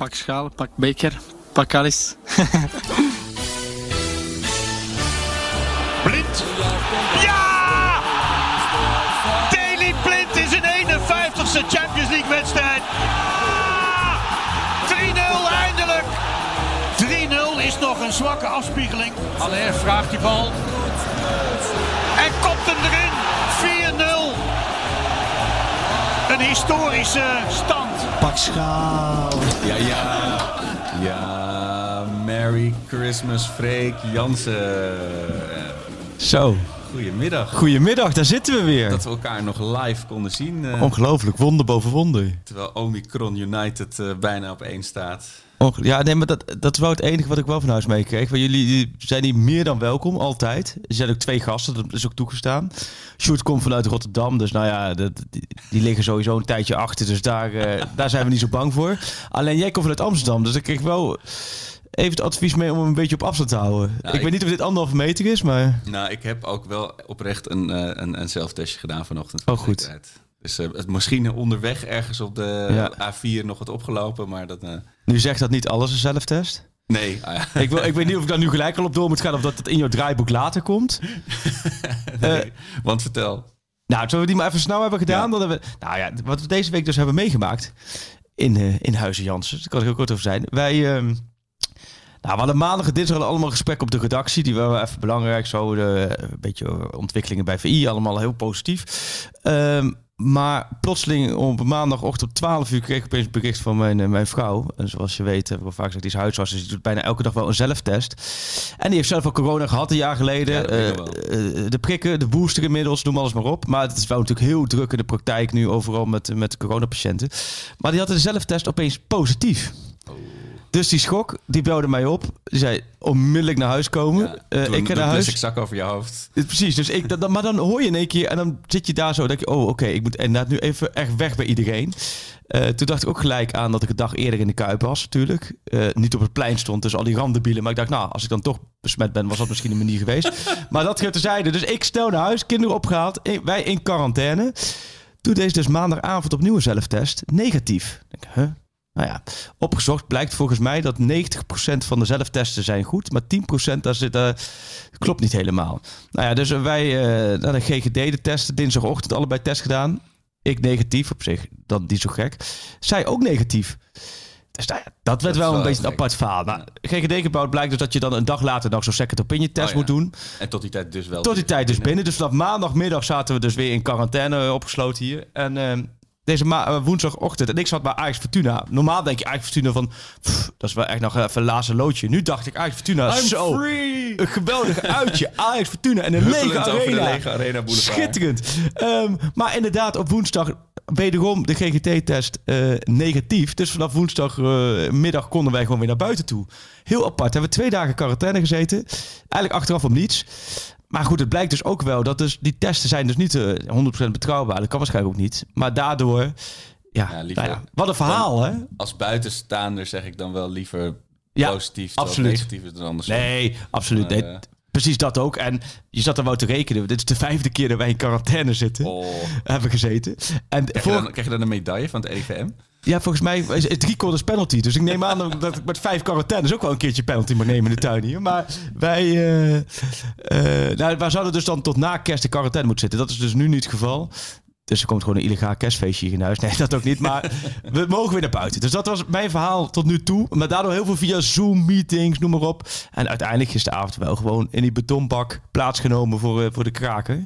pak schaal, pak beker, pak alles. Blind. Ja! Daily Blind is een 51ste Champions League wedstrijd. Ja! 3-0 eindelijk. 3-0 is nog een zwakke afspiegeling. Alleen vraagt die bal. En kopt hem erin. 4-0. Een historische stand. Pak schaal. Ja, ja. Ja, Merry Christmas, Freek Jansen. Zo, Goedemiddag. goedemiddag, daar zitten we weer. Dat we elkaar nog live konden zien. eh, Ongelooflijk, wonder boven wonder. terwijl Omicron United eh, bijna op één staat. Ja, nee, maar dat, dat is wel het enige wat ik wel van huis meekreeg. Want jullie jullie zijn hier meer dan welkom, altijd. Er zijn ook twee gasten, dat is ook toegestaan. Sjoerd komt vanuit Rotterdam, dus nou ja, dat, die, die liggen sowieso een tijdje achter. Dus daar, eh, daar zijn we niet zo bang voor. Alleen jij komt vanuit Amsterdam, dus ik kreeg wel even het advies mee om hem een beetje op afstand te houden. Nou, ik, weet niet of dit anderhalve meter is, maar... Nou, ik heb ook wel oprecht een, eh, een, een zelftestje gedaan vanochtend. Oh, goed. Dus het misschien onderweg ergens op de Ja. A4 nog wat opgelopen, maar dat... eh, Nu zegt dat niet alles een zelftest. nee, ah. Ik, wil, ik weet niet of ik daar nu gelijk al op door moet gaan of dat het in jouw draaiboek later komt. Nee. want vertel. Nou, zullen we die maar even snel hebben gedaan? Ja. Dan hebben we, nou ja, wat we deze week dus hebben meegemaakt in, eh in Huizen Jansen. Daar kan ik heel kort over zijn. Wij, ehm, nou, we hadden maandag en dinsdag allemaal gesprekken op de redactie. Die waren wel even belangrijk. Zo de, een beetje ontwikkelingen bij VI. Allemaal heel positief. Ehm, maar plotseling op maandagochtend op 12 uur kreeg ik opeens een bericht van mijn, eh, mijn vrouw. En zoals je weet, hebben we vaak gezegd, die is huisarts. Dus die doet bijna elke dag wel een zelftest. En die heeft zelf al corona gehad een jaar geleden. Ja, Eh, eh, de prikken, de booster inmiddels, noem alles maar op. Maar het is wel natuurlijk heel druk in de praktijk nu overal met, met coronapatiënten. Maar die had de zelftest opeens positief. Oh. Dus die schok, die belde mij op. Die zei onmiddellijk naar huis komen. Ja, Eh, ik ga naar huis. ik zak over je hoofd. Eh, Precies, dus ik, dat, maar dan hoor je in één keer en dan zit je daar zo. denk je, oh oké, ik moet inderdaad nu even echt weg bij iedereen. Eh, toen dacht ik ook gelijk aan dat ik een dag eerder in de Kuip was natuurlijk. Niet op het plein stond, dus al die randebielen. Maar ik dacht, nou, als ik dan toch besmet ben, was dat misschien een manier geweest. maar dat gaat terzijde. Dus ik stel naar huis, kinderen opgehaald, wij in quarantaine. Toen deze dus maandagavond opnieuw een zelftest, negatief. Denk, huh? Nou ja, opgezocht blijkt volgens mij dat 90% van de zelftesten zijn goed, maar 10% daar zit, eh, klopt niet helemaal. Nou ja, dus wij eh naar de GGD de testen, dinsdagochtend allebei test gedaan. Ik negatief op zich, dat niet zo gek. Zij ook negatief. Dus nou ja, dat werd wel een beetje een apart verhaal. Nou, GGD gebouwd blijkt dus dat je dan een dag later nog zo'n second opinion test Oh ja. moet doen. En tot die tijd dus wel. Tot die tijd dus binnen. Dus vanaf maandagmiddag zaten we dus weer in quarantaine eh, opgesloten hier. En ehm, deze eh, woensdagochtend. En ik zat bij Ajax Fortuna. Normaal denk je Ajax Fortuna van... pff, dat is wel echt nog even een laatste loodje. Nu dacht ik Ajax Fortuna I'm zo... free! Een geweldig uitje. Ajax Fortuna en een lege arena. lege arena boulevard. Schitterend. Ehm, maar inderdaad, op woensdag wederom de GGT-test eh, negatief. Dus vanaf woensdagmiddag konden wij gewoon weer naar buiten toe. Heel apart. Hebben we twee dagen in quarantaine gezeten. Eigenlijk achteraf om niets. Maar goed, het blijkt dus ook wel dat dus die testen zijn dus niet eh 100% betrouwbaar. Dat kan waarschijnlijk ook niet. Maar daardoor, ja, Ja, liever nou ja, wat een verhaal hè? Als buitenstaander zeg ik dan wel liever Ja, positief. absoluut. negatief is dan andersom. Nee, absoluut. Maar, Nee, eh, precies dat ook. En je zat er wel te rekenen. Dit is de vijfde keer dat wij in quarantaine zitten. Oh. Hebben gezeten. En Krijg, je dan, krijg je dan een medaille van het RIVM? Ja, volgens mij is het drie quarters penalty. Dus ik neem aan dat- ik met vijf quarantaines ook wel een keertje penalty mag nemen in de tuin hier. Maar wij, eh, eh, nou, wij zouden dus dan tot na kerst in quarantaine moeten zitten. Dat is dus nu niet het geval. Dus er komt gewoon een illegaal kerstfeestje hier in huis. Nee, dat ook niet. Maar we mogen weer naar buiten. Dus dat was mijn verhaal tot nu toe. Maar daardoor heel veel via Zoom-meetings, noem maar op. En uiteindelijk gisteravond wel gewoon in die betonbak plaatsgenomen voor, eh, voor de kraker.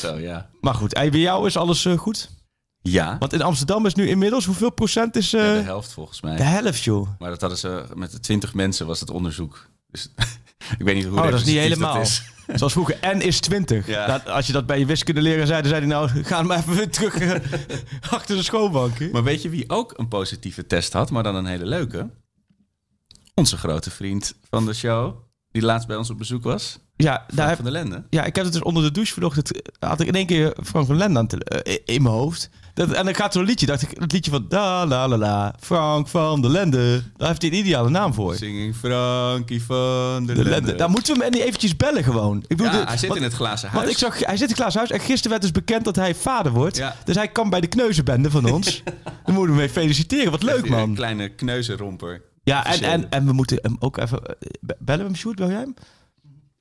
Zo, ja. Maar goed, en bij jou is alles goed? Ja, Want in Amsterdam is nu inmiddels hoeveel procent is... eh, ja, de helft volgens mij. de helft, joh. Maar dat hadden ze met 20 mensen was het onderzoek. Dus ik weet niet hoe Oh, dat is niet helemaal. is. Zoals vroeger, N is 20. Ja. Dat, als je dat bij je wiskunde leren zei, dan zei hij nou, ga maar even weer terug eh, achter de schoolbank. Maar weet je wie ook een positieve test had, maar dan een hele leuke? Onze grote vriend van de show, die laatst bij ons op bezoek was? Ja, daar Frank heb, van der Lende. ja, ik heb het dus onder de douche vanochtend. Had ik in één keer Frank van Lende aan eh, in mijn hoofd. Dat, en dan gaat zo'n liedje. Dacht ik, het liedje van da la la la. Frank van der Lende. Daar heeft hij een ideale naam voor. Singing Frankie van der De Lende. Lende. Daar moeten we hem eventjes bellen gewoon. Ik bedoel, Ja, de- hij zit want- in het glazen huis. Want ik zag, hij zit in Klaas Huis en gisteren werd dus bekend dat hij vader wordt. Ja. Dus hij kan bij de kneuzenbende van ons. Daar moeten we hem mee feliciteren. Wat leuk, Een man. kleine kneuzenromper. Ja, en, en, en we moeten hem ook even... eh, be- Bellen we hem, Sjoerd? Bel jij hem?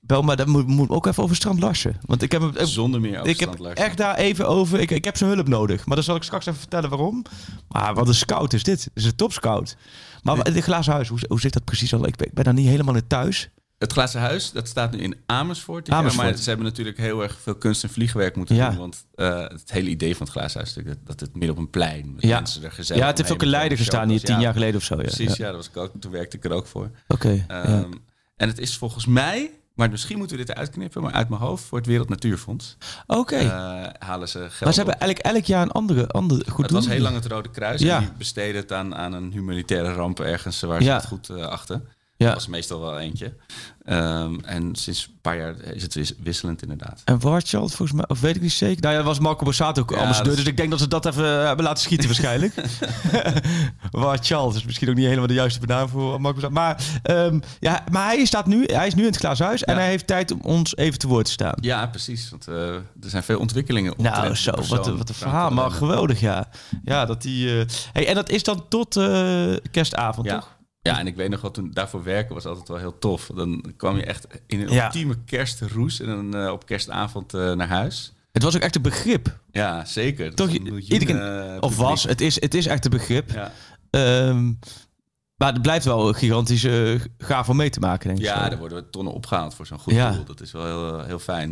Bel, maar dan moet, moet ook even over Strand Larsen. Want ik heb hem... Zonder meer ik heb Larsen. echt daar even over... Ik, ik heb zijn hulp nodig. Maar dan zal ik straks even vertellen waarom. Maar wat een scout is dit. Dit is een topscout. Maar de glazen huis, hoe, hoe zit dat precies al? Ik ben, ik ben daar niet helemaal in thuis. Het glazen huis, dat staat nu in Amersfoort. Amersfoort. maar ze hebben natuurlijk heel erg veel kunst en vliegwerk moeten Ja. doen. Want eh, het hele idee van het glazen huis is natuurlijk dat het midden op een plein... Met Ja. mensen er gezellig Ja, het heeft ook een leider gestaan hier tien Ja, jaar geleden of zo. Ja. Precies, ja. ja. dat was ik ook, toen werkte ik er ook voor. Oké. Ehm, ja. En het is volgens mij, maar misschien moeten we dit eruit knippen, maar uit mijn hoofd voor het Wereld Natuurfonds Oké. eh, halen ze geld maar ze op. hebben eigenlijk elk jaar een andere, andere goed Het was heel lang het Rode Kruis. Ja. En die besteden het aan, aan een humanitaire ramp ergens waar ze Ja. het goed eh, achten. Ja. Dat was meestal wel eentje. Ehm, en sinds een paar jaar is het wis- wisselend inderdaad. En Warchild, volgens mij, of weet ik niet zeker. Nou ja, dat was Marco Borsato ook Ja, ambassadeur. Dus ik denk dat ze dat even eh, hebben laten schieten waarschijnlijk. Warchild is misschien ook niet helemaal de juiste benaming voor Marco Borsato. Maar, ehm, ja, maar hij, staat nu, hij is nu in het glazen huis en hij heeft tijd om ons even te woord te staan. Ja, precies. Want eh, er zijn veel ontwikkelingen. Nou, omtrent zo, wat, een- wat een verhaal. Maar geweldig, ja. Ja, dat die... eh, Hey, en dat is dan tot kerstavond, Ja. toch? Ja, en ik weet nog wel, toen daarvoor werken was altijd wel heel tof. Dan kwam je echt in een Ja. ultieme kerstroes en dan eh, op kerstavond eh, naar huis. Het was ook echt een begrip. Ja, zeker. Toch, een iedereen- eh, Of was. Het is, het is echt een begrip. Ja. Ehm, maar het blijft wel gigantisch eh, gaaf om mee te maken, denk ik. ja, zo. er worden tonnen opgehaald voor zo'n goed Ja. doel. Dat is wel heel, heel fijn.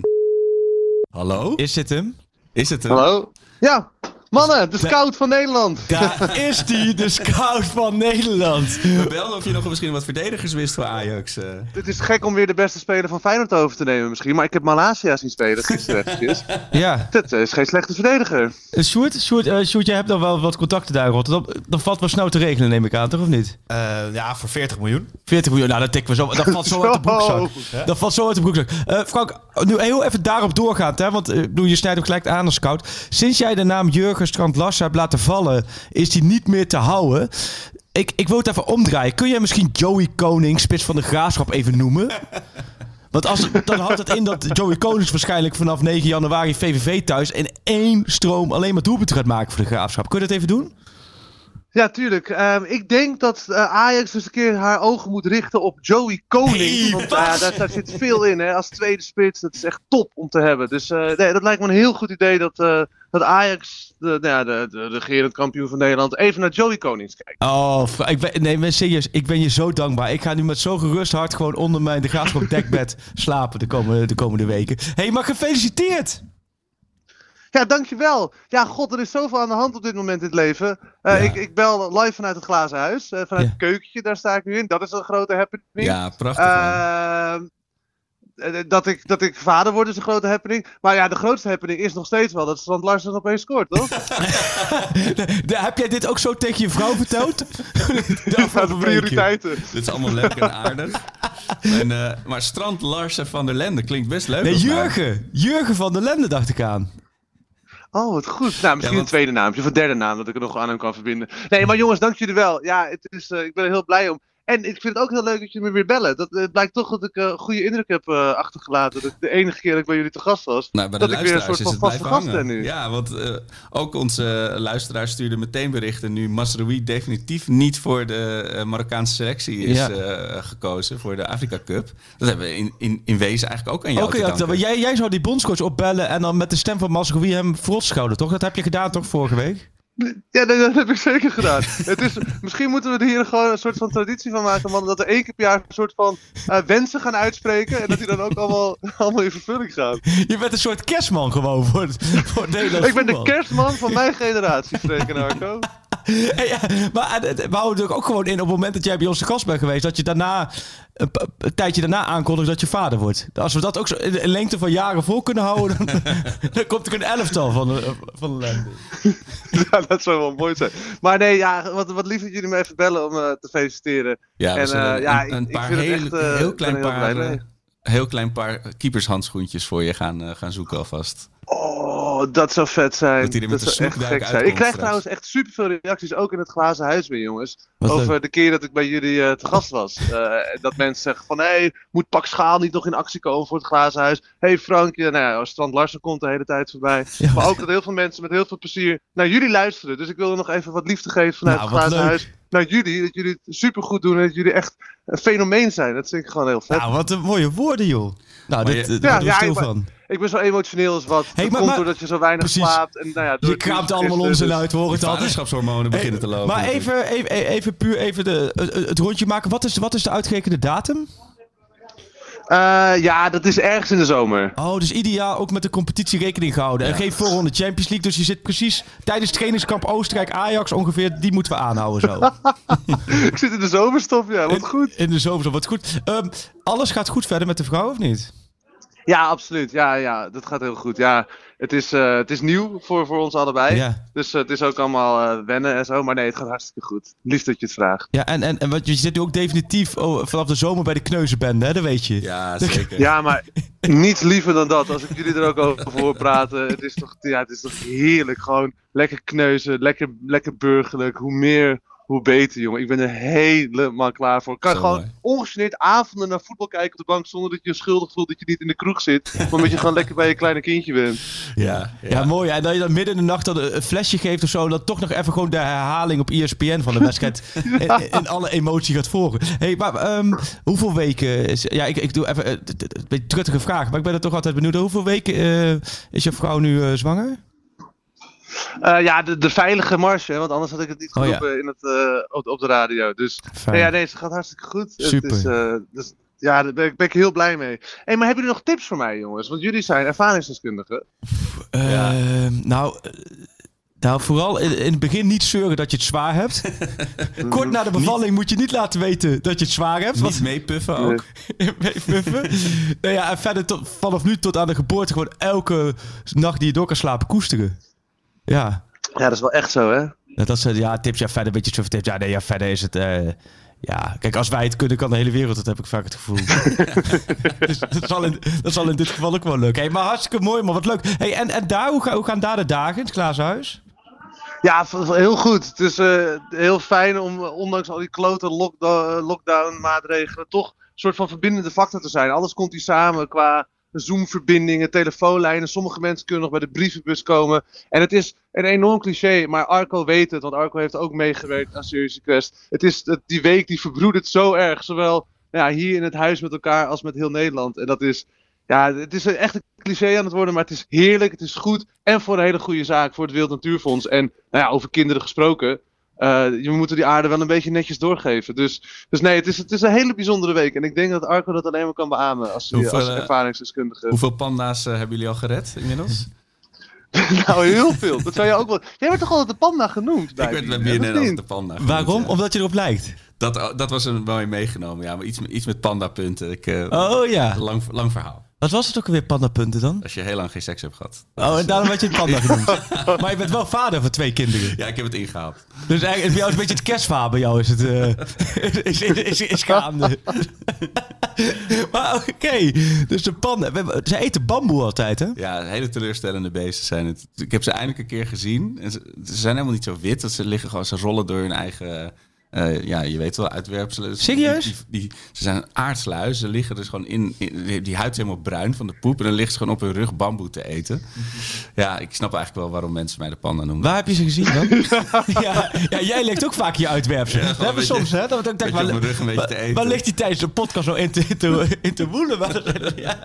Hallo? Is dit hem? Is het een... Hallo? Ja, mannen, de scout van Nederland. Daar is die, de scout van Nederland. Belden of je nog misschien wat verdedigers wist voor Ajax. eh. Het is gek om weer de beste speler van Feyenoord over te nemen misschien, maar ik heb Malasia zien spelen gisteren. Ja, Dat is geen slechte verdediger. Eh, Sjoerd, Sjoerd, eh, Sjoerd, jij hebt dan wel wat contacten daar in Rotterdam. Dat valt wel snel te regelen, neem ik aan, toch of niet? Eh, ja, voor 40 miljoen. 40 miljoen, nou dat tikken we zo. Dat valt zo uit de broekzak. Zo. Dat valt zo uit de broekzak. Eh, Frank, nu heel even daarop doorgaand, hè, want eh, ik bedoel, je snijdt ook gelijk aan als scout. Sinds jij de naam Jurgen Strand Larsen hebt laten vallen, is die niet meer te houden. Ik, ik wil het even omdraaien. Kun jij misschien Joey Koning, spits van de graafschap, even noemen? Want als, dan houdt het in dat Joey Konings waarschijnlijk vanaf 9 januari VVV thuis in één stroom alleen maar doelpunten gaat maken voor de graafschap. Kun je dat even doen? Ja, tuurlijk. Ehm, ik denk dat eh, Ajax eens een keer haar ogen moet richten op Joey Koning. Want ja, daar, daar zit veel in, hè. Als tweede spits, dat is echt top om te hebben. Dus eh, nee, dat lijkt me een heel goed idee dat, eh, dat Ajax, de, nou ja, de, de regerend kampioen van Nederland, even naar Joey Konings kijkt. Oh, ik ben, nee, maar serieus, ik ben je zo dankbaar. Ik ga nu met zo'n gerust hart gewoon onder mijn de graafschap dekbed slapen de komende, de komende weken. Hé, hey, maar gefeliciteerd! Ja, dankjewel. Ja, god, er is zoveel aan de hand op dit moment in het leven. Eh, Ja. ik, ik bel live vanuit het glazen huis. eh, vanuit Ja. het keukentje, daar sta ik nu in. Dat is een grote happening. Ja, prachtig. man. Ehm, eh, dat, ik, dat ik vader word is een grote happening. Maar ja, de grootste happening is nog steeds wel dat Strand Larsen opeens scoort, toch? De- de- heb jij dit ook zo tegen je vrouw verteld? de Ja, de prioriteiten. Dit is allemaal leuk en aardig. En, eh, maar Strand Larsen van der Lende klinkt best leuk. Nee, naam. Jurgen. Jurgen van der Lende dacht ik aan. Oh, wat goed. Nou, misschien want- een tweede naampje of een derde naam dat ik er nog aan hem kan verbinden. Nee, maar jongens, dank jullie wel. Ja, het is, eh, ik ben er heel blij om. En ik vind het ook heel leuk dat jullie me weer bellen. Dat, het blijkt toch dat ik eh, een goede indruk heb eh, achtergelaten. Dat ik de enige keer dat ik bij jullie te gast was. Nou, bij de dat ik weer een luisteraars soort is van het vaste blijven gast ben nu. Ja, want eh, ook onze luisteraar stuurde meteen berichten nu Masroui definitief niet voor de eh, Marokkaanse selectie is Ja. eh, gekozen voor de Afrika Cup. Dat hebben we in, in, in wezen eigenlijk ook aan jou Oké, te jij, jij zou die bondscoach opbellen en dan met de stem van Masrowi hem verrot schouden, toch? Dat heb je gedaan toch vorige week? Ja, dat heb ik zeker gedaan. het is, misschien moeten we er hier gewoon een soort van traditie van maken, man. Dat we één keer per jaar een soort van eh, wensen gaan uitspreken. En dat die dan ook allemaal, allemaal in vervulling gaan. Je bent een soort kerstman gewoon voor voor Nederlands Ik ben de kerstman van mijn generatie, Freek en Arco. Hey, ja, maar eh, we houden er ook gewoon in op het moment dat jij bij ons de gast bent geweest, dat je daarna een, een tijdje daarna aankondigt dat je vader wordt. Als we dat ook zo in een lengte van jaren vol kunnen houden, dan, dan komt er een elftal van de, van de landen. ja, dat zou wel mooi zijn. Maar nee, ja, wat, wat lief dat jullie me even bellen om eh, te feliciteren. Ja, En, zullen eh, ja, een, een paar vind het hele, echt, eh, heel klein heel paar, eh, heel klein paar keepershandschoentjes voor je gaan, eh, gaan zoeken alvast. Oh, dat zou vet zijn. Dat er met zou een echt gek zijn. Ik krijg straks. trouwens echt superveel reacties, ook in het glazen huis weer, jongens. Wat over leuk. de keer dat ik bij jullie eh, te gast was. Eh, dat mensen zeggen van, hé, hey, moet Pak Schaal niet nog in actie komen voor het glazen huis? Hé hey, Frank, ja, nou ja, Strand Larsen komt de hele tijd voorbij. Ja. Maar ook dat heel veel mensen met heel veel plezier naar jullie luisteren. Dus ik wilde nog even wat liefde geven vanuit Nou, het glazen leuk. huis. Naar jullie, dat jullie het supergoed doen en dat jullie echt een fenomeen zijn. Dat vind ik gewoon heel vet. Nou, wat een mooie woorden, joh. Nou, Maar dit, je- daar Ja, worden we ja, stil ik- van. Ik ben zo emotioneel als wat. Hey, dat maar- komt maar- doordat je zo weinig Precies. slaapt. En, nou ja, door Je kraamt allemaal gisteren, onzin dus- uit, horen het al. vaderschapshormonen beginnen te lopen. Maar even, even, even puur even de, het, het rondje maken. Wat is, wat is de uitgerekende datum? Eh, ja, dat is ergens in de zomer. Oh, dus ieder jaar ook met de competitie rekening gehouden. En geen voorronde Champions League. Dus je zit precies tijdens trainingskamp Oostenrijk-Ajax ongeveer. Die moeten we aanhouden zo. ik zit in de zomerstop, ja, wat goed. In de zomer zo. Wat goed. Ehm, alles gaat goed verder met de vrouw, of niet? Ja, absoluut. Ja, ja, dat gaat heel goed. Ja, het is, eh, het is nieuw voor, voor ons allebei. Ja. Dus eh, het is ook allemaal eh, wennen en zo. Maar nee, het gaat hartstikke goed. Lief dat je het vraagt. Ja, en, en, en wat, je zit nu ook definitief oh, vanaf de zomer bij de kneuzenbende, hè? Dat weet je. Ja, zeker. Ja, maar niets liever dan dat. Als ik jullie er ook over hoor praten. Het is toch, ja, het is toch heerlijk. Gewoon lekker kneuzen, lekker, lekker burgerlijk. Hoe meer, hoe beter, jongen. Ik ben er helemaal klaar voor. Ik kan Zo gewoon mooi. ongegeneerd avonden naar voetbal kijken op de bank. Zonder dat je je schuldig voelt dat je niet in de kroeg zit. Maar dat je gewoon lekker bij je kleine kindje bent. Ja, Ja, mooi. En dat je dan midden in de nacht dan een flesje geeft of zo. En dat toch nog even gewoon de herhaling op ESPN van de wedstrijd. in, in alle emotie gaat volgen. hey, maar ehm, hoeveel weken. Is, ja, ik, ik doe even eh, een beetje truttige vraag. Maar ik ben er toch altijd benieuwd. Hoeveel weken eh, is je vrouw nu eh, zwanger? Eh, ja, de, de veilige marge, hè, want anders had ik het niet Oh, ja. geroepen in het, eh, op, op de radio. Dus nee, ja, nee, ze gaat hartstikke goed. Super. Het is, eh, dus, ja, daar ben ik, ben ik heel blij mee. Hey, maar hebben jullie nog tips voor mij, jongens? Want jullie zijn ervaringsdeskundigen. Ehm, nou, nou, vooral in, in het begin niet zeuren dat je het zwaar hebt. Kort na de bevalling moet je niet laten weten dat je het zwaar hebt. Want Niet meepuffen ook. Meepuffen. nou ja, en verder tot, vanaf nu tot aan de geboorte gewoon elke nacht die je door kan slapen koesteren. Ja, Ja, dat is wel echt zo, hè? dat is eh, ja, tips. Ja, verder een beetje zo tips. Ja, nee, ja, verder is het... eh, ja, kijk, als wij het kunnen, kan de hele wereld. Dat heb ik vaak het gevoel. dus dat, zal in, dat zal in dit geval ook wel lukken. Hey, maar hartstikke mooi, maar wat leuk. Hey, en, en daar, hoe, hoe gaan daar de dagen in het glazen huis? Ja, heel goed. Het is eh, heel fijn om, ondanks al die klote lockdown, lockdown maatregelen, toch een soort van verbindende factor te zijn. Alles komt hier samen qua Zoom-verbindingen, telefoonlijnen. Sommige mensen kunnen nog bij de brievenbus komen. En het is een enorm cliché, maar Arco weet het, want Arco heeft ook meegewerkt aan Serious Request. Het is, het- die week die verbroedert zo erg, zowel nou ja, hier in het huis met elkaar als met heel Nederland. En dat is, ja, het is echt een cliché aan het worden, maar het is heerlijk, het is goed. En voor een hele goede zaak, voor het Wereld Natuurfonds. En nou ja, over kinderen gesproken. Eh je moet die aarde wel een beetje netjes doorgeven. Dus, dus nee, het is, het is een hele bijzondere week. En ik denk dat Arco dat alleen maar kan beamen als, Hoeveel, als eh, ervaringsdeskundige. Hoeveel panda's eh, hebben jullie al gered inmiddels? nou, heel veel. Dat zou je ook wel. Jij werd toch altijd de panda genoemd? Bij ik werd BNN of als niet? de panda. genoemd, Waarom? ja. Omdat je erop lijkt. Dat, dat was een mooi meegenomen. Ja, maar iets, met- iets met pandapunten. Ik, eh, Oh ja. lang, lang verhaal. Wat was het ook alweer, pandapunten dan? Als je heel lang geen seks hebt gehad. Oh, en daarom werd je het panda genoemd. Maar je bent wel vader van twee kinderen. Ja, ik heb het ingehaald. Dus eigenlijk bij jou is een beetje het kerstverhaal. Bij jou is het eh, is, is, is, is gaande. maar oké, dus de panda. we hebben- Ze eten bamboe altijd, hè? Ja, hele teleurstellende beesten zijn het. Ik heb ze eindelijk een keer gezien. En ze, ze zijn helemaal niet zo wit. Dat ze liggen gewoon, ze rollen door hun eigen, eh, ja, je weet wel, uitwerpselen. Serieus? Die, die, die- ze zijn aardsluis. Ze liggen dus gewoon in, in- die, die huid is helemaal bruin van de poep. En dan liggen ze gewoon op hun rug bamboe te eten. Ja, ik snap eigenlijk wel waarom mensen mij de panda noemen. Waar heb je ze gezien dan? ja, ja, jij legt ook vaak je uitwerpselen. dat hebben we soms, hè? Dat ik denk, beetje waar, rug een beetje te eten. waar ligt hij tijdens de podcast zo in te, in te, in te woelen? Ja.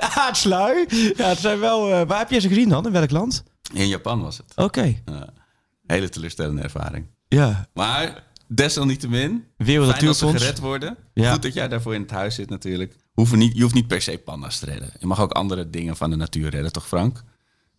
Aardslui. Ja, het zijn wel... eh, waar heb je ze gezien dan? In welk land? In Japan was het. Oké. Ja, hele teleurstellende ervaring. Ja. Maar desalniettemin, Wereld fijn dat ze Natuurfonds. gered worden. Ja. Goed dat jij daarvoor in het huis zit natuurlijk. Hoeven niet, je hoeft niet per se panda's te redden. Je mag ook andere dingen van de natuur redden, toch Frank?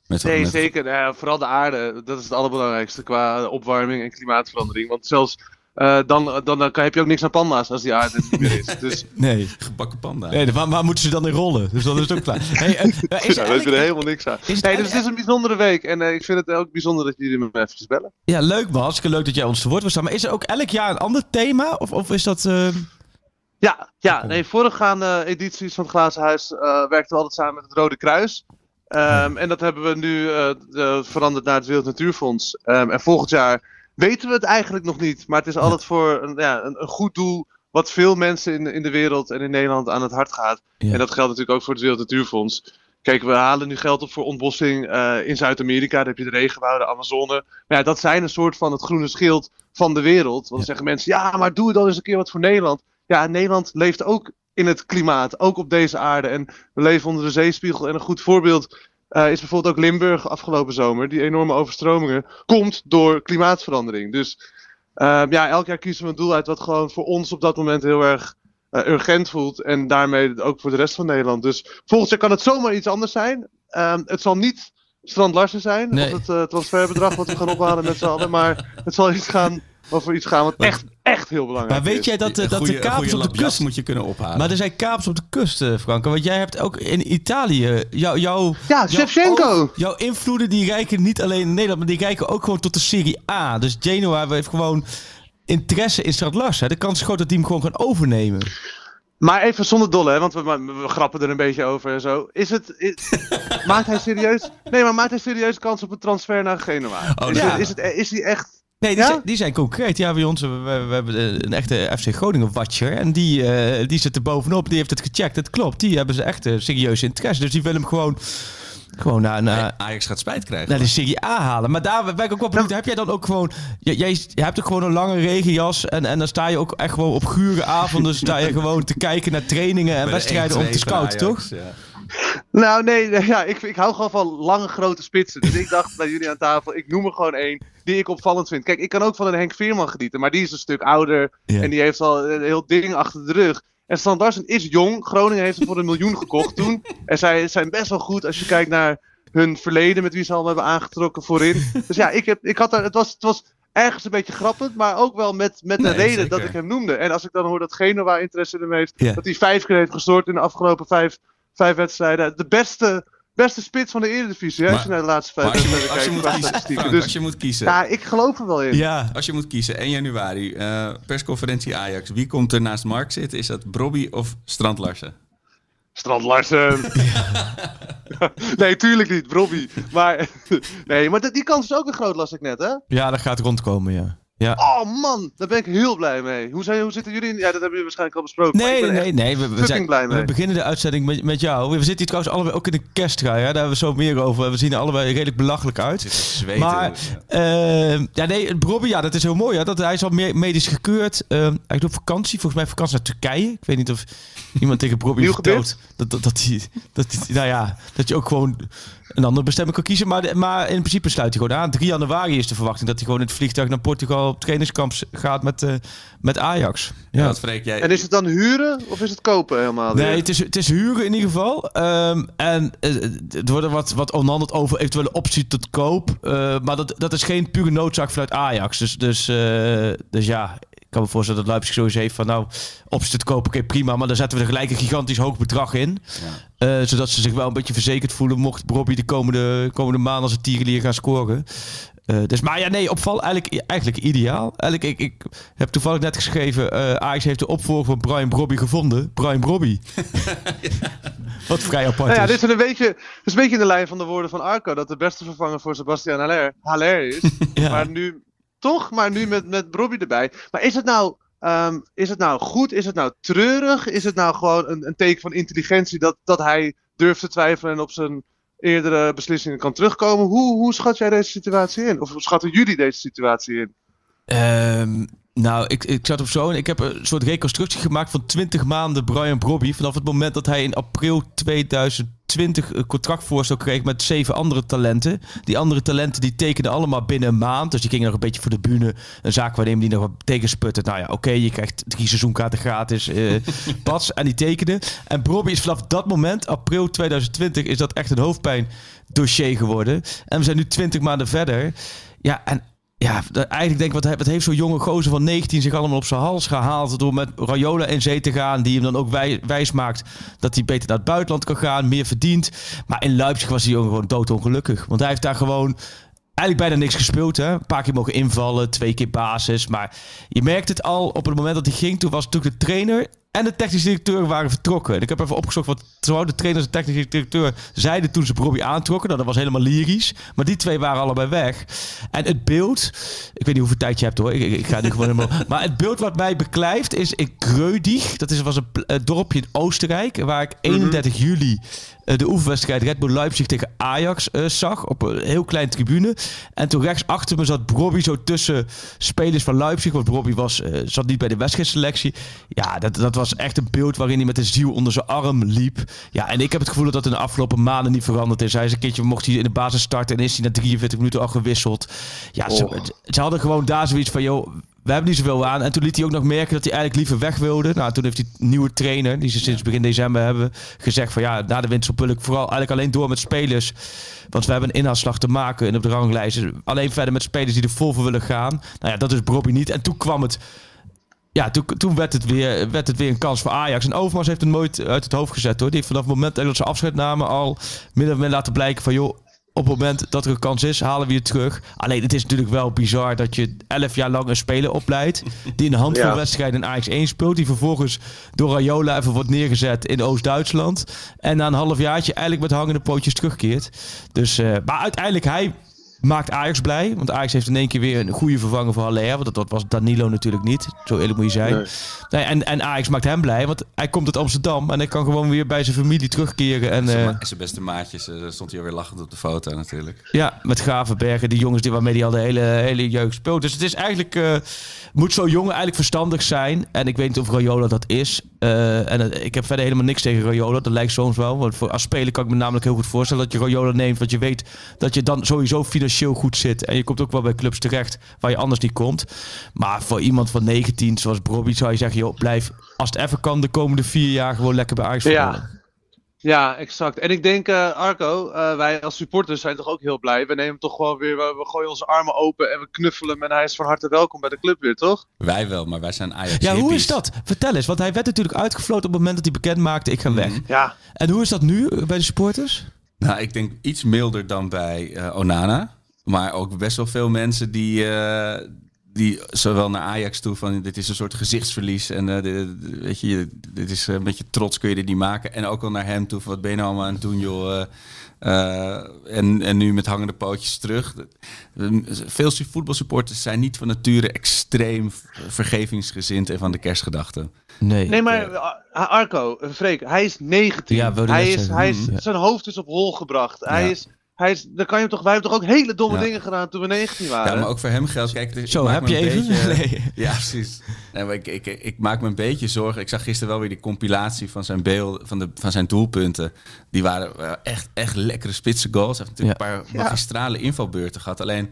Met Nee, met- zeker. Nou ja, vooral de aarde. Dat is het allerbelangrijkste qua opwarming en klimaatverandering. Want zelfs eh, dan, dan, dan heb je ook niks aan panda's als die aarde niet meer is. Dus Nee. Gebakken panda. nee waar, waar moeten ze dan in rollen? Dus dan is het ook klaar. Hey, eh, is er ja, er helemaal niks aan. het Nee, dus het is een bijzondere week. En eh, ik vind het ook bijzonder dat jullie me eventjes bellen. Ja, leuk man. Hartstikke leuk dat jij ons te woord wil staan. Maar is er ook elk jaar een ander thema? Of, of is dat... eh, Ja, ja nee, voorgaande edities van het Glazen Huis eh, werkten we altijd samen met het Rode Kruis. Ehm, En dat hebben we nu veranderd naar het Wereld Natuurfonds. Ehm, en volgend jaar weten we het eigenlijk nog niet. Maar het is altijd voor een, ja, een, een goed doel. Wat veel mensen in, in de wereld en in Nederland aan het hart gaat. Ja. En dat geldt natuurlijk ook voor het Wereld Natuurfonds. Kijk, we halen nu geld op voor ontbossing eh, in Zuid-Amerika. Daar heb je de regenwouden, Amazone. Maar ja, dat zijn een soort van het groene schild van de wereld. Want dan Ja. zeggen mensen, ja, maar doe dan eens een keer wat voor Nederland. Ja, Nederland leeft ook in het klimaat, ook op deze aarde. En we leven onder de zeespiegel. En een goed voorbeeld eh, is bijvoorbeeld ook Limburg afgelopen zomer. Die enorme overstromingen komt door klimaatverandering. Dus eh, ja, elk jaar kiezen we een doel uit wat gewoon voor ons op dat moment heel erg eh, urgent voelt. En daarmee ook voor de rest van Nederland. Dus volgend jaar kan het zomaar iets anders zijn. Ehm, het zal niet Strand Larsen zijn, Nee. of het transferbedrag wat we gaan ophalen met z'n allen. Maar het zal iets gaan over iets gaan wat echt, echt heel belangrijk maar weet is. jij dat, eh, dat goeie- de kapers op de kust... moet je kunnen ophalen. Maar er zijn kapers op de kust, eh, Frank. Want jij hebt ook in Italië... Jou, jou, Ja, jouw Shevchenko! Jouw invloeden die reiken niet alleen in Nederland... maar die reiken ook gewoon tot de Serie A. Dus Genoa heeft gewoon interesse in Strand Larsen. De kans is groot dat die hem gewoon gaan overnemen. Maar even zonder dolle, hè, want we, we, we grappen er een beetje over en zo. Is het, is- maakt hij serieus, nee, maar maakt hij serieus kans op een transfer naar Genoa? Oh, is, ja. het, is, het, is hij echt... Nee, die, Ja? zijn, die zijn concreet. Ja, bij ons, we, we, we hebben een echte FC Groningen-watcher. En die, eh, die zit er bovenop. Die heeft het gecheckt. Het klopt. Die hebben ze echt eh, serieus interesse. Dus die willen hem gewoon, gewoon naar, naar, Nee, Ajax gaat spijt krijgen. naar de Serie A halen. Maar daar ben ik ook wel benieuwd. Heb jij dan ook gewoon... Jij, hebt ook gewoon een lange regenjas. En, en dan sta je ook echt gewoon op gure avonden... sta je gewoon te kijken naar trainingen en wedstrijden om 1-2 te scouten, Ajax, toch? Ja. Nou, nee, ja, ik, ik hou gewoon van lange, grote spitsen. Dus ik dacht bij jullie aan tafel, ik noem er gewoon één die ik opvallend vind. Kijk, ik kan ook van een Henk Veerman genieten, maar die is een stuk ouder. Ja. En die heeft al een heel ding achter de rug. En Strand Larsen is jong. Groningen heeft hem voor een miljoen gekocht toen. En zij zijn best wel goed als je kijkt naar hun verleden, met wie ze allemaal hebben aangetrokken voorin. Dus ja, ik heb, ik had er, het, was, het was ergens een beetje grappend, maar ook wel met, met een Nee, reden zeker. dat ik hem noemde. En als ik dan hoor dat Genoa interesse in hem heeft, Ja. dat hij vijf keer heeft gestoord in de afgelopen vijf, vijf wedstrijden. De beste, beste spits van de Eredivisie, hè, als je Maar- naar de laatste Maar vijf als je, wedstrijden moet, kijkt. als je moet kiezen. Frank, Dus als je moet kiezen, ja, ik geloof er wel in. Ja. als je moet kiezen, 1 januari, eh, persconferentie Ajax. Wie komt er naast Mark zitten? Is dat Brobby of Strand Larsen? Strand Larsen. nee, tuurlijk niet, Robbie. Maar, nee, maar die kans is ook een groot, las ik net, hè? Ja, dat gaat rondkomen, ja. Ja. Oh man, daar ben ik heel blij mee. Hoe, zijn, hoe zitten jullie in? Ja, dat hebben jullie waarschijnlijk al besproken. maar Nee, ik nee, ben nee, echt nee. We, zijn, blij mee. we beginnen de uitzending met, met jou. We zitten hier trouwens allebei ook in de kersttrui. Hè? Daar hebben we zo meer over. We zien er allebei redelijk belachelijk uit. Zweten. Maar, Ja. eh, ja, nee, Bobby, ja, dat is heel mooi. Ja. Dat, hij is al me- medisch gekeurd. eh eigenlijk op vakantie. Volgens mij vakantie naar Turkije. Ik weet niet of iemand tegen Bobby vertelt dat, dat, dat, hij, dat, hij- nou ja, dat je ook gewoon een andere bestemming kan kiezen. Maar, maar in principe sluit hij gewoon aan. 3 januari is de verwachting dat hij gewoon in het vliegtuig naar Portugal op trainingskamp gaat met, eh, met Ajax. ja, wat Freek, jij... En is het dan huren of is het kopen helemaal? Nee, het is, het is huren in ieder geval. Ehm, en eh, het wordt er wat, wat onderhandeld over eventuele optie tot koop. Eh, maar dat, dat is geen pure noodzaak vanuit Ajax. Dus, dus, eh, dus ja, kan me voorstellen dat Leipzig sowieso heeft van... nou, optie tot koop, oké, prima. Maar dan zetten we er gelijk een gigantisch hoog bedrag in. Ja. Eh, zodat ze zich wel een beetje verzekerd voelen... mocht Bobby de komende, komende maanden als een tierenlier gaan scoren. Eh, dus, maar ja, nee, opval eigenlijk, eigenlijk ideaal. Eigenlijk, ik, ik heb toevallig net geschreven... eh Ajax heeft de opvolger van Brian Brobby gevonden. Brian Brobby. Wat vrij apart Nou ja, is. dit is een beetje, dit is een beetje in de lijn van de woorden van Arco. Dat de beste vervanger voor Sebastian Haller, Haller is. Ja. Maar nu, toch? Maar nu met, met Robbie erbij. Maar is het nou... ehm, is het nou goed? Is het nou treurig? Is het nou gewoon een, een teken van intelligentie dat, dat hij durft te twijfelen en op zijn eerdere beslissingen kan terugkomen? Hoe, hoe schat jij deze situatie in? Of hoe schatten jullie deze situatie in? Ehm, nou, ik, ik zat op zo en ik heb een soort reconstructie gemaakt van 20 maanden Brian Brobby. Vanaf het moment dat hij in april 2020 een contractvoorstel kreeg met zeven andere talenten. Die andere talenten die tekenden allemaal binnen een maand. Dus die gingen nog een beetje voor de bühne. Een zaak waarnemen die nog wat tegensputten. Nou ja, oké, je krijgt drie seizoenkaarten gratis. eh pas, en die tekenen. En Bobby is vanaf dat moment, april 2020, is dat echt een hoofdpijn dossier geworden. En we zijn nu 20 maanden verder. Ja, en ja, eigenlijk denk ik, wat, wat heeft zo'n jonge gozer van 19 zich allemaal op zijn hals gehaald door met Rayola in zee te gaan, die hem dan ook wij, wijs maakt dat hij beter naar het buitenland kan gaan, meer verdient. Maar in Leipzig was jongen gewoon doodongelukkig, want hij heeft daar gewoon eigenlijk bijna niks gespeeld. Hè? Een paar keer mogen invallen, twee keer basis, maar je merkt het al op het moment dat hij ging, toen was natuurlijk de trainer en de technische directeur waren vertrokken. En ik heb even opgezocht wat zowel de trainer als de technische directeur zeiden toen ze Robbie aantrokken. Nou, dat was helemaal lyrisch. Maar die twee waren allebei weg. En het beeld, ik weet niet hoeveel tijd je hebt hoor. Ik, ik, ik ga nu gewoon helemaal. Maar het beeld wat mij beklijft is in Greudig. Dat is, was een dorpje in Oostenrijk. Waar ik 31 juli eh, de oefenwedstrijd Red Bull Leipzig tegen Ajax eh, zag. Op een heel klein tribune. En toen rechts achter me zat Bobby zo tussen spelers van Leipzig. Want Bobby was, eh, zat niet bij de wedstrijdselectie. Ja, dat, dat was echt een beeld waarin hij met de ziel onder zijn arm liep. Ja, en ik heb het gevoel dat dat in de afgelopen maanden niet veranderd is. Hij is een keertje, mocht hij in de basis starten en is hij na 43 minuten al gewisseld. Ja, ze, ze hadden gewoon daar zoiets van, joh, we hebben niet zoveel aan. En toen liet hij ook nog merken dat hij eigenlijk liever weg wilde. Nou, toen heeft een nieuwe trainer, die ze sinds begin december hebben, gezegd van ja, na de winter wil ik vooral eigenlijk alleen door met spelers. Want we hebben een inhaalslag te maken in op de ranglijst. Alleen verder met spelers die er vol voor willen gaan. Nou ja, dat is Bobby niet. En toen kwam het ja, toen, toen werd, het weer, werd het weer een kans voor Ajax. En Overmars heeft het nooit uit het hoofd gezet hoor. Die heeft vanaf het moment dat ze afscheid namen al min of meer laten blijken van joh. Op het moment dat er een kans is, halen we je terug. Alleen het is natuurlijk wel bizar dat je elf jaar lang een speler opleidt. Die een handvol Ja. wedstrijden in Ajax 1 speelt. Die vervolgens door Rayola even wordt neergezet in Oost-Duitsland. En na een halfjaartje eigenlijk met hangende pootjes terugkeert. Dus, eh, maar uiteindelijk hij maakt Ajax blij. Want Ajax heeft in één keer weer een goede vervanger voor Haller. Want dat, dat was Danilo natuurlijk niet. Zo eerlijk moet je zijn. Nee. Nee, en, en Ajax maakt hem blij. Want hij komt uit Amsterdam. En hij kan gewoon weer bij zijn familie terugkeren. En Zijn eh, zijn beste maatjes, eh, stond hij alweer lachend op de foto natuurlijk. ja, met Gravenbergen. Die jongens die waarmee hij al de hele, hele jeugd speelt. Dus het is eigenlijk... eh, moet zo'n jongen eigenlijk verstandig zijn. En ik weet niet of Rayola dat is. Eh, en ik heb verder helemaal niks tegen Rayola. Dat lijkt soms wel. Want voor, als speler kan ik me namelijk heel goed voorstellen dat je Rayola neemt. Want je weet dat je dan sowieso financieel goed zit. En je komt ook wel bij clubs terecht waar je anders niet komt. Maar voor iemand van 19, zoals Bobby, zou je zeggen... Joh, blijf als het even kan de komende vier jaar gewoon lekker bij Ajax Ja. Ja, exact. En ik denk, eh, Arco, eh, wij als supporters zijn toch ook heel blij. We nemen hem toch gewoon weer, we, we gooien onze armen open en we knuffelen hem. En hij is van harte welkom bij de club weer, toch? Wij wel, maar wij zijn Ajax Ja, hoe is dat? Vertel eens. Want hij werd natuurlijk uitgefloten op het moment dat hij bekend maakte... ik ga weg. Ja. En hoe is dat nu bij de supporters? Nou, ik denk iets milder dan bij eh, Onana. Maar ook best wel veel mensen die, eh, die zowel naar Ajax toe van dit is een soort gezichtsverlies. En eh, de- weet je, dit is een beetje trots kun je dit niet maken. En ook wel naar hem toe van wat ben je nou allemaal aan het doen joh. eh, en, en nu met hangende pootjes terug. Veel su- voetbalsupporters zijn niet van nature extreem vergevingsgezind en van de kerstgedachten. Nee. Nee, maar Arco, Freek, hij is 19. Ja, hij is, hij is, Mm, ja. Zijn hoofd is op hol gebracht. Hij Ja. is, hij is, dan kan je hem toch, wij hebben toch ook hele domme Ja. dingen gedaan toen we 19 waren. Ja, maar ook voor hem geldt. Kijk, dus Zo, heb je even? beetje- Nee. Ja, precies. Nee, maar ik, ik, ik maak me een beetje zorgen. Ik zag gisteren wel weer die compilatie van zijn beeld, van, de, van zijn doelpunten. Die waren echt, echt lekkere spitse goals. Hij heeft natuurlijk een paar magistrale invalbeurten gehad. Alleen,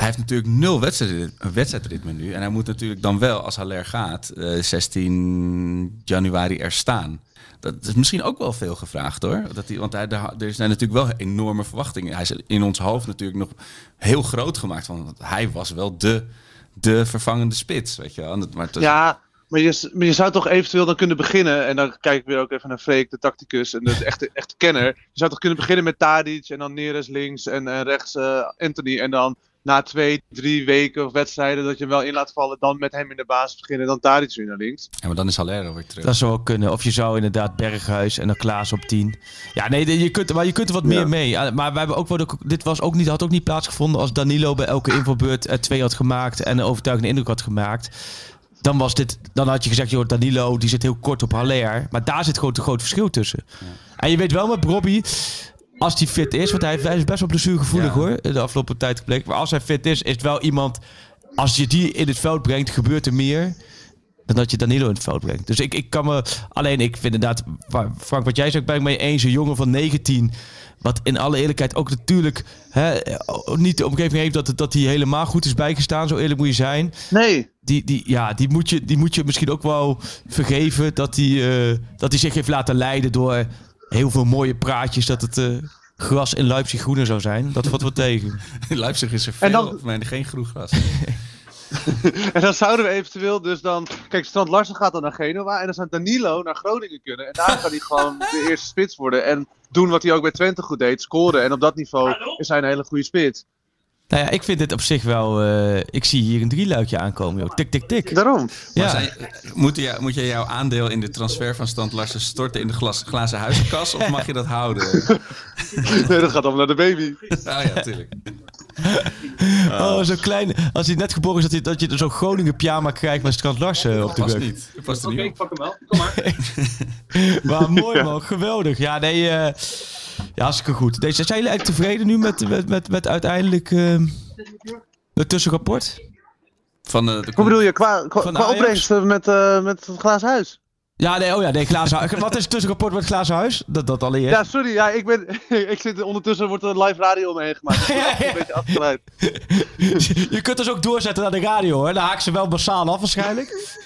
hij heeft natuurlijk nul wedstrijd, wedstrijdritme nu. En hij moet natuurlijk dan wel, als Haller gaat, eh, 16 januari er staan. Dat is misschien ook wel veel gevraagd hoor. Dat hij, want hij, er zijn natuurlijk wel enorme verwachtingen. Hij is in ons hoofd natuurlijk nog heel groot gemaakt. Van, want hij was wel de, de vervangende spits. Weet je wel. Maar Ja, maar je, maar je zou toch eventueel dan kunnen beginnen. En dan kijk ik weer ook even naar Freek, de tacticus en de echte, echte kenner. Je zou toch kunnen beginnen met Tadic en dan Neres links en, en rechts eh, Anthony. En dan na twee, drie weken of wedstrijden dat je hem wel in laat vallen. Dan met hem in de basis beginnen en dan Tadic weer naar links. Ja, maar dan is Haller weer terug. Dat zou wel kunnen. Of je zou inderdaad Berghuis en dan Klaas op 10. Ja, nee, je kunt, maar je kunt er wat meer mee. Ja, Maar wij hebben ook, wel dit was ook niet, had ook niet plaatsgevonden als Danilo bij elke invalbeurt er twee had gemaakt en een overtuigende indruk had gemaakt. Dan, was dit, dan had je gezegd, joh, Danilo die zit heel kort op Haller. Maar daar zit gewoon te groot verschil tussen. En je weet wel met Robbie, als hij fit is, want hij, is best wel blessuregevoelig hoor, de afgelopen tijd gebleken. Maar als hij fit is, is het wel iemand, als je die in het veld brengt, gebeurt er meer dan dat je Danilo in het veld brengt. Dus ik, ik kan me... Alleen ik vind inderdaad... Frank, wat jij zegt, ben ik mee eens. Een jongen van 19... Wat in alle eerlijkheid ook natuurlijk hè, niet de omgeving heeft dat, het- dat hij helemaal goed is bijgestaan. Zo eerlijk moet je zijn. Nee, Die, die, ja, die, moet je, die moet je misschien ook wel vergeven dat hij, eh, dat hij zich heeft laten leiden door heel veel mooie praatjes. Dat het eh, gras in Leipzig groener zou zijn. Dat valt wat tegen. In Leipzig is er veel, En dan- maar geen groen gras. en dan zouden we eventueel dus dan... Kijk, Strand Larsen gaat dan naar Genua en dan zou Danilo naar Groningen kunnen. En daar kan hij gewoon de eerste spits worden en doen wat hij ook bij Twente goed deed, scoren. En op dat niveau is hij een hele goede spits. Nou ja, ik vind dit op zich wel... eh, ik zie hier een drieluikje aankomen. Joh. Tik, tik, tik. Daarom. Maar Ja. zijn- moet, je, moet je jouw aandeel in de transfer van Stand Larsen storten in de glas, glazen huizenkas? Of mag je dat houden? Nee, dat gaat allemaal naar de baby. Oh ja, tuurlijk. Oh, zo klein. Als hij net geboren is, dat, hij, dat je zo'n Groningen pyjama krijgt met Strand Larsen op de Past rug. niet. Dat past er niet op. pak hem wel. Kom maar. Maar mooi man, geweldig. Ja, nee, eh ja, hartstikke goed. Deze, zijn jullie eigenlijk tevreden nu met, met, met, met uiteindelijk ehm het tussenrapport? Van de, de Hoe bedoel je, qua, qua, qua opbrengst eh, met, eh, met het glazen huis? Ja, nee, oh ja, nee, glazen. Wat is het tussenrapport met glazen huis? Dat, dat allereerst. Ja, sorry, ja, ik, ben, ik zit ondertussen, wordt er live radio omheen gemaakt. Ik ben een beetje afgeleid. Je kunt dus ook doorzetten naar de radio, hoor. Dan haak ze wel massaal af waarschijnlijk.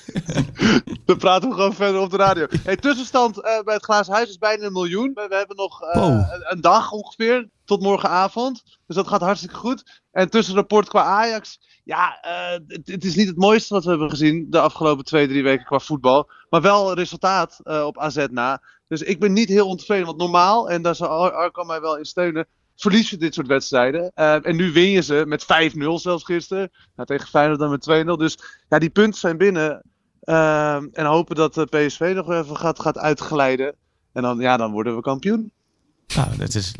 Dan praten we gewoon verder op de radio. Hey, tussenstand eh, bij het glazen huis is bijna een miljoen. We, we hebben nog eh, Wow. een, dag ongeveer, tot morgenavond. Dus dat gaat hartstikke goed. En tussenrapport qua Ajax. Ja, eh, het, het is niet het mooiste wat we hebben gezien de afgelopen twee, drie weken qua voetbal. Maar wel resultaat eh, op AZ na. Dus ik ben niet heel ontevreden. Want normaal, en daar zal Ar- Arkan mij wel in steunen, verlies je dit soort wedstrijden. Eh, en nu win je ze met 5-0 zelfs gisteren. Nou, tegen Feyenoord dan met 2-0. Dus ja, die punten zijn binnen. Ehm, en hopen dat de PSV nog even gaat, gaat uitglijden. En dan, ja, dan worden we kampioen. Nou, dat is...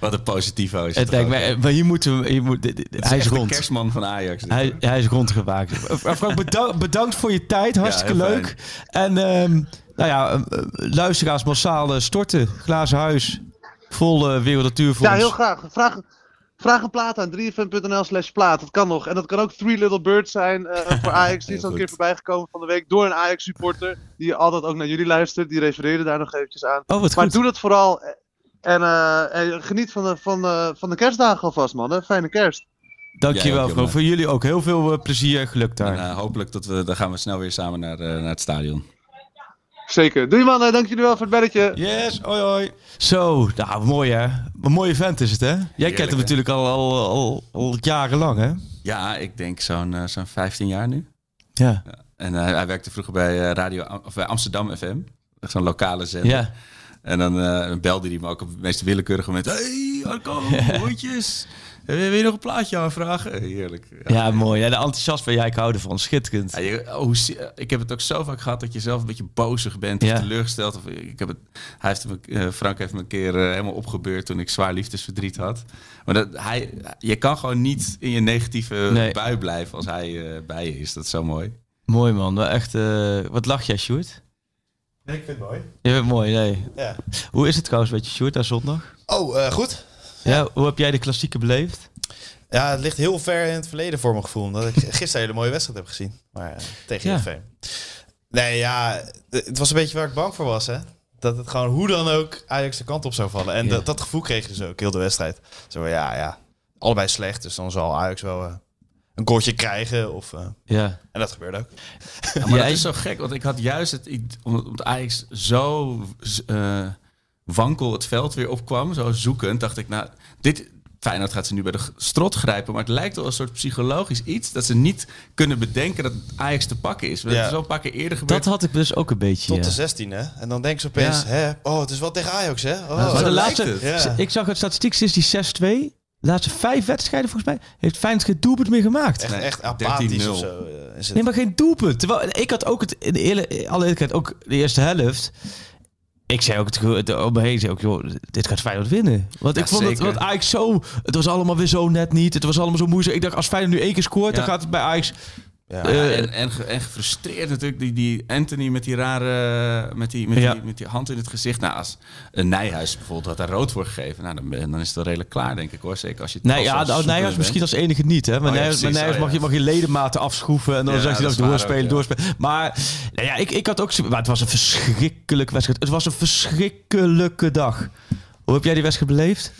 Wat een positivo is Het lijkt me, hè? maar hier moeten we... Hier moet, dit- dit- Het is hij is echt de rond. kerstman van Ajax. Hij, hij is rondgemaakt. Eh, Frank, bedankt, bedankt voor je tijd. Hartstikke leuk. En ehm, nou ja, eh, luisteraars massaal eh, storten. Glazen huis. Vol uh, Wereld Natuurfonds. Ja, heel graag. Vraag, vraag een plaat aan 3fm.nl slash plaat. Dat kan nog. En dat kan ook Three Little Birds zijn eh, voor Ajax. Die is al een keer voorbij gekomen van de week door een Ajax supporter. Die altijd ook naar jullie luistert. Die refereerde daar nog eventjes aan. Oh, wat Maar goed. doe dat vooral. En eh, eh, geniet van de, van, de, van de kerstdagen alvast, man. Hè? Fijne kerst. Dankjewel, jongen. Voor jullie ook. Heel veel eh, plezier en geluk daar. En, eh, hopelijk dat we, dan gaan we snel weer samen naar, eh, naar het stadion. Zeker. Doei mannen. Dank jullie wel voor het belletje. Yes, hoi hoi. Zo, nou mooi hè. Een mooie vent is het hè. Jij kent hem hè? natuurlijk al, al, al, al jarenlang hè. Ja, ik denk zo'n zo'n 15 jaar nu. Ja. En hij werkte vroeger bij, eh, radio, of bij Amsterdam FM. Zo'n lokale zender. Ja. En dan eh, belde hij me ook op het meest willekeurige moment. Hey, Arco, hondjes. Wil je nog een plaatje aanvragen? Heerlijk. Ja. ja, mooi. Ja, de enthousiasme, ja, ik hou ervan. Schitterend. Ja, je- oh, ik heb het ook zo vaak gehad dat je zelf een beetje bozig bent of Ja. teleurgesteld. Of, ik heb het, hij heeft me, eh, Frank heeft me een keer eh, helemaal opgebeurd toen ik zwaar liefdesverdriet had. Maar dat, hij, je kan gewoon niet in je negatieve Nee. bui blijven als hij eh, bij je is. Dat is zo mooi. Mooi man. Echt, eh, wat lach jij, Sjoerd? Nee, ik vind het mooi. Je bent mooi, nee. Ja. Hoe is het trouwens met je, Sjoerd, daar zondag? Oh, eh, goed. Ja. hoe heb jij de klassieke beleefd? Ja, het ligt heel ver in het verleden voor mijn gevoel. Omdat ik gisteren een hele mooie wedstrijd heb gezien. Maar eh, tegen Ja. Nee, ja, het was een beetje waar ik bang voor was, hè. Dat het gewoon hoe dan ook Ajax de kant op zou vallen. En Ja. dat, dat gevoel kreeg je dus ook, heel de wedstrijd. Zo ja, ja, allebei slecht. Dus dan zal Ajax wel eh, een goaltje krijgen. Of, eh, Ja. en dat gebeurde ook. Ja, maar Jij- dat is zo gek, want ik had juist het, omdat Ajax zo eh, wankel het veld weer opkwam, zo zoekend, dacht ik, nou, dit, Feyenoord gaat ze nu bij de strot grijpen, maar het lijkt wel een soort psychologisch iets dat ze niet kunnen bedenken dat Ajax te pakken is. Dat Ja. is al een paar keer eerder gebeurd. Dat had ik dus ook een beetje. Tot ja. de 16 hè. En dan denken ze opeens, Ja. hè, oh, het is wel tegen Ajax, hè. Oh, maar zo de laatste, het. Ja. Ik zag het statistiek sinds die 6-2. De laatste vijf wedstrijden volgens mij heeft Feyenoord geen doelpunt meer gemaakt. Echt, echt 13-0. apathisch of zo. is het. Nee, maar geen doelpunt. Terwijl ik had ook het in de eerlijk, alle eerlijkheid ook de eerste helft. Ik zei ook het, ge- het om me heen, zei ook, joh, dit gaat Feyenoord winnen. Want Ja, ik vond het, want Ajax zo, het was allemaal weer zo net niet. Het was allemaal zo moeizaam. Ik dacht, als Feyenoord nu één keer scoort, dan gaat het bij Ajax. Ja. Eh, en, en, ge- en gefrustreerd natuurlijk, die, die Anthony met die rare, met die, met, Ja. die, met die hand in het gezicht. Nou, als een Nijhuis bijvoorbeeld had daar rood voor gegeven, nou, dan, dan is het wel redelijk klaar, denk ik hoor. Zeker als je het Nee, ja, als nou, Nijhuis bent. misschien als enige niet. Hè? Maar Oh ja, Nijhuis, maar precies. Nijhuis Oh, mag, je, mag je ledematen afschroeven en dan Ja, zegt hij dat dat doorspelen, ook, ja. doorspelen. Maar Nou ja, ik, ik had ook... Maar het was een verschrikkelijke wedstrijd. Het was een verschrikkelijke dag. Hoe heb jij die wedstrijd beleefd?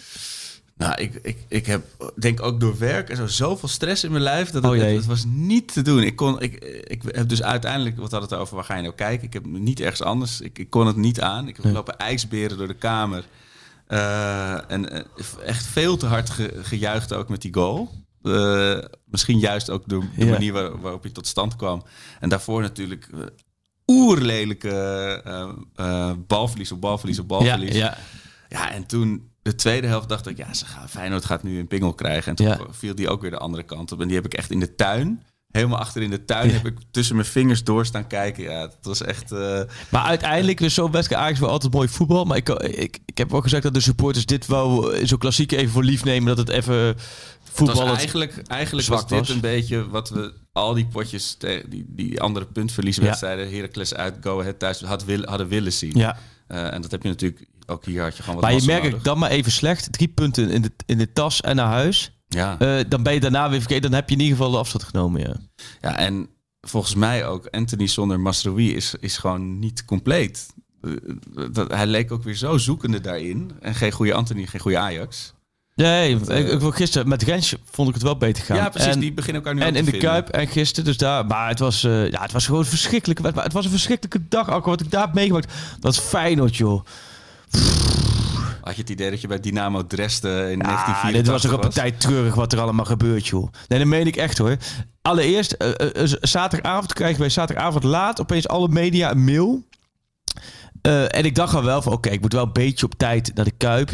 Nou, ik, ik, ik heb denk ook door werk en zo zoveel stress in mijn lijf dat het, Oh het, het was niet te doen. Ik kon, ik, ik heb dus uiteindelijk, wat had het over, waar ga je nou kijken? Ik heb niet ergens anders. Ik, ik kon het niet aan. Ik heb lopen ijsberen door de kamer Eh, en eh, echt veel te hard ge- gejuicht ook met die goal. Eh, misschien juist ook door de Ja. manier waar- waarop hij tot stand kwam. En daarvoor natuurlijk oerlelijke balverlies op balverlies op balverlies. ja. Ja, en toen de tweede helft dacht ik, ja, ze gaan, Feyenoord gaat nu een pingel krijgen. En toen Ja. viel die ook weer de andere kant op. En die heb ik echt in de tuin, helemaal achter in de tuin, heb ik tussen mijn vingers door staan kijken. Ja, het was echt... eh, Maar uiteindelijk, dus zo'n wedstrijd Ajax wel altijd mooi voetbal. Maar ik, ik, ik heb ook gezegd dat de supporters dit wou zo klassiek even voor lief nemen. Dat het even het voetbal... was eigenlijk, eigenlijk was dit was. een beetje wat we al die potjes, die, die andere puntverlieswedstrijden, Heracles uit, Go Ahead thuis, had wil, hadden willen zien. Ja, Eh, en dat heb je natuurlijk, ook hier had je gewoon wat maar je merkt nodig. dan maar even slecht. Drie punten in de, in de tas en naar huis. Ja. Eh, dan ben je daarna weer vergeten. Dan heb je in ieder geval de afstand genomen, ja. Ja, en volgens mij ook Anthony zonder Masrowi is, is gewoon niet compleet. Eh, Dat, hij leek ook weer zo zoekende daarin. En geen goede Anthony, geen goede Ajax. Nee, eh, ik, ik, vond gisteren met Rens vond ik het wel beter gaan. Ja, precies. En, die beginnen elkaar nu en in de vinden. Kuip en gisteren, dus daar. Maar het was, eh, ja, het was gewoon verschrikkelijk. Het was een verschrikkelijke dag. Ook wat ik daar heb meegemaakt. Dat is Feyenoord, joh. Had je het idee dat je bij Dynamo Dresden in Ja, 1984 dit was toch een partij treurig wat er allemaal gebeurt, joh. Nee, dat meen ik echt, hoor. Allereerst, eh, eh, eh, zaterdagavond krijgen wij zaterdagavond laat opeens alle media een mail. Eh, en ik dacht al wel van, oké, ik moet wel een beetje op tijd naar de Kuip.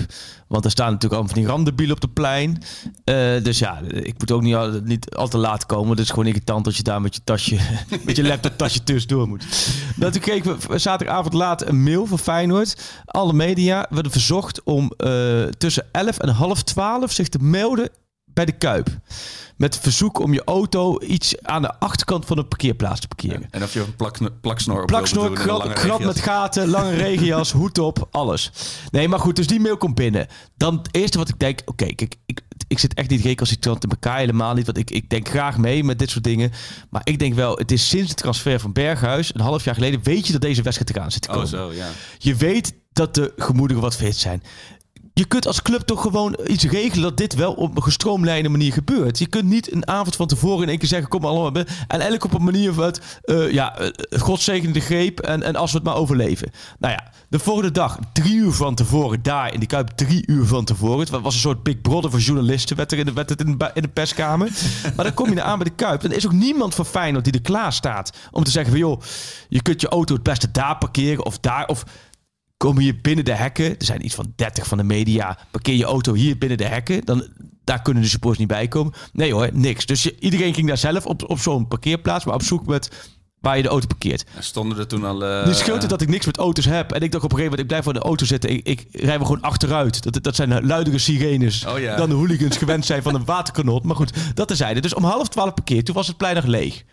Want er staan natuurlijk allemaal van die randenbielen op de plein. Eh, dus ja, ik moet ook niet al, niet al te laat komen. Het is gewoon irritant als je daar met je tasje, met je laptoptasje tussendoor moet. Nou, toen kregen we zaterdagavond laat een mail van Feyenoord. Alle media werden verzocht om eh, tussen 11 en half 12 zich te melden bij de Kuip. Met verzoek om je auto iets aan de achterkant van de parkeerplaats te parkeren. En of je een plak, plaksnor op Plaksnor, regenjas. met gaten, lange regenjas, hoed op, alles. Nee, maar goed, dus die mail komt binnen. Dan het eerste wat ik denk, oké, kijk, ik, ik zit echt niet recalcitrant in elkaar, helemaal niet. Want ik, ik denk graag mee met dit soort dingen. Maar ik denk wel, het is sinds de transfer van Berghuis, een half jaar geleden, weet je dat deze wedstrijd eraan zit te Oh, komen. zo, ja. Je weet dat de gemoederen wat verhit zijn. Je kunt als club toch gewoon iets regelen dat dit wel op een gestroomlijnde manier gebeurt. Je kunt niet een avond van tevoren in één keer zeggen: kom allemaal. En eigenlijk op een manier van: eh ja, eh, God zegene de greep en, en als we het maar overleven. Nou ja, de volgende dag, drie uur van tevoren, daar in de Kuip, drie uur van tevoren. Het was een soort Big Brother voor journalisten, werd, er in, de, werd het in, de, ba- in de perskamer. maar dan kom je aan bij de Kuip. En er is ook niemand van Feyenoord die er klaar staat om te zeggen: van, joh, je kunt je auto het beste daar parkeren of daar. Of komen hier binnen de hekken. Er zijn iets van 30 van de media. Parkeer je auto hier binnen de hekken. Dan, daar kunnen de supporters niet bij komen. Nee hoor, niks. Dus je- iedereen ging daar zelf op, op zo'n parkeerplaats. Maar op zoek met waar je de auto parkeert. En stonden er toen al... eh, Nu scheelt het dat ik niks met auto's heb. En ik dacht op een gegeven moment, ik blijf voor de auto zitten. Ik, ik rij me gewoon achteruit. Dat, dat zijn luidere sirenes Oh dan de hooligans gewend zijn van een waterkanon. Maar goed, dat terzijde. Dus om half twaalf parkeerd. Toen was het plein nog leeg.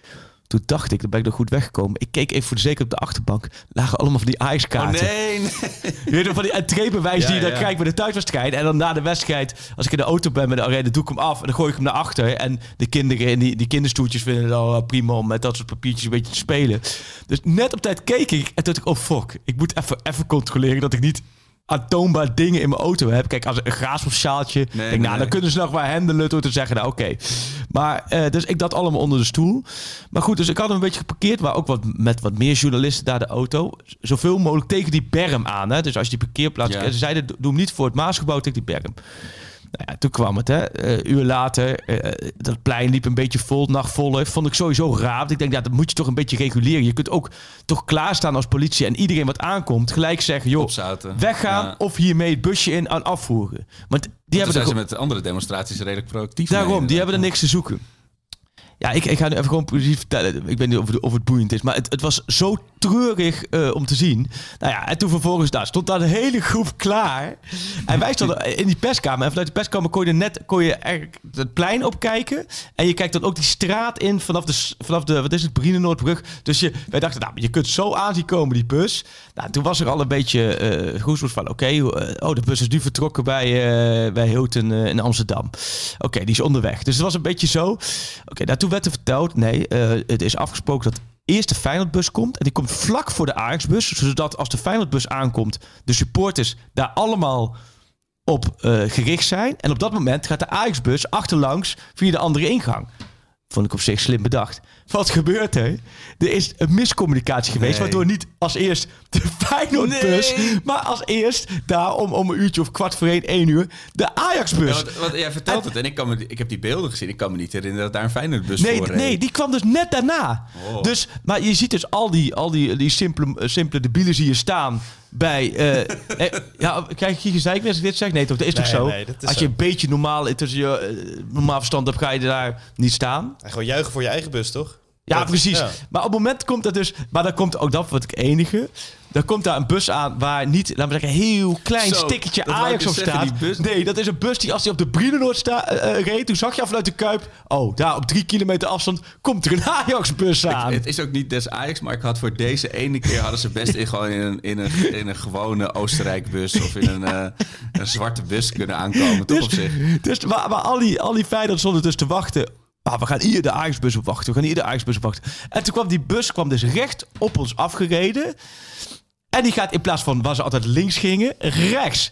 Toen dacht ik, dan ben ik nog goed weggekomen. Ik keek even voor de zekerheid op de achterbank. Lagen allemaal van die Oh ijskaarten. nee, nee. Je weet van die entreebewijs Ja, die je dan ja. krijgt bij de thuiswedstrijd. En dan na de wedstrijd, als ik in de auto ben met de arena, doe ik hem af. En dan gooi ik hem naar achter. En de kinderen in die, die kinderstoeltjes vinden het al prima om met dat soort papiertjes een beetje te spelen. Dus net op tijd keek ik en toen dacht ik, oh fuck. Ik moet even, even controleren dat ik niet aantoonbaar dingen in mijn auto heb. Kijk, als een denk, nee, nou, nee. dan kunnen ze nog wel handelen door te zeggen, nou oké. Maar, eh, dus ik dat allemaal onder de stoel. Maar goed, dus ik had hem een beetje geparkeerd. Maar ook wat, met wat meer journalisten daar de auto. Zoveel mogelijk tegen die berm aan. Hè? Dus als je die parkeerplaats... Ja. Ze zeiden, doe hem niet voor het Maasgebouw tegen die berm. Nou ja, toen kwam het, hè. Eh, uur later, eh, dat plein liep een beetje vol, nacht vol. Vond ik sowieso raar. Want ik denk, ja, dat moet je toch een beetje reguleren. Je kunt ook toch klaarstaan als politie en iedereen wat aankomt, gelijk zeggen, joh, weggaan Ja. of hiermee het busje in aan afvoeren. Want die hebben zijn ze met andere demonstraties redelijk proactief Daarom, mee, die hebben er niks te zoeken. Ja, ik, ik ga nu even gewoon precies vertellen. Ik weet niet of het, of het boeiend is. Maar het, het was zo treurig eh, om te zien. Nou ja, en toen vervolgens daar stond daar een hele groep klaar. En wij stonden in die perskamer. En vanuit die perskamer kon je net kon je eigenlijk het plein opkijken. En je kijkt dan ook die straat in vanaf de, vanaf de wat is het, Brienenoordbrug. Dus je, wij dachten, nou, je kunt zo aanzien komen, die bus. Nou, toen was er al een beetje eh goed van, oké, eh, oh, de bus is nu vertrokken bij, eh, bij Hilton in Amsterdam. Oké, die is onderweg. Dus het was een beetje zo. Oké, nou, toen werd er verteld, nee, eh, het is afgesproken dat eerst de Feyenoordbus komt. En die komt vlak voor de Ajaxbus. Zodat als de Feyenoordbus aankomt, de supporters daar allemaal op eh, gericht zijn. En op dat moment gaat de Ajaxbus achterlangs via de andere ingang. Vond ik op zich slim bedacht. Wat gebeurt er? Er is een miscommunicatie geweest, Nee. waardoor niet als eerst de Feyenoordbus, Nee. maar als eerst daar om, om een uurtje of kwart voor één, één uur, de Ja, Ajaxbus. want, want jij vertelt het en ik, kan me, ik heb die beelden gezien. Ik kan me niet herinneren dat daar een Feyenoordbus Nee, voor reed. nee, die kwam dus net daarna. Oh. Dus, maar je ziet dus al die, al die, die simpele, simpele debielen zie je staan bij... eh, eh, ja, krijg je gezeik als ik dit zeg? Nee, toch? Dat is toch zo? nee, dat is als zo. je een beetje normaal tussen je eh, normaal verstand hebt, ga je daar niet staan. En gewoon juichen voor je eigen bus, toch? Ja, precies. ja. Maar op het moment komt dat dus... Maar dan komt ook dat wat ik enige... Dan komt daar een bus aan waar niet, laten we zeggen, een heel klein Zo, ik Ajax op dus zeggen, staat. die bus- Nee, dat is een bus die als hij op de Brienenoord sta, eh, eh, reed, toen zag je vanuit de Kuip, oh, daar op drie kilometer afstand komt er een Ajax-bus aan. Het is ook niet des Ajax, maar ik had voor deze ene keer hadden ze best in, gewoon in, een, in, een, in een gewone Oostenrijk-bus of in een, eh, een zwarte bus kunnen aankomen. Toch op zich. Dus, maar, maar al die, al die Feyenoord stonden dus te wachten. Ah, we gaan hier de Ajax-bus op wachten. We gaan hier de Ajax-bus op wachten. En toen kwam die bus kwam dus recht op ons afgereden. En die gaat in plaats van waar ze altijd links gingen, rechts.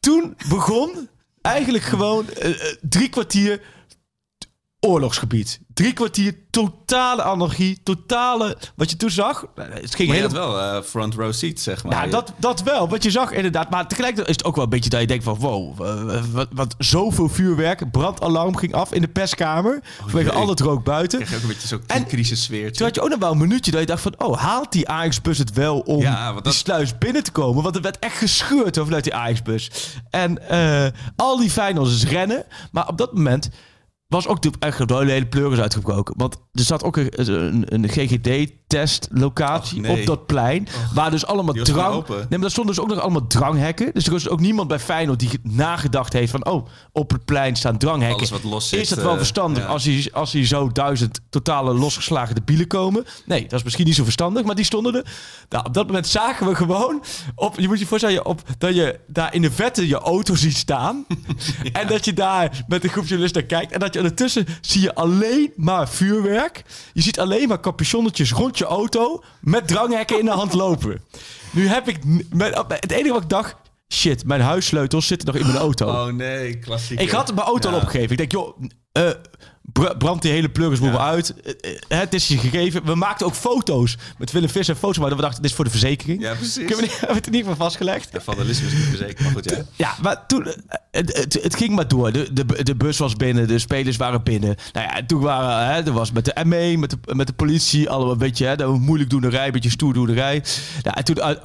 Toen begon eigenlijk gewoon eh, eh, drie kwartier oorlogsgebied. Drie kwartier totale anarchie, totale... Wat je toen zag, eh, het ging Maar helemaal... wel eh, front row seat, zeg maar. Ja, dat, dat wel. Wat je zag inderdaad. Maar tegelijkertijd is het ook wel een beetje dat je denkt van... Wow, eh, wat, wat zoveel vuurwerk. Brandalarm ging af in de perskamer. vanwege jee. al het rook buiten. je ook een beetje zo'n En- crisissfeertje. Toen had je ook nog wel een minuutje dat je dacht van... Oh, haalt die Ajax-bus het wel om Ja, dat- die sluis binnen te komen? Want er werd echt gescheurd over vanuit die Ajax-bus. En al die Feyenoorders rennen. Maar op dat moment was ook de, echt de hele pleuris uitgebroken. Want er zat ook een, een, een GGD-testlocatie nee. op dat plein. waar dus allemaal drang... Nee, maar daar stonden dus ook nog allemaal dranghekken. Dus er was ook niemand bij Feyenoord die nagedacht heeft van... Oh, op het plein staan dranghekken. Alles wat los zit, Is het wel eh, verstandig ja. als, hij, als hij zo duizend totale losgeslagen debielen komen? Nee, dat is misschien niet zo verstandig, maar die stonden er. Nou, op dat moment zagen we gewoon... Op, je moet je voorstellen op, dat je daar in de vette je auto ziet staan. En dat je daar met een groep journalisten naar kijkt. En dat je ondertussen zie je alleen maar vuurwerk. Je ziet alleen maar capuchonnetjes rond je auto met dranghekken in de hand lopen. Nu heb ik... het enige wat ik dacht... Shit, mijn huissleutels zitten nog in mijn auto. Oh nee, klassiek. Ik had mijn auto al Ja. opgegeven. Ik denk, joh, eh, br- brand die hele pluggersboel Ja. uit. Eh, eh, het is je gegeven. We maakten ook foto's met Willem Visser. Foto's maar we dachten, dit is voor de verzekering. Ja, precies. Het niet- hebben het er niet van vastgelegd. Ja, vandalisme is niet verzekerd, maar goed, ja. Ja, maar toen, eh, het, het, het ging maar door. De, de, de bus was binnen, de spelers waren binnen. Nou ja, toen waren, hè, er was met de ME, met de, met de politie, allemaal een beetje, hè, dat moeilijk doenerij, een beetje stoerdoenerij. Nou, en toen u-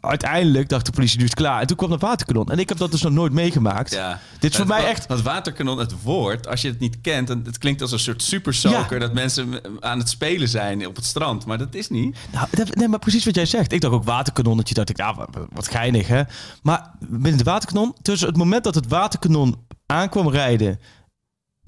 uiteindelijk dacht de politie, nu is het klaar. En toen kwam het waterkanon. En ik heb dat dus nog nooit meegemaakt. Ja. Dit is voor mij echt... Het waterkanon, het woord, als je het niet kent, dan, het klinkt als een soort super soaker Ja. dat mensen aan het spelen zijn op het strand. Maar dat is niet. Nou, dat- nee, maar precies wat jij zegt. Ik dacht ook waterkanonnetje. Dacht ik, ja, wat, geinig, hè? Maar binnen het waterkanon, tussen het moment dat het waterkanon aankwam rijden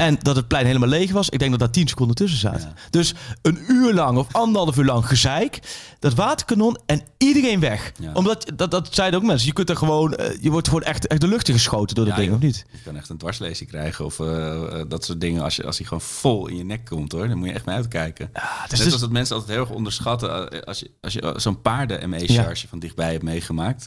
en dat het plein helemaal leeg was, ik denk dat daar 10 seconden tussen zaten. Ja. Dus een uur lang of anderhalf uur lang gezeik, dat waterkanon en iedereen weg. Ja. Omdat, dat, dat zeiden ook mensen, je kunt er gewoon, eh, je wordt gewoon echt, echt de lucht in geschoten door dat Ja, ding, of niet? Je kan echt een dwarslezing krijgen of eh, eh, dat soort dingen. Als, je, als hij gewoon vol in je nek komt hoor, dan moet je echt mee uitkijken. dus Net dus- als dat mensen altijd heel erg onderschatten. Als je, als je zo'n paarden-ME-charge van dichtbij hebt meegemaakt,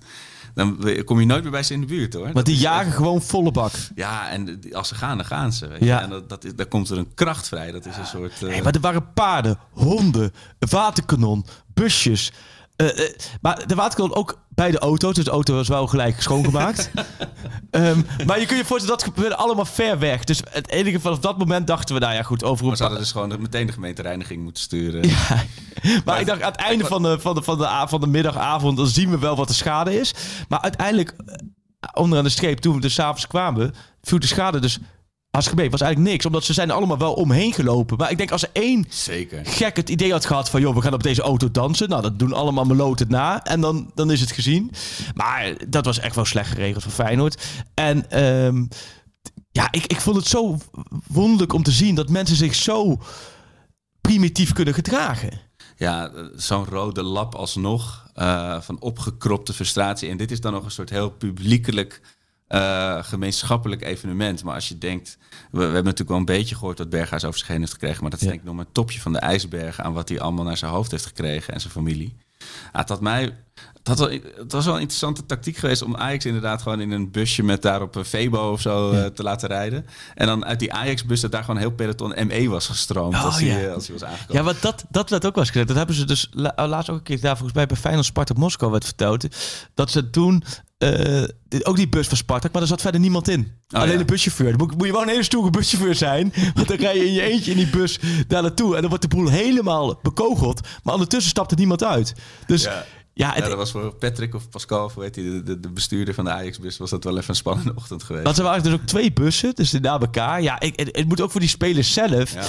dan kom je nooit meer bij ze in de buurt hoor. Want die jagen echt- gewoon volle bak. Ja, en als ze gaan, dan gaan ze. Weet je? Ja. En dat, dat is, daar komt er een kracht vrij. Dat is een soort. Nee, maar er waren paarden, honden, waterkanon, busjes. Eh, eh, maar de waterkanon ook bij de auto. Dus de auto was wel gelijk schoongemaakt. Ehm, maar je kunt je voorstellen, dat gebeurde allemaal ver weg. Dus het enige vanaf dat moment dachten we, nou ja goed, over Maar ze paar... hadden dus gewoon meteen de gemeentereiniging moeten sturen. Ja. Maar ik dacht, aan het einde van de, van, de, van, de, van de middagavond, dan zien we wel wat de schade is. Maar uiteindelijk, eh, onderaan de streep, toen we dus s'avonds kwamen, viel de schade dus hartstikke was eigenlijk niks, omdat ze zijn er allemaal wel omheen gelopen. Maar ik denk, als er één Zeker. gek het idee had gehad van... joh, we gaan op deze auto dansen. Nou, dat doen allemaal meloten na. En dan, dan is het gezien. Maar dat was echt wel slecht geregeld van Feyenoord. En ehm, ja, ik, ik vond het zo wonderlijk om te zien... dat mensen zich zo primitief kunnen gedragen. Ja, zo'n rode lap alsnog eh, van opgekropte frustratie. En dit is dan nog een soort heel publiekelijk eh, gemeenschappelijk evenement. Maar als je denkt, we, we hebben natuurlijk wel een beetje gehoord wat Berghuis over zich heen heeft gekregen. Maar dat is Ja. denk ik nog maar het topje van de ijsberg aan wat hij allemaal naar zijn hoofd heeft gekregen en zijn familie. Ja, het, had mij, het, had wel, het was wel een interessante tactiek geweest om Ajax inderdaad gewoon in een busje met daarop een Febo of zo eh, te laten rijden. En dan uit die Ajax-bus dat daar gewoon heel peloton ME was gestroomd Oh, als, hij, ja. eh, als hij was aangekomen. Ja, want dat, dat werd ook wel eens gezegd. Dat hebben ze dus la- laatst ook een keer daar volgens mij bij Feyenoord Spartak Moskou werd verteld. Dat ze toen eh, ook die bus van Spartak, maar er zat verder niemand in. Alleen ja. de buschauffeur. Moet, moet je wel een hele stoere buschauffeur zijn. Want dan rij je in je eentje in die bus daar naartoe. En dan wordt de boel helemaal bekogeld. Maar ondertussen stapt er niemand uit. Dus ja, Ja. het, Ja, dat was voor Patrick of Pascal, of weet je, de, de, de bestuurder van de Ajax-bus, was dat wel even een spannende ochtend geweest. want er waren dus ook twee bussen, dus na elkaar. Ja, ik, het, het moet ook voor die spelers zelf. Ja.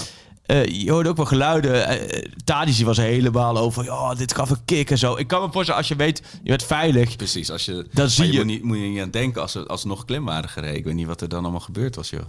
Eh, je hoorde ook wel geluiden. Uh, Tadic was helemaal over. Ja, dit gaf een kick en zo. Ik kan me voorstellen, als je weet, je bent veilig. Precies, als je, Dan zie je- Moet, niet, moet je niet aan denken als ze als nog klim waren gereden. Ik weet niet wat er dan allemaal gebeurd was, joh.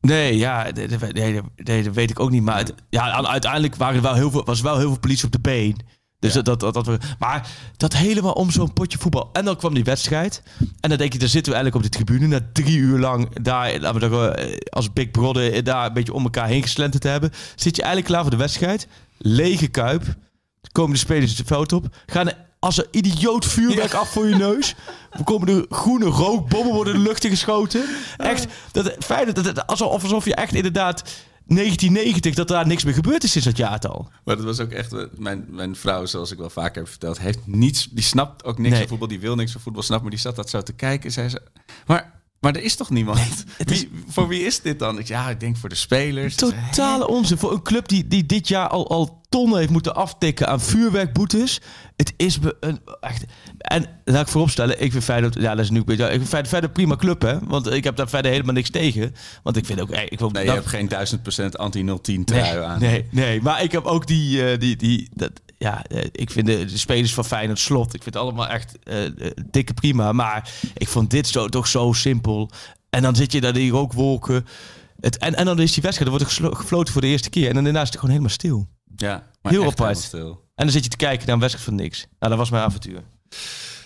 Nee, ja, nee, nee, nee, nee, dat weet ik ook niet. Maar het- ja, uiteindelijk waren er wel heel veel, was wel heel veel politie op de been. Dus Ja. dat, dat, dat, we- maar dat helemaal om zo'n potje voetbal. En dan kwam die wedstrijd. En dan denk je, dan zitten we eigenlijk op de tribune. Na drie uur lang daar, laten we zeggen, eh, als Big Brother eh, daar een beetje om elkaar heen geslenterd te hebben. Zit je eigenlijk klaar voor de wedstrijd. Lege kuip. Komen de spelers het veld op. Gaan er als een idioot vuurwerk af voor je neus. We komen de groene rookbommen worden de lucht in geschoten. Echt, dat, feit dat het alsof, alsof je echt inderdaad 1990 dat daar niks meer gebeurd is sinds dat jaartal. Maar dat was ook echt... Mijn, mijn vrouw, zoals ik wel vaker heb verteld, heeft niets... Die snapt ook niks Nee. van voetbal, die wil niks van voetbal, snapt, maar die zat dat zo te kijken. En zei ze, maar, maar er is toch niemand? Wie, voor wie is dit dan? Ik, ja, ik denk voor de spelers. Totale onzin. Voor een club die, die dit jaar al, al tonnen heeft moeten aftikken aan vuurwerkboetes. Het is een echt. En laat ik vooropstellen, ik vind Feyenoord, ja, dat is nu een beetje. Ik vind Feyenoord verder prima club, hè? Want ik heb daar verder helemaal niks tegen. Want ik vind ook, ik wil Nee, je hebt geen duizend procent anti-010 trui nee, aan. Nee, nee, maar ik heb ook die, eh, die, die dat, ja, eh, ik vind de, de spelers van Feyenoord slot, ik vind het allemaal echt eh, dikke prima. Maar ik vond dit zo, toch zo simpel. En dan zit je daar die rookwolken. Het, en, en dan is die wedstrijd, er wordt gefloten voor de eerste keer. En dan daarna is het gewoon helemaal stil. Ja, maar Heel apart. stil. En dan zit je te kijken naar een wedstrijd van niks. Nou, dat was mijn avontuur.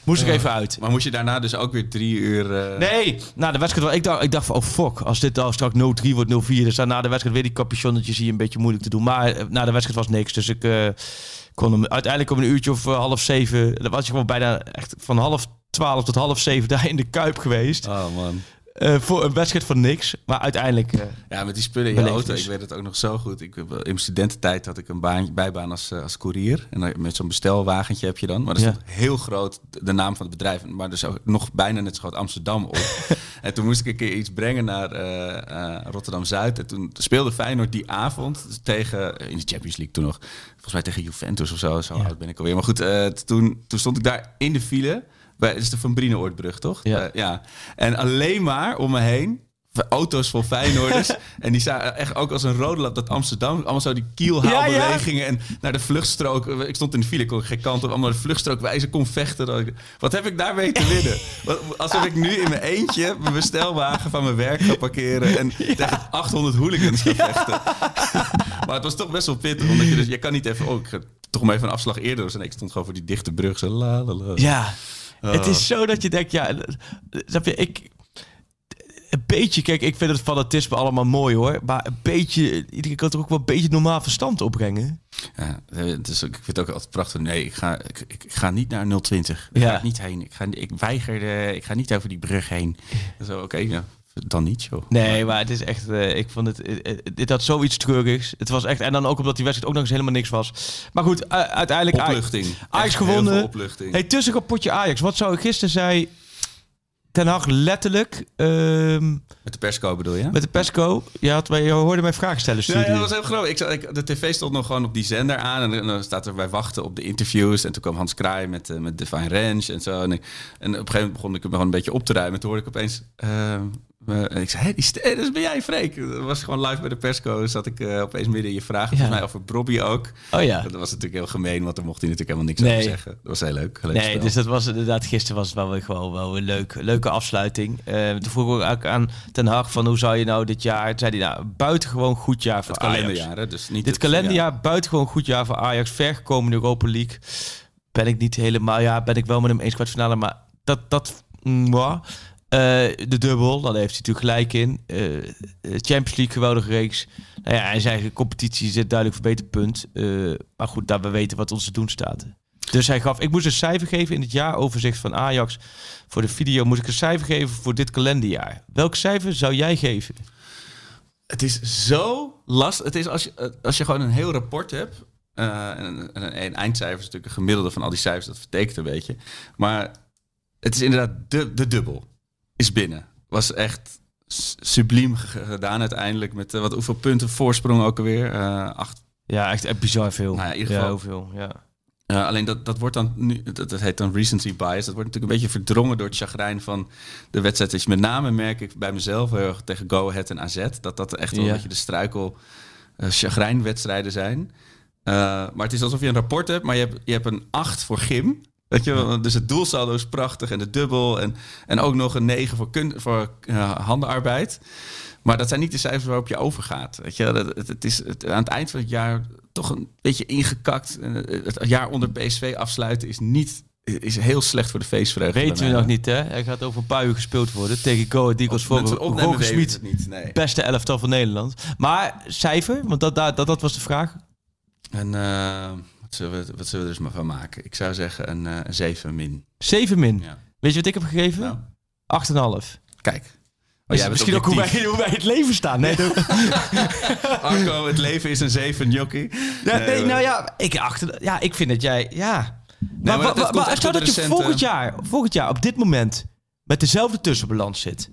Moest ik even uit. Maar moest je daarna dus ook weer drie uur... Nee, na de wedstrijd, ik dacht, ik dacht van, oh fuck, als dit al straks 0-3 wordt, 0-4, dus dan na de wedstrijd weer die capuchonnetjes hier een beetje moeilijk te doen. Maar na de wedstrijd was niks, dus ik kon hem uiteindelijk om een uurtje of eh, half zeven, dan was je gewoon bijna echt van half twaalf tot half zeven daar in de Kuip geweest. Oh man. Eh, voor een wedstrijd van niks, maar uiteindelijk... eh, Ja, met die spullen in je auto. Ik weet het ook nog zo goed. Ik, eh, in mijn studententijd had ik een baan, bijbaan als, als courier. En met zo'n bestelwagentje heb je dan. Maar er Ja. stond heel groot de, naam van het bedrijf. Maar dus ook nog bijna net zo groot Amsterdam op. en toen moest ik een keer iets brengen naar eh, Rotterdam-Zuid. En toen speelde Feyenoord die avond tegen... In de Champions League toen nog. Volgens mij tegen Juventus of zo. Zo Ja. oud ben ik alweer. Maar goed, toen, toen stond ik daar in de file. Bij, het is de Van Brienenoordbrug, toch? Ja. Eh, ja. En alleen maar om me heen auto's vol Feyenoorders. en die zagen echt ook als een rode lap dat Amsterdam. Allemaal zo die kielhaalbewegingen. En naar de vluchtstrook. Ik stond in de file, ik kon geen kant op. Allemaal naar de vluchtstrook wijzen, kon vechten. Dat ik- Wat heb ik daarmee te winnen? Wat- Alsof ik nu in mijn eentje mijn bestelwagen van mijn werk ga parkeren. En tegen 800 hooligans ga vechten. maar het was toch best wel pittig. Omdat je dus, je kan niet even... Oh, ga toch maar even een afslag eerder. Dus en ik stond gewoon voor die dichte brug. Zo la la la. Ja, het is zo dat je denkt, ja, snap je, ik, een beetje, kijk, ik vind het fanatisme allemaal mooi hoor, maar een beetje, iedereen kan toch ook wel een beetje normaal verstand opbrengen. Ja, het is, ook- ik vind het ook altijd prachtig. Nee, ik ga, ik, ik ga niet naar 020. Ja. Ga ik niet heen. Ik, ga, ik weiger, de, ik ga niet over die brug heen. Zo, oké, ja, dan niet, joh. Nee, maar het is echt, eh, ik vond het, eh, eh, dit had zoiets treurigs. Het was echt, en dan ook omdat die wedstrijd ook nog eens helemaal niks was. Maar goed, eh, uiteindelijk Opluchting. Ajax gewonnen. opluchting. Hey, tussen een potje Ajax, wat zou ik gisteren zei Ten Hag letterlijk ehm, Met de persco bedoel je? met de Pesco. Je, had, je hoorde mij vragen stellen. Ja, dat was heel groot. Ik, ik, de tv stond nog gewoon op die zender aan. En, dan staat er wij wachten op de interviews. En toen kwam Hans Kraai met, eh, met Divine Range en zo. En, ik- en op een gegeven moment begon ik hem gewoon een beetje op te ruimen. En toen hoorde ik opeens... eh, en ik zei, hé, die dat ben jij, Freek. Dat was gewoon live bij de persco. Zat ik eh, opeens midden in je vragen. Volgens Ja. mij over Brobby ook. Oh ja. Dat was natuurlijk heel gemeen, want daar mocht hij natuurlijk helemaal niks Nee. over zeggen. Dat was heel leuk. leuk Nee, spel. dus dat was inderdaad, gisteren was het wel weer gewoon wel een leuk, leuke afsluiting. Eh toen vroeg ik ook aan Ten Hag van hoe zou je nou dit jaar, toen zei hij nou, buitengewoon goed jaar voor het Ajax. kalenderjaar, hè? Dus niet Dit het- kalenderjaar buitengewoon goed jaar voor Ajax, ver gekomen in de Europa League. Ben ik niet helemaal, ja, ben ik wel met hem eens kwartfinale, maar dat, dat, mwah. Eh, de dubbel, daar heeft hij natuurlijk gelijk in. Eh, Champions League, geweldige reeks. Nou ja, en zijn competitie zit duidelijk verbeterpunt. Uh, maar goed, daar we weten wat ons te doen staat. Dus hij gaf, ik moest een cijfer geven in het jaaroverzicht van Ajax. Voor de video moest ik een cijfer geven voor dit kalenderjaar. Welk cijfer zou jij geven? Het is zo lastig. Het is als je, als je gewoon een heel rapport hebt. En, een, een eindcijfer is natuurlijk een gemiddelde van al die cijfers. Dat vertekent een beetje. Maar het is inderdaad de, de dubbel. Is binnen. Was echt subliem gedaan uiteindelijk. Met uh, wat hoeveel punten voorsprong ook alweer? Uh, acht. Ja, echt, bizar veel. Nou ja, in ieder geval. Ja, veel, ja. Uh, alleen dat, dat wordt dan nu, dat, dat heet dan recency bias. Dat wordt natuurlijk een beetje verdrongen door het chagrijn van de wedstrijd. Dus met name merk ik bij mezelf heel erg tegen Go Ahead en AZ dat dat echt wel ja. een beetje de struikel chagrijnwedstrijden zijn. Maar het is alsof je een rapport hebt, maar je hebt, je hebt een 8 voor gym. Weet je, dus het doelsaldo is prachtig en de dubbel en, en ook nog een 9 voor, kun, voor handenarbeid. Maar dat zijn niet de cijfers waarop je overgaat. Weet je, het, het is het, aan het eind van het jaar toch een beetje ingekakt. Het jaar onder PSV afsluiten is niet is heel slecht voor de feestvreugde. Weten we nog niet, hè? Hij gaat over een paar uur gespeeld worden tegen Go Eagles voor Roger niet. Nee. Beste elftal van Nederland. Maar cijfer, want dat, dat, dat was de vraag. En uh, wat, zullen we, wat zullen we er eens maar van maken? Ik zou zeggen een, uh, een 7 min. 7 min? Ja. Weet je wat ik heb gegeven? Nou. 8,5. Kijk. Oh, jij misschien ook hoe wij, hoe wij het leven staan. Nee, Arco, het leven is een zeven jockey. Ja, nee, nou ja ik, achter, ja, ik vind dat jij... Ja. Nee, maar, maar, maar, maar stel dat je volgend jaar, volgend jaar op dit moment met dezelfde tussenbalans zit.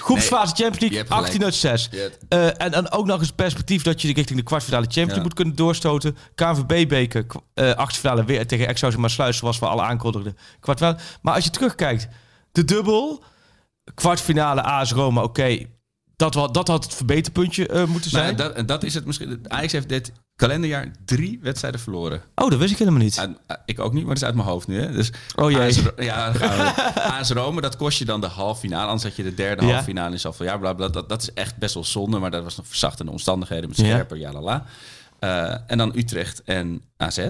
Groepsfase nee, Champions League, 18 uit 6. Uh, en dan ook nog eens perspectief dat je richting de kwartfinale Champions League ja. moet kunnen doorstoten. KNVB-beker, uh, achtfinale weer tegen Excelsior maar Sluis, zoals we alle aankondigden. Kwartfinale. Maar als je terugkijkt, de dubbel kwartfinale AS Roma, oké. dat, dat had het verbeterpuntje uh, moeten zijn. Nou, dat, dat is het misschien. Ajax heeft dit kalenderjaar drie wedstrijden verloren. Oh, dat wist ik helemaal niet. Uh, ik ook niet, maar dat is uit mijn hoofd nu. Hè. Dus oh jee. AS, ja, AS Rome, dat kost je dan de halve finale. Anders had je de derde ja. halve finale in zoveel jaar. Bla, bla, dat, dat is echt best wel zonde, maar dat was nog verzachtende omstandigheden met scherper, ja, la, la. Uh, en dan Utrecht en AZ.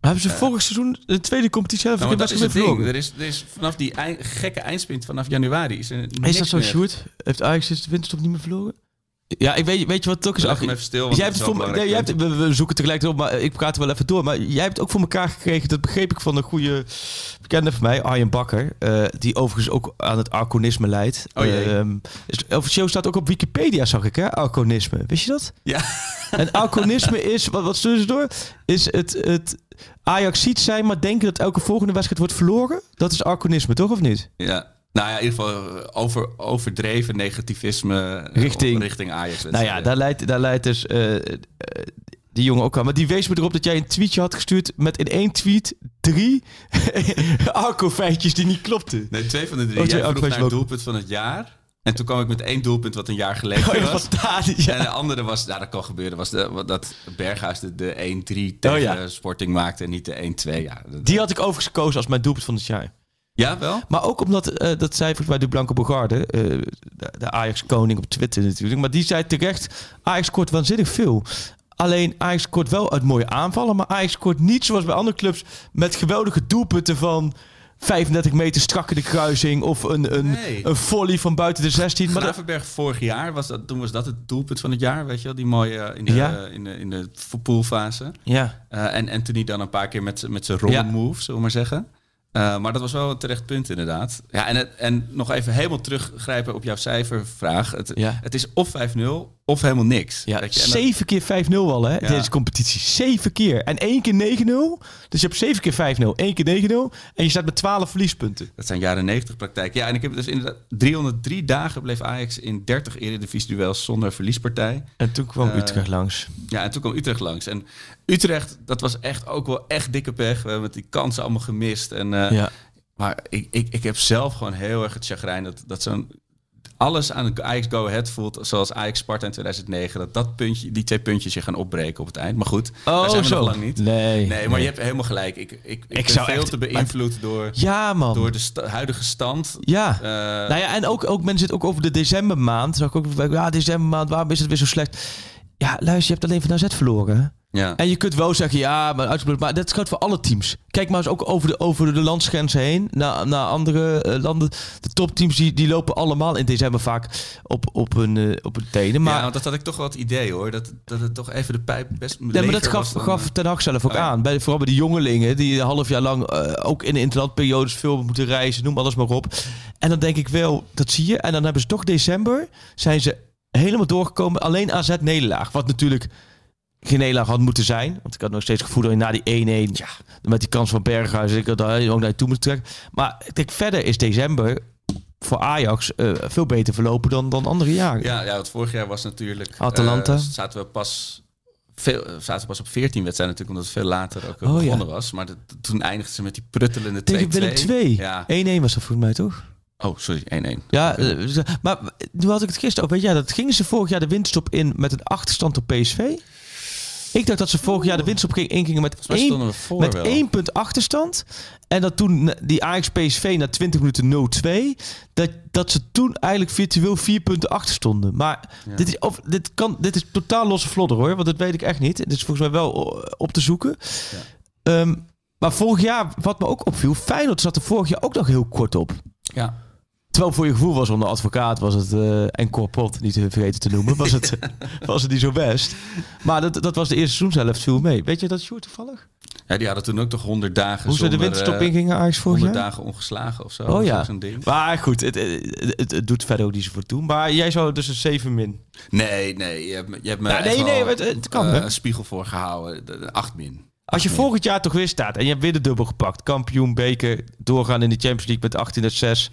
Hebben ze vorig seizoen de tweede competitie nou, dat is het ding. Er is, er is vanaf die gekke eindsprint vanaf januari is er Is dat zo, Sjoerd? Heeft Ajax de winterstop niet meer verloren? Ja, ik weet, weet je wat het ook is? Ach, even stil, jij hebt voor, nee, jij hebt, we, we, zoeken tegelijk op, maar ik praat er wel even door. Maar jij hebt ook voor elkaar gekregen, dat begreep ik van een goede bekende van mij, Arjen Bakker. Uh, die overigens ook aan het arconisme leidt. Oh. Uh, officieel staat ook op Wikipedia, zag ik, hè? Arconisme. Wist je dat? Ja. En arconisme is, wat, wat sturen ze door? Is het, het Ajax ziet zijn, maar denken dat elke volgende wedstrijd wordt verloren? Dat is arconisme, toch of niet? Ja. Nou ja, in ieder geval eh, over, overdreven negativisme richting, richting Ajax. Nou ja, daar leidt, daar leidt dus uh, uh, die jongen ook aan. Maar die wees me erop dat jij een tweetje had gestuurd met in één tweet drie arco-feitjes die niet klopten. Nee, twee van de drie. Oh, jij vroeg naar het doelpunt van het jaar. En toen kwam ik met één doelpunt wat een jaar geleden oh, was. ja. En de andere was, nou dat kan gebeuren, was de, dat Berghuis de, de 1-3 tegen oh, ja. Sporting maakte en niet de 1-2. Ja, die had ik overigens gekozen als mijn doelpunt van het jaar. Ja, wel? Maar ook omdat, uh, dat zei volgens mij de Blanco Bogarde, uh, de, de Ajax-koning op Twitter natuurlijk. Maar die zei terecht, Ajax scoort waanzinnig veel. Alleen Ajax scoort wel uit mooie aanvallen, maar Ajax scoort niet zoals bij andere clubs met geweldige doelpunten van 35 meter strak in de kruising of een, een, nee. een volley van buiten de 16. Maar Gravenberg vorig jaar, was dat, toen was dat het doelpunt van het jaar, weet je wel? Die mooie in de, ja. in de, in de poolfase. Ja. Uh, en Anthony dan een paar keer met, met zijn rollen ja. move, zullen we maar zeggen. Uh, maar dat was wel een terecht punt inderdaad. Ja, en, het, en nog even helemaal teruggrijpen op jouw cijfervraag. Het, ja. het is of 5-0 of helemaal niks. Ja, je, zeven keer 5-0 al hè, ja. deze competitie. Zeven keer. En één keer 9-0. Dus je hebt zeven keer 5-0, één keer 9-0. En je staat met 12 verliespunten. Dat zijn jaren 90 praktijk. Ja, en ik heb dus inderdaad 303 dagen bleef Ajax in 30 eredivisie duels zonder verliespartij. En toen kwam uh, Utrecht langs. Ja, en toen kwam Utrecht langs. En Utrecht, dat was echt ook wel echt dikke pech. We hebben die kansen allemaal gemist. En, uh, ja. Maar ik, ik, ik heb zelf gewoon heel erg het chagrijn dat, dat zo'n alles aan Ajax Go Ahead voelt zoals Ajax Sparta in 2009. Dat, dat puntje, die twee puntjes je gaan opbreken op het eind. Maar goed, oh, daar zijn we zo. nog lang niet. Nee, nee, maar nee. je hebt helemaal gelijk. Ik, ik, ik, Ik ben zou veel echt- te beïnvloed door, Ja, man. door de huidige stand. Ja. Eh, nou ja, en ook, ook men zit ook over de decembermaand. Zag ik ook, ja, decembermaand, waarom is het weer zo slecht? Ja, luister, je hebt alleen van AZ verloren. Ja. En je kunt wel zeggen, ja, maar, uitgebreid, maar dat geldt voor alle teams. Kijk maar eens ook over de, over de landsgrenzen heen, naar, naar andere eh, landen. De topteams die, die lopen allemaal in december vaak op, op, hun, eh, op hun tenen. Maar, ja, want dat had ik toch wel het idee hoor. Dat, dat het toch even de pijp best Nee, maar dat gaf, dan, gaf Ten Hag zelf ook Oh ja. aan. Bij, vooral bij de jongelingen die een half jaar lang eh, ook in de interlandperiodes veel moeten reizen, noem alles maar op. En dan denk ik wel, dat zie je. En dan hebben ze toch december, zijn ze helemaal doorgekomen. Alleen AZ nederlaag, wat natuurlijk geen nederlaag had moeten zijn. Want ik had nog steeds het gevoel dat je na die 1-1, met die kans van Berghuis, ik had daar ook naar je toe moeten trekken. Maar ik denk verder is december voor Ajax eh, veel beter verlopen dan, dan andere jaren. Ja, ja, want vorig jaar was natuurlijk... Atalanta. eh, zaten we pas... Veel, eh, zaten we pas op 14 wedstrijden natuurlijk, omdat het veel later ook Oh, ja. begonnen was. Maar toen eindigden ze met die pruttelende 2-2. Tegen Willem 2. 1-1 Ja. was dat volgens mij toch? Oh, sorry, 1-1. Ja, ze- maar nu had ik het gisteren over. Weet jij, dat gingen ze vorig jaar de winststop in met een achterstand op PSV? Ik dacht dat ze vorig jaar de winststop ging- ingingen met één, met wel. één punt achterstand. En dat toen die Ajax PSV na 20 minuten 0-2, dat, dat ze toen eigenlijk virtueel vier punten achter stonden. Maar dit, is, of, dit, kan, dit is totaal losse vlodder hoor, want dat weet ik echt niet. Dit is volgens mij wel eh, op te zoeken. Ehm, maar vorig jaar, wat me ook opviel, Feyenoord zat er vorig jaar ook nog heel kort op. Ja. Terwijl voor je gevoel was onder advocaat was het eh en Corpot niet te vergeten te noemen, was het, was het niet zo best. Maar dat, dat was de eerste seizoenshelft viel mee. Weet je dat Sjoerd toevallig? ja, die hadden toen ook toch 100 dagen Hoe ze de winterstop eh, ingingen Ajax vorig 100 jaar? dagen ongeslagen of zo. Oh ja. Zo'n ding. Maar goed, het, het, het, het doet verder ook niet zoveel toe. Maar jij zou dus een 7 min. Nee, nee, je hebt, me- je hebt me nee, nee, het- het kan, eh, een spiegel voor gehouden. De- de 8 min. Als je volgend jaar toch weer staat en je hebt weer de dubbel gepakt. Kampioen, beker, doorgaan in de Champions League met 18 uit 6.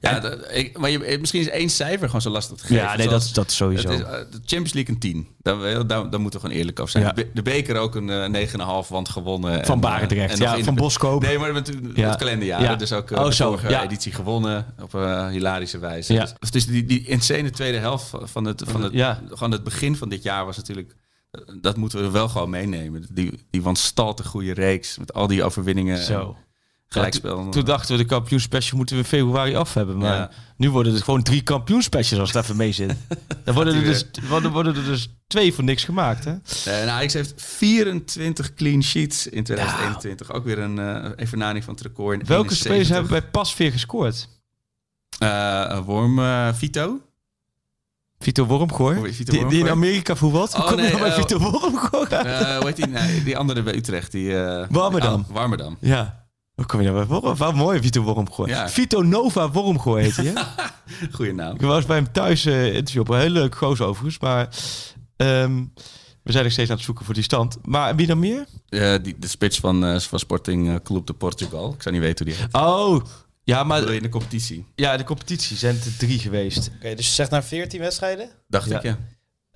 Ja, ik, maar je, misschien is één cijfer gewoon zo lastig te geven. Ja, nee, dat, dat sowieso. Het is, eh, de Champions League een 10. Daar, daar, daar moeten we gewoon eerlijk over zijn. Ja. De, be- de beker ook een eh, 9,5, want gewonnen. Van En, eh, Barendrecht, ja, van Boskoop. Nee, maar met Ja. het kalenderjaar. Ja. Dus ook eh, Oh, de zo, vorige ja. editie gewonnen op een hilarische wijze. Ja. Dus, dus die, die insane tweede helft van het, van het, gewoon het begin van dit jaar was natuurlijk... eh, Dat moeten we wel gewoon meenemen. Die, die wanstalte goede reeks met al die overwinningen. Zo. Gelijkspel. Toen dachten we de kampioenspecial moeten we in februari af hebben. Maar Ja. nu worden het gewoon drie kampioenspecials als het even mee zit. Dan worden er, dus, worden, worden er dus twee voor niks gemaakt. Hè? Eh, en Ajax heeft 24 clean sheets in 2021. Ook weer een uh, evenaring van het record. In Welke 71. spelers hebben bij Pasveer gescoord? Eh, Worm uh, Vito. Vito Wormgoor? Vito die, die in. Amerika voetbalt? Oh, kom je nee, nou bij eh, Vito Wormgoor? Uh, hoe heet die? Nee, die andere bij Utrecht. Die, uh, Warmerdam. Oh, Warmerdam. Ja. Hoe kom je nou bij Worm? Wat mooi, Vito Wormgoor. Ja. Vito Nova Wormgoor heet hij? Goeie naam. Ik was bij hem thuis uh, interview op. Een heel leuk goos overigens. Maar um, we zijn nog steeds aan het zoeken voor die stand. Maar wie dan meer? Uh, die, de spits van, uh, van Sporting Club de Portugal. Ik zou niet weten hoe die heet. Oh, ja, maar... in de competitie? Ja, de competitie zijn er drie geweest. Oké, okay, dus je zegt naar 14 wedstrijden? Dacht ja. ik, ja.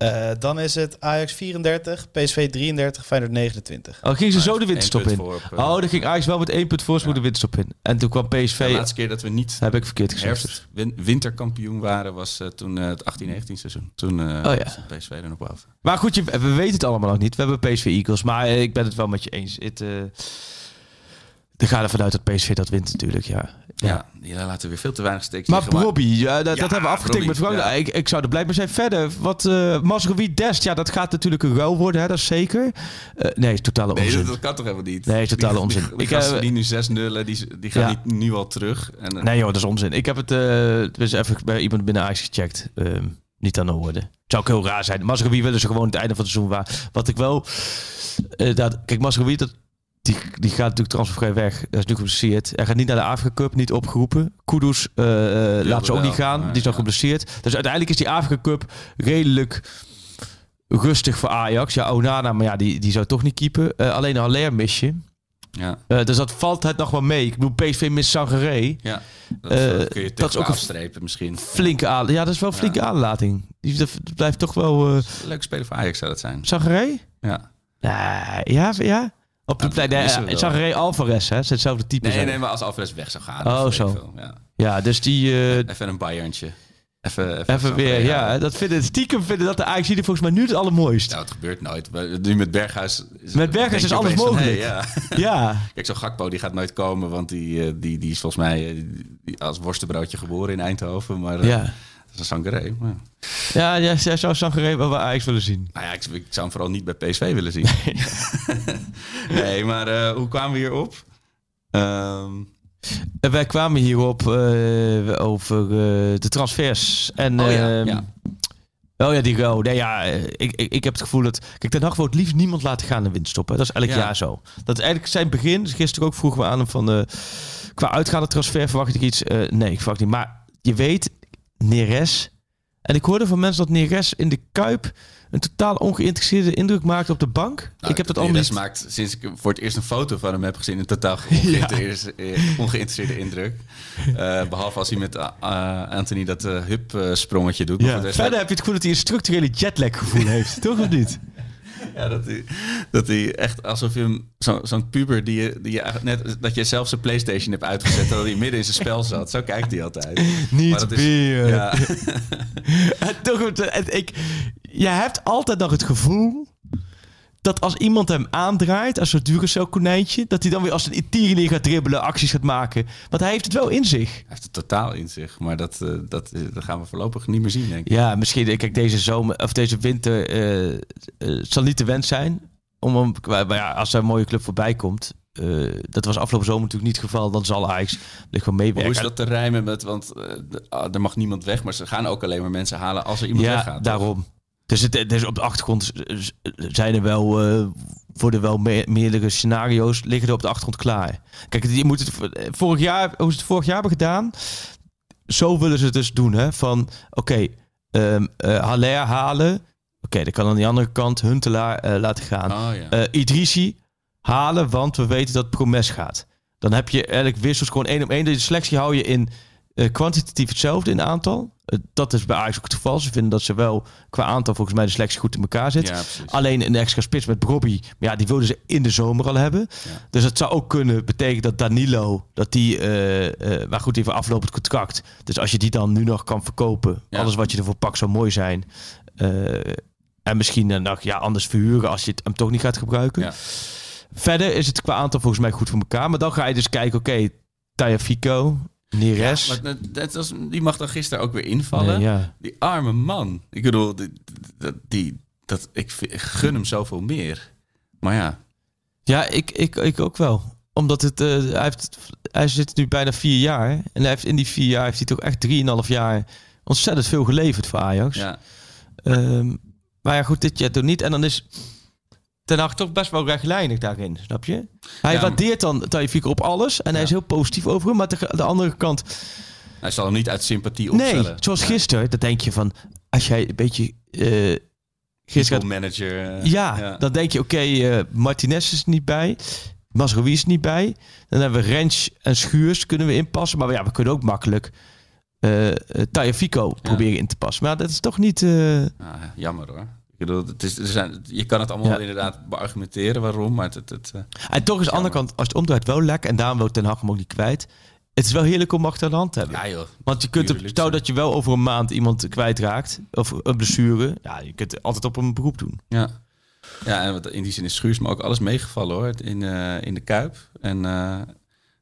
Uh, dan is het Ajax 34, PSV 33, Feyenoord 29. Oh, ging ze zo de winterstop in? Op, uh, oh, dan ging Ajax wel met één punt voorsprong ja. de winterstop in. En toen kwam PSV... De laatste keer dat we niet heb ik verkeerd gezegd. herfst, win, winterkampioen waren was uh, toen uh, het 18-19 seizoen. Toen uh, oh, ja. PSV er nog boven. Maar goed, je, we weten het allemaal nog niet. We hebben PSV Eagles, maar eh, ik ben het wel met je eens. Het, er gaat ervan uit dat PSV dat wint natuurlijk, ja. Ja, ja die laten weer veel te weinig steeks Maar Robbie, ja, dat, ja, dat hebben we afgetikt met Frank. ja. Ik, ik zou er blij mee zijn. Verder, wat uh, Masrowi Dest, ja, dat gaat natuurlijk een ruil worden, hè, dat is zeker. Uh, nee, is totale nee, onzin. Dat, dat kan toch helemaal niet? Nee, is totale die, onzin. Die, die ik, gasten uh, die nu 6 nullen, die, die gaan ja. niet nu al terug. En, uh, nee joh, dat is onzin. Ik heb het uh, dus even bij iemand binnen Ajax gecheckt. Um, niet aan de orde. Het zou ook heel raar zijn. Masrowi willen ze gewoon het einde van het seizoen waar. Wat ik wel... Uh, dat, kijk, Masrowi, dat, die, die gaat natuurlijk transfervrij weg. Dat is nu geblesseerd. Hij gaat niet naar de Afrika Cup, niet opgeroepen. Kudus uh, laat ze ook wel, niet gaan. die is nog ja. geblesseerd. Dus uiteindelijk is die Afrika Cup redelijk rustig voor Ajax. Ja, Onana, maar ja, die, die zou toch niet keepen. Uh, alleen Haller mis je. Ja. Uh, dus dat valt het nog wel mee. Ik bedoel, PSV mist Sangaré. Ja, dat, uh, kun je dat is ook afstrepen misschien. Flinke aan, ja, dat is wel een flinke ja. aanlating. Die dat blijft toch wel... Leuk speler voor Ajax zou dat zijn. Sangaré? Ja. Ja, ja. Op de plek, nee, Sangaré Alvarez, hè? Ze hetzelfde type nee, zijn. Nee, maar als Alvarez weg zou gaan. Oh, zo. Veel, ja. ja, dus die... Uh... Even een Bayerntje. Even, even, even weer, ja. Dat vinden, stiekem vinden dat de Ajax volgens mij nu het allermooist. Nou, het gebeurt nooit. Nu met Berghuis... Is, met Berghuis is alles mogelijk. Hey, ja. ja. Kijk, zo'n Gakpo die gaat nooit komen, want die, die, die is volgens mij die, als worstenbroodje geboren in Eindhoven. Maar ja. Dat is Sangaré. maar- Ja, jij, jij zou Sangaré wel bij Ajax willen zien. Nou ja, ik, ik zou hem vooral niet bij PSV willen zien. nee, maar eh, hoe kwamen we hierop? En wij kwamen hierop eh, over de transfers. En, Oh ja, ehm, ja. Oh ja, die go. Nee, ja, ik, ik, ik heb het gevoel dat... Kijk, Ten Hag wil het liefst niemand laten gaan in winst stoppen. Dat is elk Ja. jaar zo. Dat is eigenlijk zijn begin. Dus gisteren ook vroegen we aan hem van... eh, qua uitgaande transfer verwacht ik iets? Nee, ik verwacht niet. Maar je weet, Neres... En ik hoorde van mensen dat Neres in de Kuip... een totaal ongeïnteresseerde indruk maakte op de bank. Nou, ik heb dat allemaal rest niet... maakt sinds ik voor het eerst een foto van hem heb gezien een totaal ongeïnteresseerde, eh, ongeïnteresseerde indruk. Eh, behalve als hij met eh, Anthony dat eh hup eh, sprongetje doet. Ja. Verder heb je het gevoel dat hij een structurele jetlag gevoel heeft. Toch of niet? Ja, dat hij, dat hij echt alsof je zo, zo'n puber die je, die je net, dat je zelf zijn Playstation hebt uitgezet, dat hij midden in zijn spel zat. Zo kijkt hij altijd. Niet meer. Ja, toch, het- ik, je hebt altijd nog het gevoel dat als iemand hem aandraait, als zo'n Duracell konijntje, dat hij dan weer als een tierenleer gaat dribbelen, acties gaat maken. Want hij heeft het wel in zich. hij heeft het totaal in zich, maar dat, eh, dat, eh, dat gaan we voorlopig niet meer zien, denk ik. Ja, misschien, kijk, deze zomer of deze winter eh, eh, zal niet de wens zijn. Om hem, maar ja, als er een mooie club voorbij komt, eh, dat was afgelopen zomer natuurlijk niet het geval, dan zal Ajax er gewoon meewerken. hoe is dat te rijmen met, want eh, ah, er mag niemand weg, maar ze gaan ook alleen maar mensen halen als er iemand ja, weggaat. toch? daarom. Dus, het, dus op de achtergrond zijn er wel, eh, worden wel me- meerdere scenario's liggen er op de achtergrond klaar. Kijk, je moet het vorig jaar, hoe ze het vorig jaar hebben gedaan, zo willen ze het dus doen, hè? Van, oké, ehm eh, Haller halen, oké, dan kan aan die andere kant Huntelaar eh, laten gaan. Oh ja. Eh Idrissi halen, want we weten dat Promes gaat. Dan heb je eigenlijk wissels gewoon één op één. De selectie hou je in eh, kwantitatief hetzelfde in aantal. Eh, dat is bij Ajax ook het geval. Ze vinden dat ze wel qua aantal volgens mij de selectie goed in elkaar zit. ja. Alleen een extra spits met Bobby. Ja, die wilden ze in de zomer al hebben. Ja. Dus het zou ook kunnen betekenen dat Danilo, dat die, eh, maar goed, even aflopend contract. Dus als je die dan nu nog kan verkopen, Ja. alles wat je ervoor pakt zou mooi zijn. En misschien nog ja, anders verhuren als je het hem toch niet gaat gebruiken. Ja. Verder is het qua aantal volgens mij goed voor elkaar. Maar dan ga je dus kijken, oké, Taya Fico, Neres. Maar dat- was, die mag dan gisteren ook weer invallen. Nee, ja. Die arme man. Ik bedoel, die, dat, ik gun hem zoveel meer. Maar ja, Ja, ik, ik, ik ook wel. Omdat het, eh, hij, heeft, hij zit nu bijna vier jaar. En hij heeft, in die vier jaar heeft hij toch echt drieënhalf jaar ontzettend veel geleverd voor Ajax. ja. Ehm, maar ja, goed, dit jaar toch niet. En dan is Ten Hag toch best wel rechtlijnig daarin, snap je? Hij Ja, waardeert dan Taifik op alles. En hij is heel positief over hem. Maar de, de andere kant... hij zal hem niet uit sympathie opstellen. Nee, zoals gisteren. Dan denk je van... Als jij een beetje... eh gisteren manager. ja, dan denk je, oké, eh, Martinez is niet bij. Masrowi is niet bij. Dan hebben we Rens en Schuurs kunnen we inpassen. Maar ja, we kunnen ook makkelijk uh, proberen in te passen. Maar dat is toch niet... Ah, jammer hoor. Ik bedoel, het is, er zijn, je kan het allemaal Ja. inderdaad beargumenteren waarom, maar het... het, het, eh, En toch is aan de andere kant, als het omdraait, wel lekker. En daarom wil Ten Hag hem ook niet kwijt. Het is wel heerlijk om achter de hand te hebben. ja joh. Want je kunt op, zo. dat je wel over een maand iemand kwijtraakt. Of een blessure. Ja, je kunt altijd op een beroep doen. Ja. Ja, en in die zin is Schuurs me ook alles meegevallen hoor, in, eh, in de Kuip. En eh,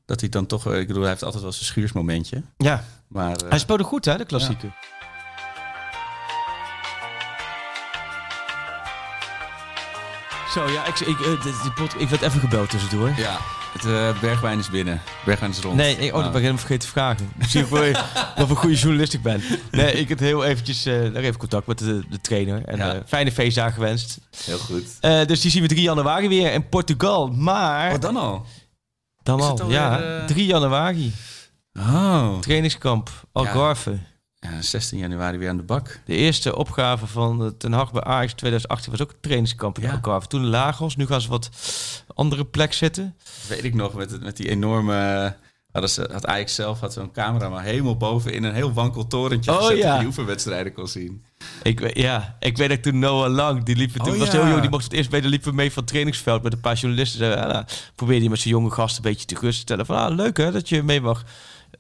dat hij dan toch, ik bedoel, hij heeft altijd wel zijn Schuursmomentje. Ja, Maar hij speelde goed hè, de klassieker. Zo, ja, ik, ik, eh, die pot, ik werd even gebeld tussendoor. ja, het eh, bergwijn is binnen. Bergwijn is rond. Nee, ik, oh, dat Nou, ben ik helemaal vergeten te vragen. Zie ik wel wat voor een goede journalist ik ben. Nee, ik heb heel eventjes eh, nog even contact met de, de trainer. En Ja. eh, fijne feestdagen gewenst. Heel goed. Eh, dus die zien we 3 januari weer in Portugal. Maar Wat dan al? dan is al, alweer, ja, eh, 3 januari. Oh. Trainingskamp Algarve. Ja, 16 januari weer aan de bak. De eerste opgave van eh, Ten Hag bij Ajax 2018 was ook een trainingskamp in Ja. Toen Lagos, nu gaan ze wat andere plek zitten. Weet ik nog, met, het- met die enorme... Hadden ze, had Ajax zelf had zo'n camera maar helemaal boven in een heel wankel torentje Oh, gezet ja. je die oefenwedstrijden kon zien. Ik, weet- ja, ik weet dat toen Noah Lang, die liep, toen Oh, was ja. heel jong, die mocht het eerst bij de liepen mee van het trainingsveld met een paar journalisten. Ah, nou, probeerde hij met zijn jonge gast een beetje te stellen van, ah, leuk hè, dat je mee mag.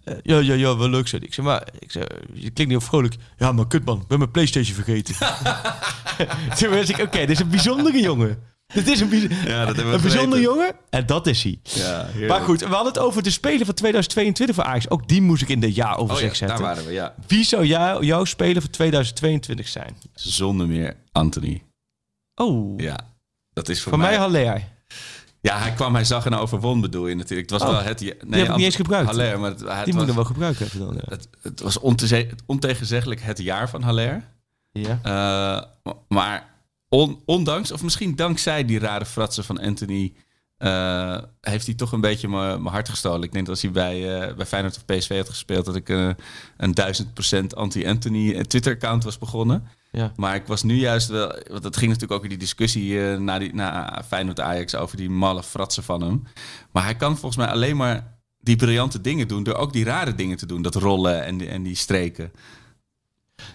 Eh, ja, ja, ja, wel leuk, hij. Ik zei, maar, ik zei, je klinkt niet op vrolijk. Ja, maar kut man, ik ben mijn Playstation vergeten. toen was ik, oké, dit is een bijzondere jongen. Dit is een, bijz- Ja, dat hebben we een bijzonder jongen. En dat is hij. Ja. Maar goed, we hadden het over de Spelen van 2022 voor Ajax. Ook die moest ik in de Oh jaaroverzicht ja, daar zetten. waren we, ja. Wie zou jou, jouw Spelen voor 2022 zijn? Zonder meer Anthony. Oh, Ja, dat is voor van mij mij... Haller. Ja, hij kwam, hij zag en overwon bedoel je natuurlijk. Het was Oh, wel het... Nee, heb ik niet eens gebruikt. Haller, maar het, het Die moet was, ik wel gebruiken even dan. Ja. het, het was ontegenzeggelijk het jaar van Haller. Ja. Eh, maar on- ondanks, of misschien dankzij die rare fratsen van Anthony... eh, heeft hij toch een beetje mijn hart gestolen. Ik denk dat als hij bij, eh, bij Feyenoord of PSV had gespeeld... dat ik eh, een duizend procent anti-Anthony Twitter-account was begonnen. Ja. Maar ik was nu juist wel... Want het ging natuurlijk ook in die discussie na, die, na Feyenoord-Ajax... over die malle fratsen van hem. Maar hij kan volgens mij alleen maar die briljante dingen doen... door ook die rare dingen te doen. Dat rollen en die, en die streken.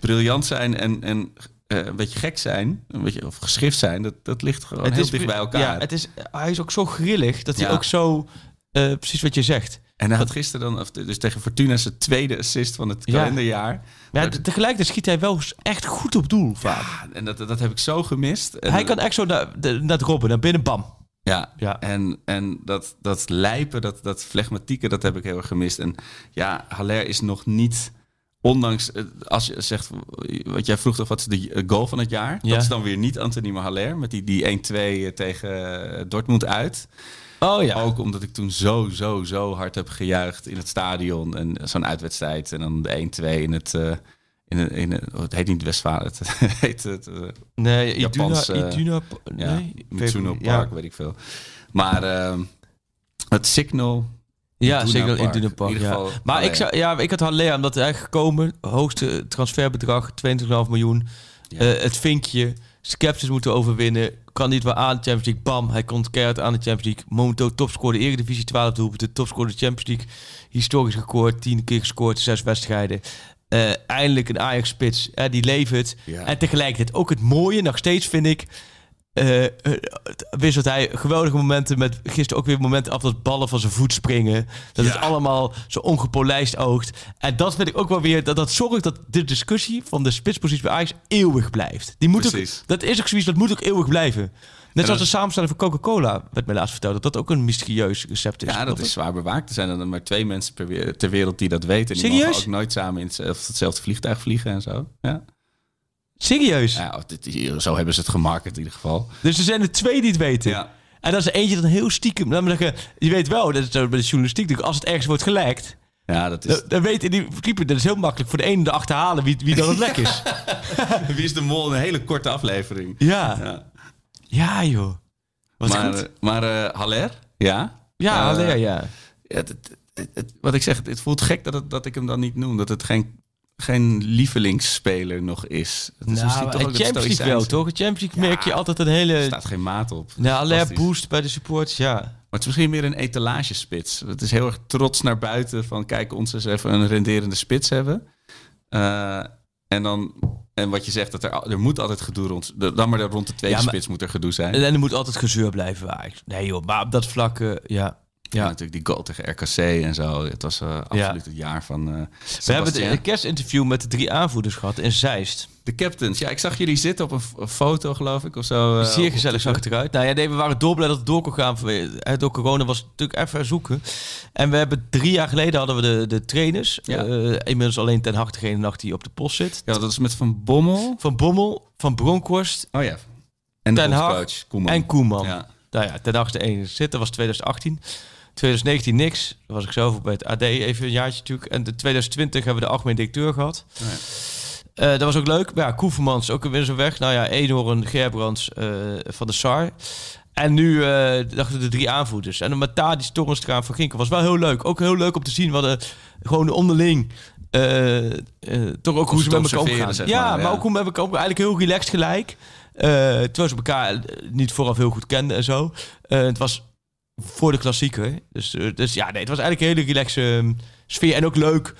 Briljant zijn en, en eh, een beetje gek zijn... Een beetje, of geschift zijn, dat, dat ligt gewoon heel dicht bij elkaar. Ja, het is, hij is ook zo grillig dat hij ook zo... eh, precies wat je zegt. En hij had gisteren dan, of dus tegen Fortuna, zijn tweede assist van het Ja. kalenderjaar. Ja, tegelijkertijd schiet hij wel echt goed op doel vaak. Ja, en dat, dat heb ik zo gemist. En, hij kan echt zo naar, de- naar het robben, naar binnen, bam. Ja, Ja. en, en dat, dat lijpen, dat, dat flegmatieke, dat heb ik heel erg gemist. En ja, Haller is nog niet, ondanks, eh, als je zegt, wat jij vroeg toch, wat is de eh, goal van het jaar? Ja. Dat is dan weer niet Anthony maar Haller, met die, die 1-2 tegen eh, Dortmund uit. Oh ja. Ook omdat ik toen zo, zo, zo hard heb gejuicht in het stadion. En zo'n uitwedstrijd en dan de 1-2 in het... eh, in het, in het, oh, het heet niet Westfalen, het heet het... eh, nee, Iduna, Japans, Iduna, ja, nee, Mitsuno ja. Park, weet ik veel. Maar ehm, het Signal... Ja, zeker in. Iduna Park. In ieder ja. geval Maar ik, zou, ja, ik had Haller, omdat hij gekomen, hoogste transferbedrag, 22,5 miljoen. Ja. Eh, het vinkje, sceptisch moeten overwinnen. Kan niet wel aan de Champions League. Bam, hij komt keihard aan de Champions League. Momenteel topscorer de Eredivisie, 12 doelpunten. Topscorer de Champions League. Historisch record, 10 keer gescoord, 6 wedstrijden. Eh, eindelijk een Ajax-spits, eh, die levert. Ja. En tegelijkertijd ook het mooie, nog steeds vind ik... eh, eh, wisselt hij geweldige momenten met gisteren ook weer momenten af dat ballen van zijn voet springen. Dat het allemaal zo ongepolijst oogt. En dat vind ik ook wel weer dat dat zorgt dat de discussie van de spitspositie bij Ajax eeuwig blijft. Die moet ook, dat is ook zoiets dat moet ook eeuwig blijven. Net zoals de samenstelling van Coca-Cola werd mij laatst verteld dat dat ook een mysterieus recept is. Ja, dat is zwaar bewaakt. Er zijn er maar twee mensen per ter wereld die dat weten. En die Serieus? mogen ook nooit samen in hetzelfde, hetzelfde vliegtuig vliegen en zo. Ja. Serieus? Ja, dit- zo hebben ze het gemarket in ieder geval. Dus er zijn er twee die het weten. Ja. En dat is eentje dan heel stiekem. Zeggen, je weet wel, dat is zo bij de journalistiek, als het ergens wordt gelekt, Ja, dat is... dan, weet die keeper, dat is heel makkelijk voor de ene te achterhalen wie, wie dan het lek is. Wie is de mol? Een hele korte aflevering. Ja. Ja. Ja, joh. Maar goed. eh, maar eh, Haller? Ja? Ja, Eh, Haller, ja. Ja, het, het- het- het- wat ik zeg, het voelt gek dat, het, dat ik hem dan niet noem. Dat het geen, geen lievelingsspeler nog is. Het is Nou, misschien toch het ook het Champions League wel, toch? Het Champions League merk je altijd een hele... Er staat geen maat op. Ja, Haller Fantastisch. boost bij de supporters, ja. Maar het is misschien meer een etalagespits. Het is heel erg trots naar buiten van kijk, ons eens even een renderende spits hebben. Eh, en dan, en wat je zegt, dat er, er moet altijd gedoe rond, de- dan maar rond de tweede Ja, maar- spits moet er gedoe zijn. En, er moet altijd gezeur blijven. Nee joh, maar op dat vlak, eh, ja. Ja, natuurlijk die goal tegen RKC en zo. Het was eh, absoluut het jaar van. eh We hebben een kerstinterview met de drie aanvoerders gehad in Zeist. De captains. Ja, ik zag jullie zitten op een, foto, geloof ik, of zo. eh, Zeer gezellig zag het eruit. Nou ja, nee, we waren dolblij dat het door kon gaan. Door corona was het natuurlijk even zoeken. En we hebben drie jaar geleden hadden we de, de trainers. Ja. Inmiddels alleen ten harte degene nacht die op de post zit. Ja, dat is met Van Bommel. Van Bommel, Van Bronkhorst Oh ja. En Ten Hag en Koeman. Ja. Nou ja, ten harte ene zit. Dat was 2018. 2019 niks. Daar was ik zelf ook bij het AD even een jaartje natuurlijk. En in 2020 hebben we de algemeen directeur gehad. Oh. Eh, dat was ook leuk. Maar ja, Koevermans ook weer zo weg. Nou ja, Eenhoorn, Gerbrands eh, van de SAR. En nu eh, dachten we de drie aanvoerders. En dan met Tadis, Torrenstra en Van Ginkel was wel heel leuk. Ook heel leuk om te zien. We hadden gewoon onderling... toch ook hoe ze met elkaar omgaan. zeg ja, maar, ook hoe met elkaar omgaan. Eigenlijk heel relaxed gelijk. Terwijl ze elkaar niet vooraf heel goed kenden en zo. Het was voor de klassieker. Dus, eh, dus ja, nee, het was eigenlijk een hele relaxe ehm, sfeer. En ook leuk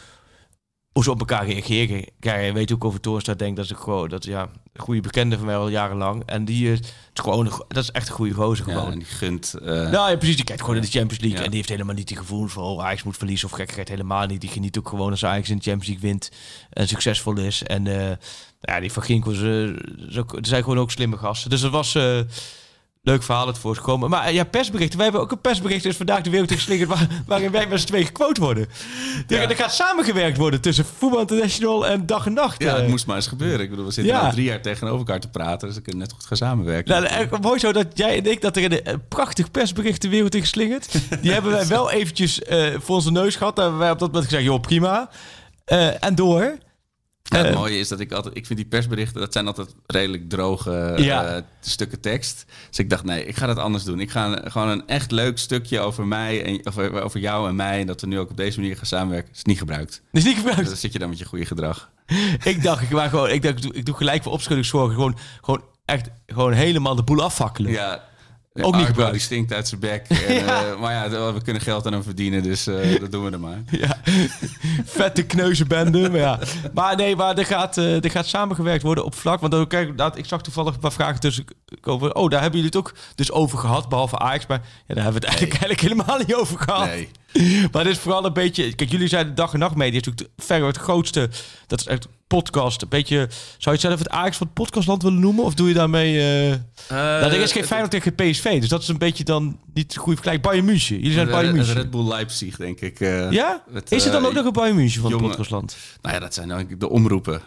hoe ze op elkaar reageren. Kijk, je weet ook over Toornstra denkt dat is gewoon dat ja, een goede bekende van mij al jarenlang. En die is, het is gewoon dat is echt een goede gozer Ja, gewoon. en die gunt. eh, Nou ja, precies. Die kijkt gewoon in de Champions League. Ja. En die heeft helemaal niet die gevoel van... Oh, Ajax moet verliezen of gekkigheid. Helemaal niet. Die geniet ook gewoon als Ajax in de Champions League wint. En succesvol is. En eh, ja, die Van Ginkel, ze, ze, ze zijn gewoon ook slimme gasten. Dus het was... eh, leuk verhaal het voortgekomen. Maar eh, ja, persberichten. Wij hebben ook een persbericht. Dus vandaag de wereld geslingerd waar, waarin wij met z'n twee gequote worden. Er, Ja. er gaat samengewerkt worden tussen Voetbal International en Dag en Nacht. Ja, eh. het moest maar eens gebeuren. Ik bedoel, we zitten Ja. al drie jaar tegenover elkaar te praten, dus we kunnen net goed gaan samenwerken. Nou, echt mooi zo dat jij en ik, dat er een, een prachtig persbericht de wereld in geslingerd. Die hebben wij wel eventjes eh, voor onze neus gehad. Daar hebben wij op dat moment gezegd, joh, prima. Eh, en door. Ja, het Eh, mooie is dat ik altijd, ik vind die persberichten, dat zijn altijd redelijk droge Ja. eh, stukken tekst. Dus ik dacht, nee, ik ga dat anders doen. Ik ga gewoon een echt leuk stukje over mij en over, over jou en mij. En dat we nu ook op deze manier gaan samenwerken, is niet gebruikt. Is niet Dus gebruikt. dan zit je dan met je goede gedrag. ik dacht, ik, maar gewoon, ik, dacht, ik, doe, ik doe gelijk voor opschuddingszorgen. Gewoon, gewoon echt gewoon helemaal de boel afvakkelen. Ja, Ook niet gebruikt. Die stinkt uit zijn bek. En, Ja. eh, maar ja, we kunnen geld aan hem verdienen, dus eh, dat doen we er maar. Ja, vette kneuzenbende. Maar, ja. maar nee, maar er gaat, eh, er gaat samengewerkt worden op vlak. Want ook, kijk, dat, ik zag toevallig een paar vragen tussen over. Oh, daar hebben jullie het ook dus over gehad, behalve Ajax. Maar ja, daar hebben we het eigenlijk, eigenlijk helemaal niet over gehad. Nee. Maar het is vooral een beetje... Kijk, jullie zijn de dag en nacht media. is natuurlijk het grootste. Dat is echt podcast. Een beetje... Zou je het zelf het Ajax van het podcastland willen noemen? Of doe je daarmee... eh nou, er is geen Feyenoord tegen PSV. Dus dat is een beetje dan niet de goede vergelijk. Bayern München. Jullie zijn Het Bayern Red München. Bull Leipzig, denk ik. eh, Ja? het, Is er dan ook nog een Bayern München van het podcastland? Nou ja, dat zijn dan de omroepen.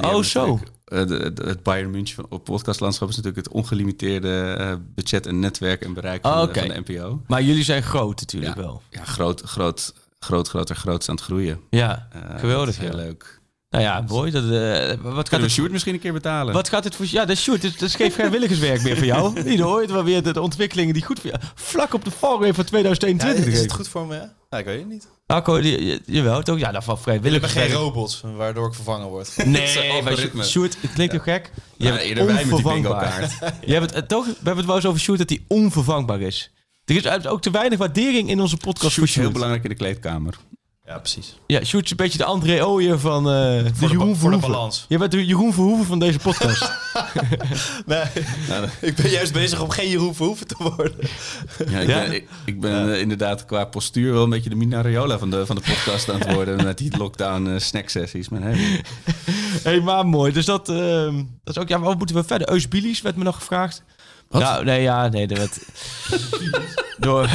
Oh, zo. natuurlijk, de- de- het Bayern München van op podcastlandschap is natuurlijk het ongelimiteerde eh, budget en netwerk en bereik van, Oh, de- van de NPO. Maar jullie zijn groot natuurlijk Ja. wel. Ja, groot, groot, groot, groter, groot aan het groeien. Ja, Eh, geweldig. is heel Ja. leuk. Nou ja, mooi. Dat, eh, wat, gaat het, misschien een keer betalen? wat gaat het voor... Ja, dat is Sjoerd. Dat, dat is geen vrijwilligerswerk meer voor jou. Niet hoor. Het wel weer de, ontwikkelingen die goed voor jou... Vlak op de valreep van Ja, 2021. is te het goed voor me? Ja, ik weet het niet. Je, je, jawel, toch? Ja, dat van Ik ben geen robots, waardoor ik vervangen word. Nee, maar. Sjoerd, het klinkt toch gek? Je Ja, bent met die onvervangbaar. Je hebt het, eh, toch? We hebben het wel eens over Sjoerd dat hij onvervangbaar is. Er is ook te weinig waardering in onze podcast Sjoerd voor is heel belangrijk in de kleedkamer. Ja, precies. Ja, Sjoerd is een beetje de André Ooyer van eh de, Voor de, Jeroen ba- voor de Verhoeven. balans. Je bent de Jeroen Verhoeven van deze podcast. Nee, ik ben juist bezig om geen Jeroen Verhoeven te worden. Ja, ik ben, ik, ik ben eh, inderdaad qua postuur wel een beetje de Mina Raiola van de, van de podcast aan het worden. Met die lockdown eh, snacksessies. Maar hey, hey, maar mooi. Dus dat, ehm, dat is ook... Ja, wat moeten we verder? Eus Bilies werd me nog gevraagd. Wat? Nou, nee, ja, nee, dat werd... Door,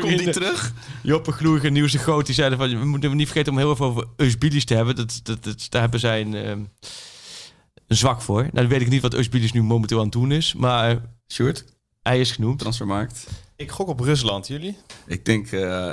komt die terug? Joppe Gloeg en Nieuws de Groot, die zeiden van... We moeten niet vergeten om heel even over Eusbilis te hebben. Dat, dat, dat, daar hebben zij een, ehm, een zwak voor. Nou, dan weet ik niet wat Eusbilis nu momenteel aan het doen is. Maar Sjoerd, hij is genoemd. transfermarkt. Ik gok op Rusland, jullie? Ik denk eh,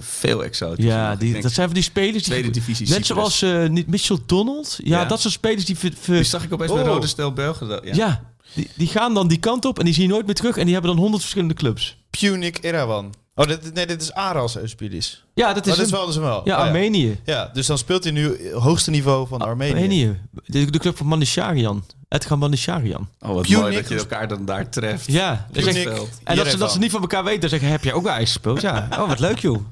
veel exotisch. Ja, die, dat zijn van die spelers die... tweede divisie Net Cyprus. zoals eh, niet Mitchell Donald. Ja, Ja. dat soort spelers die... ver- ver- Die zag ik opeens bij Oh. Rode Stel Belgen. ja, die, die gaan dan die kant op en die zie je nooit meer terug. En die hebben dan honderd verschillende clubs. Punic Erawan. Oh, dit, nee, dit is Aras Euspilis. Ja, dat Oh, is, dat is hem. wel, dat is wel. Ja, Oh, Armenië. Ja, dus dan speelt hij nu hoogste niveau van Armenië. Armenië. De, de club van Manisharian. Edgar Manisharian. Oh, wat Punic- mooi dat je elkaar dan daar treft. Ja, dat is echt-. En dat ze, dat ze niet van elkaar weten, dan zeggen, heb jij ook bij IJs gespeeld? Ja, oh wat leuk joh.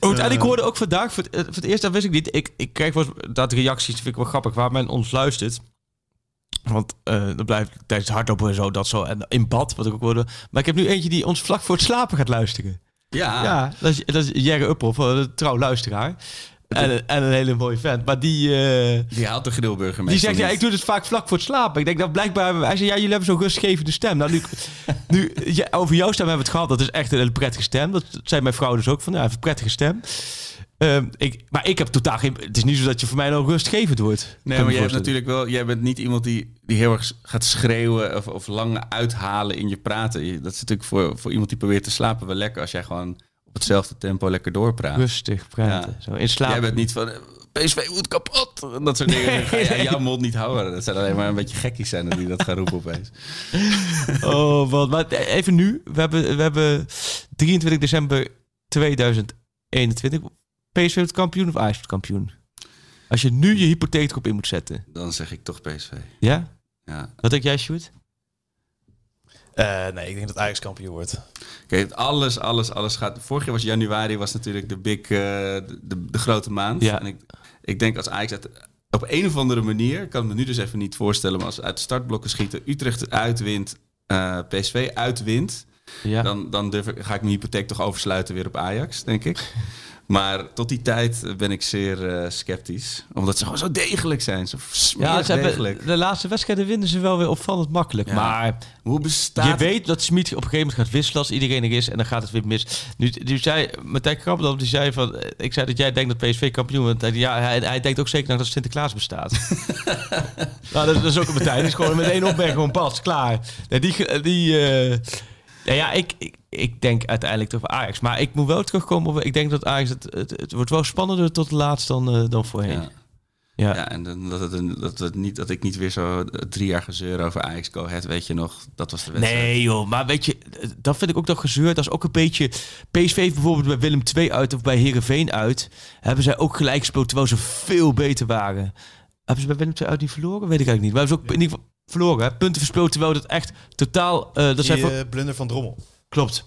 Goed, en ik hoorde ook vandaag, voor het, eh, voor het eerst, dat wist ik niet, ik, ik krijg wel dat reacties, vind ik wel grappig, waar men ons luistert. Want eh dan blijft tijdens hardlopen en zo, dat zo, en in bad, wat ik ook hoorde. Maar ik heb nu eentje die ons vlak voor het slapen gaat luisteren. Ja. Ja, dat is, dat is Jerry Uphoff, een trouw luisteraar. En, en een hele mooie vent. Maar die, eh, Die haalt de grillburger die zegt, ja, ik doe het vaak vlak voor het slapen. Ik denk dat blijkbaar... Hij zei, ja, jullie hebben zo'n rustgevende stem. Nou, nu, nu ja, over jouw stem hebben we het gehad. Dat is echt een hele prettige stem. Dat zei mijn vrouw dus ook. Van, ja, hij heeft een prettige stem. Ehm, ik, maar ik heb totaal geen... Het is niet zo dat je voor mij nou rustgevend wordt. Nee, maar jij hebt natuurlijk wel. Jij bent niet iemand die, die heel erg gaat schreeuwen of, of lang uithalen in je praten. Dat is natuurlijk voor, voor iemand die probeert te slapen wel lekker als jij gewoon op hetzelfde tempo lekker doorpraat. Rustig praten. Zo in slaap. Jij bent niet van. eh, PSV moet kapot. En dat soort dingen. Ga jij jouw mond niet houden. Dat zijn alleen maar een beetje gekkies zijn die dat gaan roepen opeens. Oh, wat. Maar even nu. We hebben, we hebben 23 december 2021. PSV wordt kampioen of Ajax wordt kampioen? Als je nu je hypotheek erop in moet zetten. Dan zeg ik toch PSV. Ja? Ja. Wat denk jij, Sjoerd? Eh, nee, ik denk dat Ajax kampioen wordt. Kijk, alles, alles, alles gaat. Vorig jaar was januari was natuurlijk de big, eh, de, de, de grote maand. Ja. En ik, ik denk als Ajax het op een of andere manier, ik kan me nu dus even niet voorstellen, maar als ze uit de startblokken schieten, Utrecht uitwint, eh, PSV uitwint, Ja. dan, dan durf ik, ga ik mijn hypotheek toch oversluiten weer op Ajax, denk ik. Maar tot die tijd eh, ben ik zeer eh, sceptisch. Omdat ze gewoon zo degelijk zijn. Zo Ja, ze hebben, degelijk. de laatste wedstrijden winnen ze wel weer opvallend makkelijk. Ja. Maar Hoe bestaat je weet dat Smit op een gegeven moment gaat wisselen als iedereen er is. En dan gaat het weer mis. Nu, nu zei Martijn Krabbeldam, die zei van... eh, Ik zei dat jij denkt dat PSV kampioen wordt. Hij- Ja, hij, hij denkt ook zeker dat Sinterklaas bestaat. nou, dat, dat is ook een Martijn. Die is gewoon met één opmerking gewoon pas. Klaar. Nee, die... ge- die eh, ja, ja ik, ik, ik denk uiteindelijk toch Ajax. Maar ik moet wel terugkomen op... Ik denk dat Ajax... Het, het, het wordt wel spannender tot laatst dan, eh, dan voorheen. Ja. Ja. Ja, en dat, het, een- dat, het niet, dat ik niet weer zo drie jaar gezeur over Ajax Go Ahead, weet je nog. Dat was de wedstrijd. Nee joh, maar weet je, dat vind ik ook nog gezeur. Dat is ook een beetje... PSV heeft bijvoorbeeld bij Willem II uit of bij Herenveen uit... hebben zij ook gelijk gespeeld terwijl ze veel beter waren. Hebben ze bij Willem II uit niet verloren? Weet ik eigenlijk niet. Maar hebben ze ook in ieder geval verloren. Hè? Punten verspeeld terwijl dat echt totaal... eh, dat zijn van, eh, blunder van Drommel. klopt.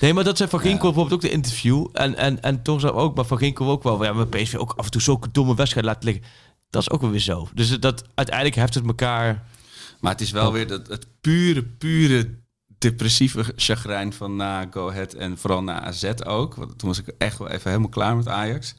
Nee, maar dat zijn Van Ginkel bijvoorbeeld ook de interview. En, en, en toch zou ook, maar Van Ginkel ook wel... Ja, maar PSV ook af en toe zulke domme wedstrijden laten liggen. Dat is ook wel weer zo. Dus dat, uiteindelijk heft het elkaar... Maar het is wel weer dat, het pure, pure depressieve chagrijn van na Go Ahead en vooral na AZ ook. Want toen was ik echt wel even helemaal klaar met Ajax.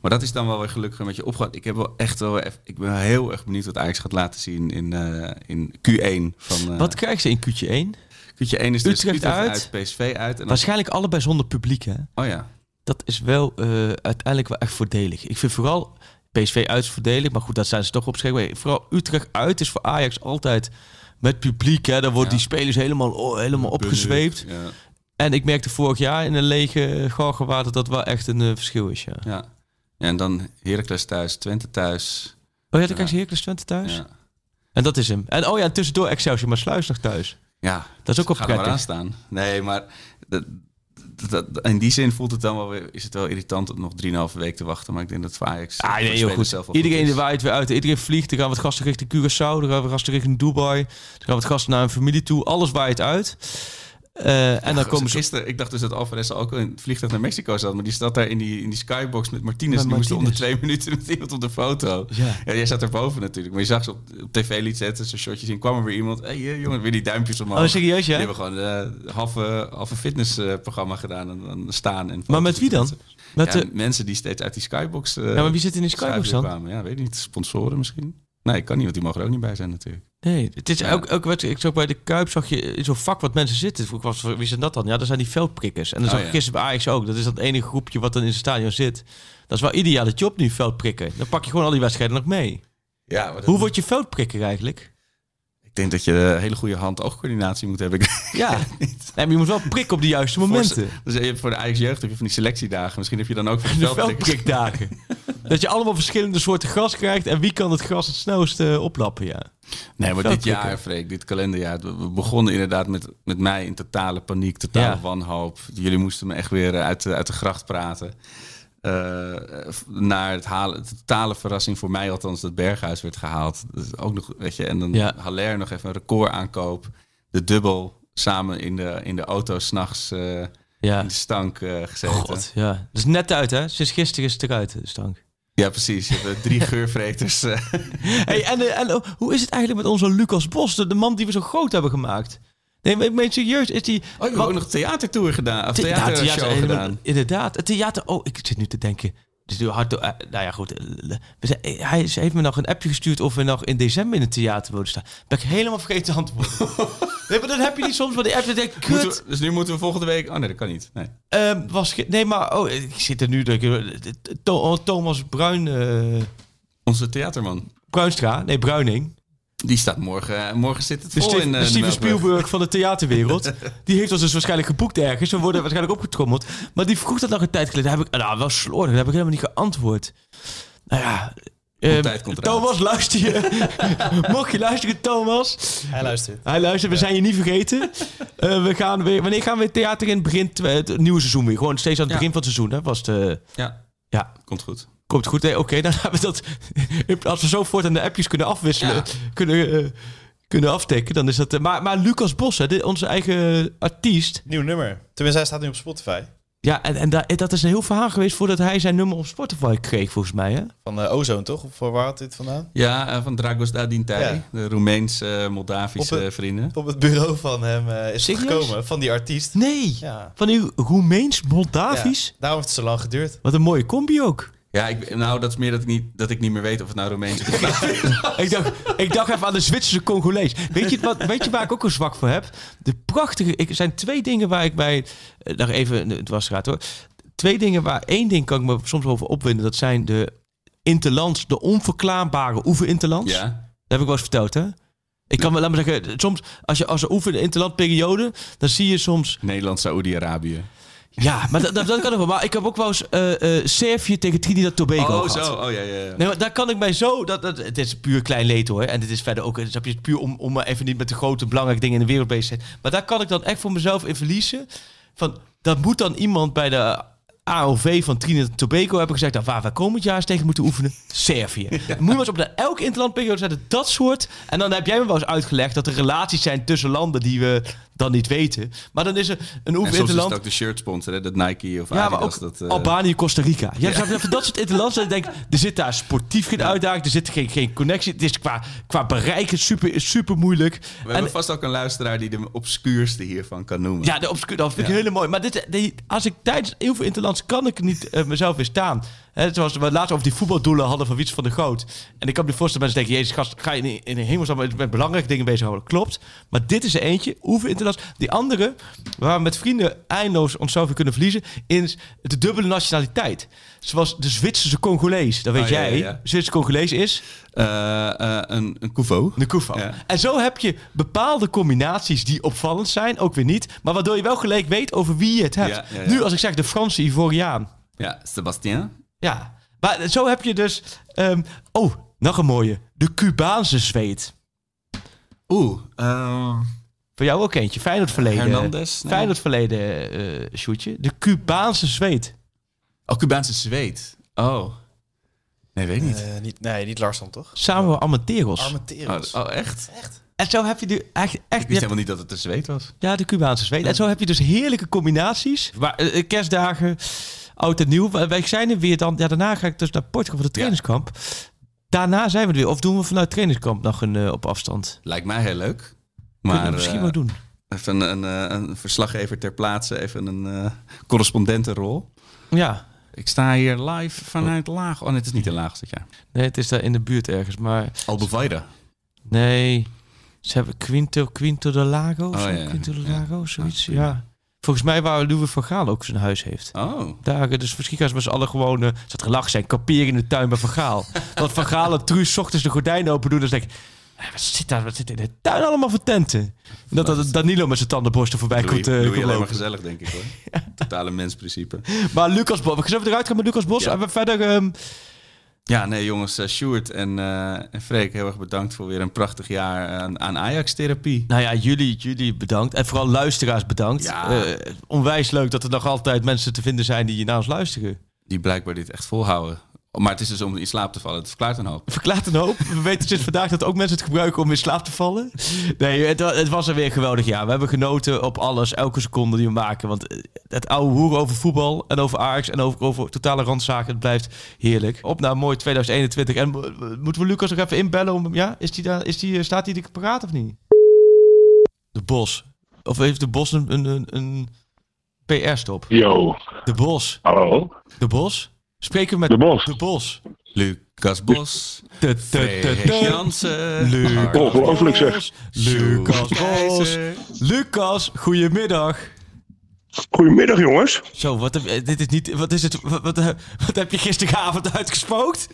Maar dat is dan wel weer gelukkig een beetje opgegaan. Ik, heb wel echt wel even, ik ben heel erg benieuwd wat Ajax gaat laten zien in, eh, in Q1. Van, eh, Wat krijgen ze in Q1? Q1 is dus Utrecht uit? uit, PSV uit. En dan, Waarschijnlijk allebei zonder publiek, hè? oh ja, dat is wel eh, uiteindelijk wel echt voordelig. Ik vind vooral PSV uit is voordelig, maar goed, dat zijn ze toch op Vooral Utrecht uit is voor Ajax altijd met publiek. Hè, dan worden Ja. die spelers helemaal, oh, helemaal opgezweept. Ja, En ik merkte vorig jaar in een lege Galgenwaard dat wel echt een verschil is. Ja. ja. En dan Heracles thuis, Twente thuis. Oh ja, dan krijg je Heracles Twente thuis. Ja, En dat is hem. En oh ja, en tussendoor Excelsior maar Sluis nog thuis. ja Dat is ook Ga er maar aan prettig. staan. Nee, maar dat, dat, dat- in die zin voelt het dan wel weer, is het wel irritant om nog 3,5 week te wachten. Maar ik denk dat voor Ajax. Ah, de nee, heel goed. Iedereen er is. waait weer uit. Iedereen vliegt. Dan gaan wat gasten richting Curaçao. Dan gaan we gasten richting Dubai. Dan gaan wat gasten naar een familie toe. Alles waait uit. Eh, en dan komen ze... Gisteren, ik dacht dus dat Alvarez ook in het vliegtuig naar Mexico zat. Maar die zat daar in die, in die skybox met Martinez. Die moest om de Martinez. twee minuten met iemand op de foto. Ja. Ja, jij zat erboven natuurlijk. Maar je zag ze op, op tv liet zetten, zo'n shotjes in. kwam er weer iemand. Hé hey, jongen, weer die duimpjes omhoog. Oh, serieus, Die ja? hebben gewoon een halve, halve fitnessprogramma gedaan. En dan staan. En Maar met wie dan? Met ja, de... mensen die steeds uit die skybox. eh, Ja, maar wie zit in die skybox dan? kwamen. Ja, weet ik niet. Sponsoren misschien. Nee, kan niet, want die mogen er ook niet bij zijn natuurlijk. Nee, het is Ja. ook, ook wat ik zag bij de Kuip zag je in zo'n vak wat mensen zitten. Vroeg was wie zijn dat dan? Ja, dat zijn die veldprikkers. En dan Oh, zag ik ja. gisteren bij Ajax ook. Dat is dat enige groepje wat dan in het stadion zit. Dat is wel ideale job nu veldprikken. Dan pak je gewoon al die wedstrijden nog mee. Ja, Hoe word je veldprikker eigenlijk? ik denk dat je een hele goede hand-oogcoördinatie moet hebben. Ja, nee, maar je moet wel prikken op de juiste momenten. Dus je hebt voor de Ajax jeugd heb je van die selectiedagen. Misschien heb je dan ook voor de De veldprikkers. veldprikdagen. dat je allemaal verschillende soorten gras krijgt. En wie kan het gras het snelst eh, oplappen, ja. Nee, maar dit jaar, Freek, dit kalenderjaar. We begonnen inderdaad met, met mij in totale paniek, totale Ja. wanhoop. Jullie moesten me echt weer uit de, uit de gracht praten. Eh, naar het halen, de totale verrassing voor mij althans, dat Berghuis werd gehaald. Dus ook nog, weet je, en dan Ja. Haller nog even een record aankoop. De dubbel samen in de, in de auto s'nachts eh Ja. in de stank eh, gezeten. God, ja. Dat is net uit, hè? Sinds gisteren is het eruit, de stank. Ja, precies. Je hebt eh, drie geurvreters. eh. Hey, en eh, en oh, hoe is het eigenlijk met onze Lucas Bos, de, de man die we zo groot hebben gemaakt? Nee, maar ik meen serieus, is die... Oh, je ook nog theatertour gedaan. Of theater- gedaan. Inderdaad, het theater... Oh, ik zit nu te denken... Dus nu hard, eh, nou ja, goed. eh, eh, hij heeft me nog een appje gestuurd of we nog in december in het theater wilden staan. Ben ik helemaal vergeten te antwoorden. nee, maar dan heb je niet soms van die app dat denk kut. we- dus nu moeten we volgende week... Oh nee, dat kan niet. Nee. ehm, was nee, maar oh, ik zit er nu. To- Thomas Bruin, Onze theaterman. Bruinstra, nee, Bruining. Die staat morgen... Morgen zit het De, vol Steve- in de eh, de Steven. Spielberg van de theaterwereld. die heeft ons dus waarschijnlijk geboekt ergens. We worden waarschijnlijk opgetrommeld. Maar die vroeg dat nog een tijd geleden. Heb ik, nou, wel slordig. Dat heb ik helemaal niet geantwoord. Nou ja... ehm. Thomas, luister je. Mocht je luisteren, Thomas. Hij luistert. Hij luistert, we zijn je niet vergeten. Eh, we gaan weer, wanneer gaan we het theater in? Begin het nieuwe seizoen weer. Gewoon steeds aan het Ja. begin van het seizoen. Hè? Was eh, Ja, ja, komt goed. Komt goed. hè? Oké, dan hebben we dat. Als we zo voort aan de appjes kunnen afwisselen, Ja. kunnen, eh, kunnen afdekken, dan is dat. eh, maar, maar Lucas Bos, hè, onze eigen artiest. Nieuw nummer. Tenminste, hij staat nu op Spotify. Ja, en, en da- dat is een heel verhaal geweest voordat hij zijn nummer op Spotify kreeg, volgens mij. Hè? Van uh, Ozone, toch? Of waar had dit vandaan? Ja, eh, van Dragos Dadintai, Ja. de Roemeens-Moldavische Op het- vrienden. Op het bureau van hem eh, is het gekomen, van die artiest. Nee, Ja. van die Roemeens-Moldavisch. Ja, daarom heeft het zo lang geduurd. Wat een mooie combi ook. Ja, ik, nou, dat is meer dat ik niet, dat ik niet meer weet of het nou Roemeens is. ik, dacht, ik dacht even aan de Zwitserse Congolees. Weet je, wat, weet je waar ik ook een zwak voor heb? De prachtige... Ik, er zijn twee dingen waar ik bij... eh, Nog even, het was eruit hoor. Twee dingen waar... één ding kan ik me soms over opwinden. Dat zijn de interlands, de onverklaarbare oefeninterlands. ja. Dat heb ik wel eens verteld, hè? Ik kan wel, laat maar zeggen, soms als je als een oefen in de interlandperiode, dan zie je soms... Nederland, Saoedi-Arabië. Ja, maar dat, dat, dat kan ook wel. Maar ik heb ook wel eens eh, Servië tegen Trinidad Tobago Oh, gehad. zo. Oh, ja, ja, ja. Nee, maar daar kan ik mij zo... Dat, dat, het is puur klein leed hoor. En het is verder ook... Snap je, het is puur om, om even niet met de grote belangrijke dingen in de wereld bezig te zijn. Maar daar kan ik dan echt voor mezelf in verliezen. Van, dat moet dan iemand bij de AOV van Trinidad Tobago hebben gezegd... Nou, waar we komend jaar eens tegen moeten oefenen? Servië. Moet je maar eens op de elke interlandperiode zetten dat soort... En dan heb jij me wel eens uitgelegd dat er relaties zijn tussen landen die we dan niet weten. Maar dan is er een En soms is het ook de shirt sponsor, hè? dat Nike of Ja, maar Adidas. ook dat, eh, Albanië, Costa Rica. Ja? Van dat soort interlands. dat ik denk, er zit daar sportief geen uitdaging. Er zit geen, geen connectie. Het is qua, qua bereiken super, super moeilijk. We hebben vast ook een luisteraar die de obscuurste hiervan kan noemen. Ja, de obscure, dat vind ik Ja. heel mooi. Maar dit, die, als ik tijdens heel veel interlands kan ik niet eh, mezelf weer staan. Hè, zoals we laatst over die voetbaldoelen hadden van Wiets van de Groot. En ik kan me voorstellen, mensen denken, jezus gast, ga je in, in de hemelsnaam met, met belangrijke dingen bezighouden. Klopt. Maar dit is er eentje, oefen interlands. Die andere, waar we met vrienden eindeloos weer kunnen verliezen, is de dubbele nationaliteit. Zoals de Zwitserse Congolees. Dat weet Oh, ja, jij. ja, ja. Zwitserse Congolees is Eh, eh, een, een de Koevo. Ja. En zo heb je bepaalde combinaties die opvallend zijn, ook weer niet. Maar waardoor je wel gelijk weet over wie je het hebt. Ja, ja, ja. Nu als ik zeg de Franse Ivoriaan. Ja, Sebastien. Ja, maar zo heb je dus... ehm, oh, nog een mooie. De Cubaanse zweet. Oeh. eh, Voor jou ook eentje. Feyenoord verleden. Hernandez? Nee. Feyenoord verleden, eh shootje. De Cubaanse zweet. oh, Cubaanse zweet. Oh. Nee, weet ik niet. Eh, niet, nee, niet Larsson, toch? Samen Armenteros. Armenteros. Oh, oh, echt? En zo heb je de, echt... echt Ik wist helemaal niet dat het een zweet was. Ja, de Cubaanse zweet. En zo heb je dus heerlijke combinaties. Maar eh, kerstdagen, oud en nieuw. Wij zijn er weer dan. Ja, daarna ga ik dus naar Portugal voor de trainingskamp. Daarna zijn we er weer. Of doen we vanuit trainingskamp nog een eh, op afstand? Lijkt mij heel leuk. Kunnen Maar we misschien eh, wel doen. even een, een, eh, een verslaggever ter plaatse, even een correspondentenrol. Ja. Ik sta hier live vanuit Laag. Oh, nee, het is niet in Laag jaar. Nee, het is daar in de buurt ergens. Maar Albufeira. nee. Ze hebben Quinto, Quinto de Lago. Oh, ja. Quinto de Ja. Lago, zoiets. Ah, ja. Volgens mij waar Louis van Gaal ook zijn huis heeft. Oh. Daar, dus misschien gaan ze met z'n allen gewoon... eh zat gelach zijn, kamperen in de tuin bij Van Gaal. Want Van Gaal en Truus 's ochtends de gordijnen open doen. Dan denk ik, eh, wat zit daar? Wat zit in de tuin allemaal voor tenten? En dat, dat Danilo met zijn tandenborstel voorbij komt, eh, alleen maar lopen. gezellig, denk ik hoor. Totale mensprincipe. Maar Lucas Bos, we we eruit gaan met Lucas Bos? Ja. En we verder... ehm, Ja, nee jongens, uh, Sjoerd en, eh en Freek, heel erg bedankt voor weer een prachtig jaar aan, aan Ajax-therapie. nou ja, jullie, jullie bedankt. En vooral luisteraars bedankt. Ja. Eh, onwijs leuk dat er nog altijd mensen te vinden zijn die naar ons luisteren. Die blijkbaar dit echt volhouden. Maar het is dus om in slaap te vallen. Het verklaart een hoop. Verklaart een hoop. We weten sinds vandaag dat ook mensen het gebruiken om in slaap te vallen. Nee, het, het was er weer een geweldig jaar. We hebben genoten op alles, elke seconde die we maken. Want eh, het oude hoeren over voetbal en over Ajax en over, over totale randzaken, het blijft heerlijk. Op naar een mooi 2021. En eh, moeten we Lucas nog even inbellen? Om, ja, is die daar, is die, eh, staat hij paraat of niet? De Bos. Of heeft de Bos een, een, een, een PR-stop? Yo, De Bos. hallo. De Bos? Spreken we met De Bos. De Bos. Lucas Bos, Freek te. Jansen, Lucas Ongelooflijk, zeg. Lucas Bos. Lucas, goedemiddag. Goedemiddag jongens. Zo, wat heb, eh, dit is niet, wat is het, wat, wat, eh, wat heb je gisteravond uitgespookt?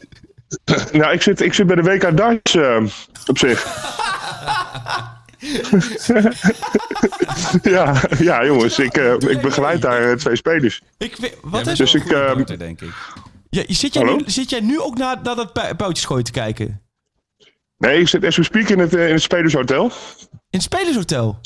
Nou, ik zit, ik zit bij de WK darts eh, op zich. ja, ja, jongens, ik, eh, ik begeleid daar eh, twee spelers. Ik, weet- wat is, Dus ik, goede ehm, denk ik. ja, zit, jij Hallo? nu, zit jij nu ook naar, naar dat pu- puitjesgooi te kijken? In Nee, ik zit as we speak in het, eh, in het Spelershotel. het spelershotel?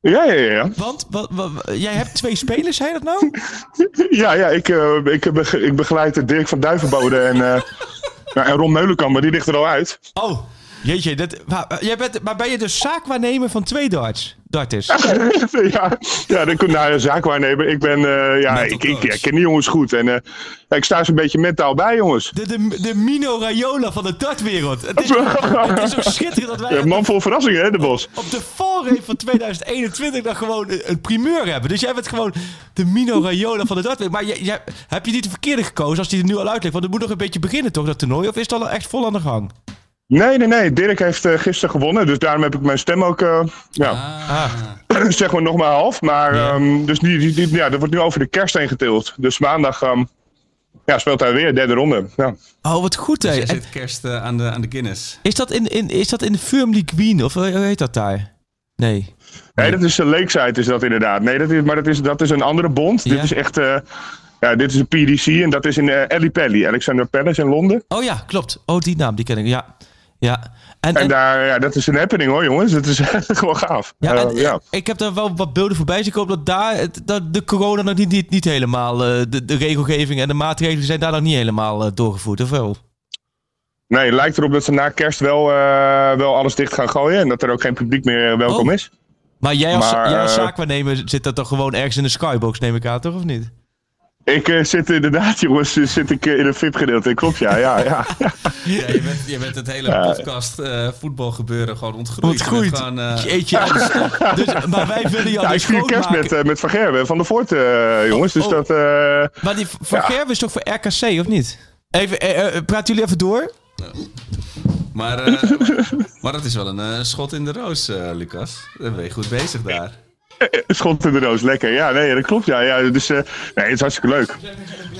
Ja, ja, ja. Want, wat, wat, jij hebt twee spelers, zei dat nou? ja, ja ik, ik, bege- ik begeleid Dirk van Duivenbode en, nou, en Ron Meulenkamp, maar die ligt er al uit. Oh, Jeetje, dat, maar, jij bent, maar ben je dus zaakwaarnemer van twee darts? Darters. ja, ja, dan kun nou, ja, zaakwaarnemer. Ik ben, eh, ja, Mental ik, ik, ja, ken die jongens goed. En eh, ik sta ze een beetje mentaal bij, jongens. De, de, de Mino Raiola van de dartwereld. Het is, het is ook schitterend dat wij Ja, man vol verrassingen, hè, de bos. op de valreep van 2021 dan gewoon een, een primeur hebben. Dus jij bent gewoon de Mino Raiola van de dartwereld. Maar jij, jij- heb je niet de verkeerde gekozen als die er nu al uitlegt? Want het moet nog een beetje beginnen toch, dat toernooi? Of is het al echt vol aan de gang? Nee, nee, nee. Dirk heeft eh, gisteren gewonnen. Dus daarom heb ik mijn stem ook, eh, ja, Ah. zeg maar nog maar half. Maar, ehm, dus die, die, die- ja, dat wordt nu over de kerst heen getild. Dus maandag ehm, ja, speelt hij weer, derde ronde. Ja. Oh, wat goed Dus hè. En zit kerst eh, aan, de, aan de Guinness. Is dat in, in, is dat in de Firmly Queen? Of hoe heet dat daar? Nee. Nee, dat is een Lakeside is dat inderdaad. Nee, dat is, maar dat is, dat is een andere bond. Ja. Dit is echt, eh, ja, dit is een PDC en dat is in eh Ellie Pelly, Alexander Palace in Londen. Oh ja, klopt. Oh, die naam, die ken ik. Ja. Ja. En, En en- daar, ja, dat is een happening hoor jongens. Dat is gewoon gaaf. ja, Eh, ja. ik heb daar wel wat beelden voorbij zien komen dat daar het- dat de corona nog niet, niet, niet helemaal, eh, de, de regelgeving en de maatregelen zijn daar nog niet helemaal eh, doorgevoerd, of wel? Nee, het lijkt erop dat ze na kerst wel, wel alles dicht gaan gooien. En dat er ook geen publiek meer welkom Oh. is. Maar jij als, Maar, jij als zaakwaarnemer zit dat toch gewoon ergens in de skybox, neem ik aan, toch, of niet? Ik eh, zit inderdaad, jongens, eh, zit ik eh, in een VIP-gedeelte. Klopt, ja, ja, ja. Ja, je, bent, je bent het hele podcast eh, voetbalgebeuren gewoon ontgroeid. Ontgroeid. Gewoon, eh, Jeetje. dus, maar wij willen jou ja ik dus vier kerst met, met Van Gerwen van de Voort, eh, jongens. Dus oh. dat... eh, Maar die Van Ja. Gerwen is toch voor RKC, of niet? Even, praten jullie even door? maar, eh, maar dat is wel een schot in de roos, eh, Lucas. Dan ben je goed bezig daar. Schot in de roos, lekker. Ja, nee, dat klopt. Ja, ja, dus, eh, nee, het is hartstikke leuk.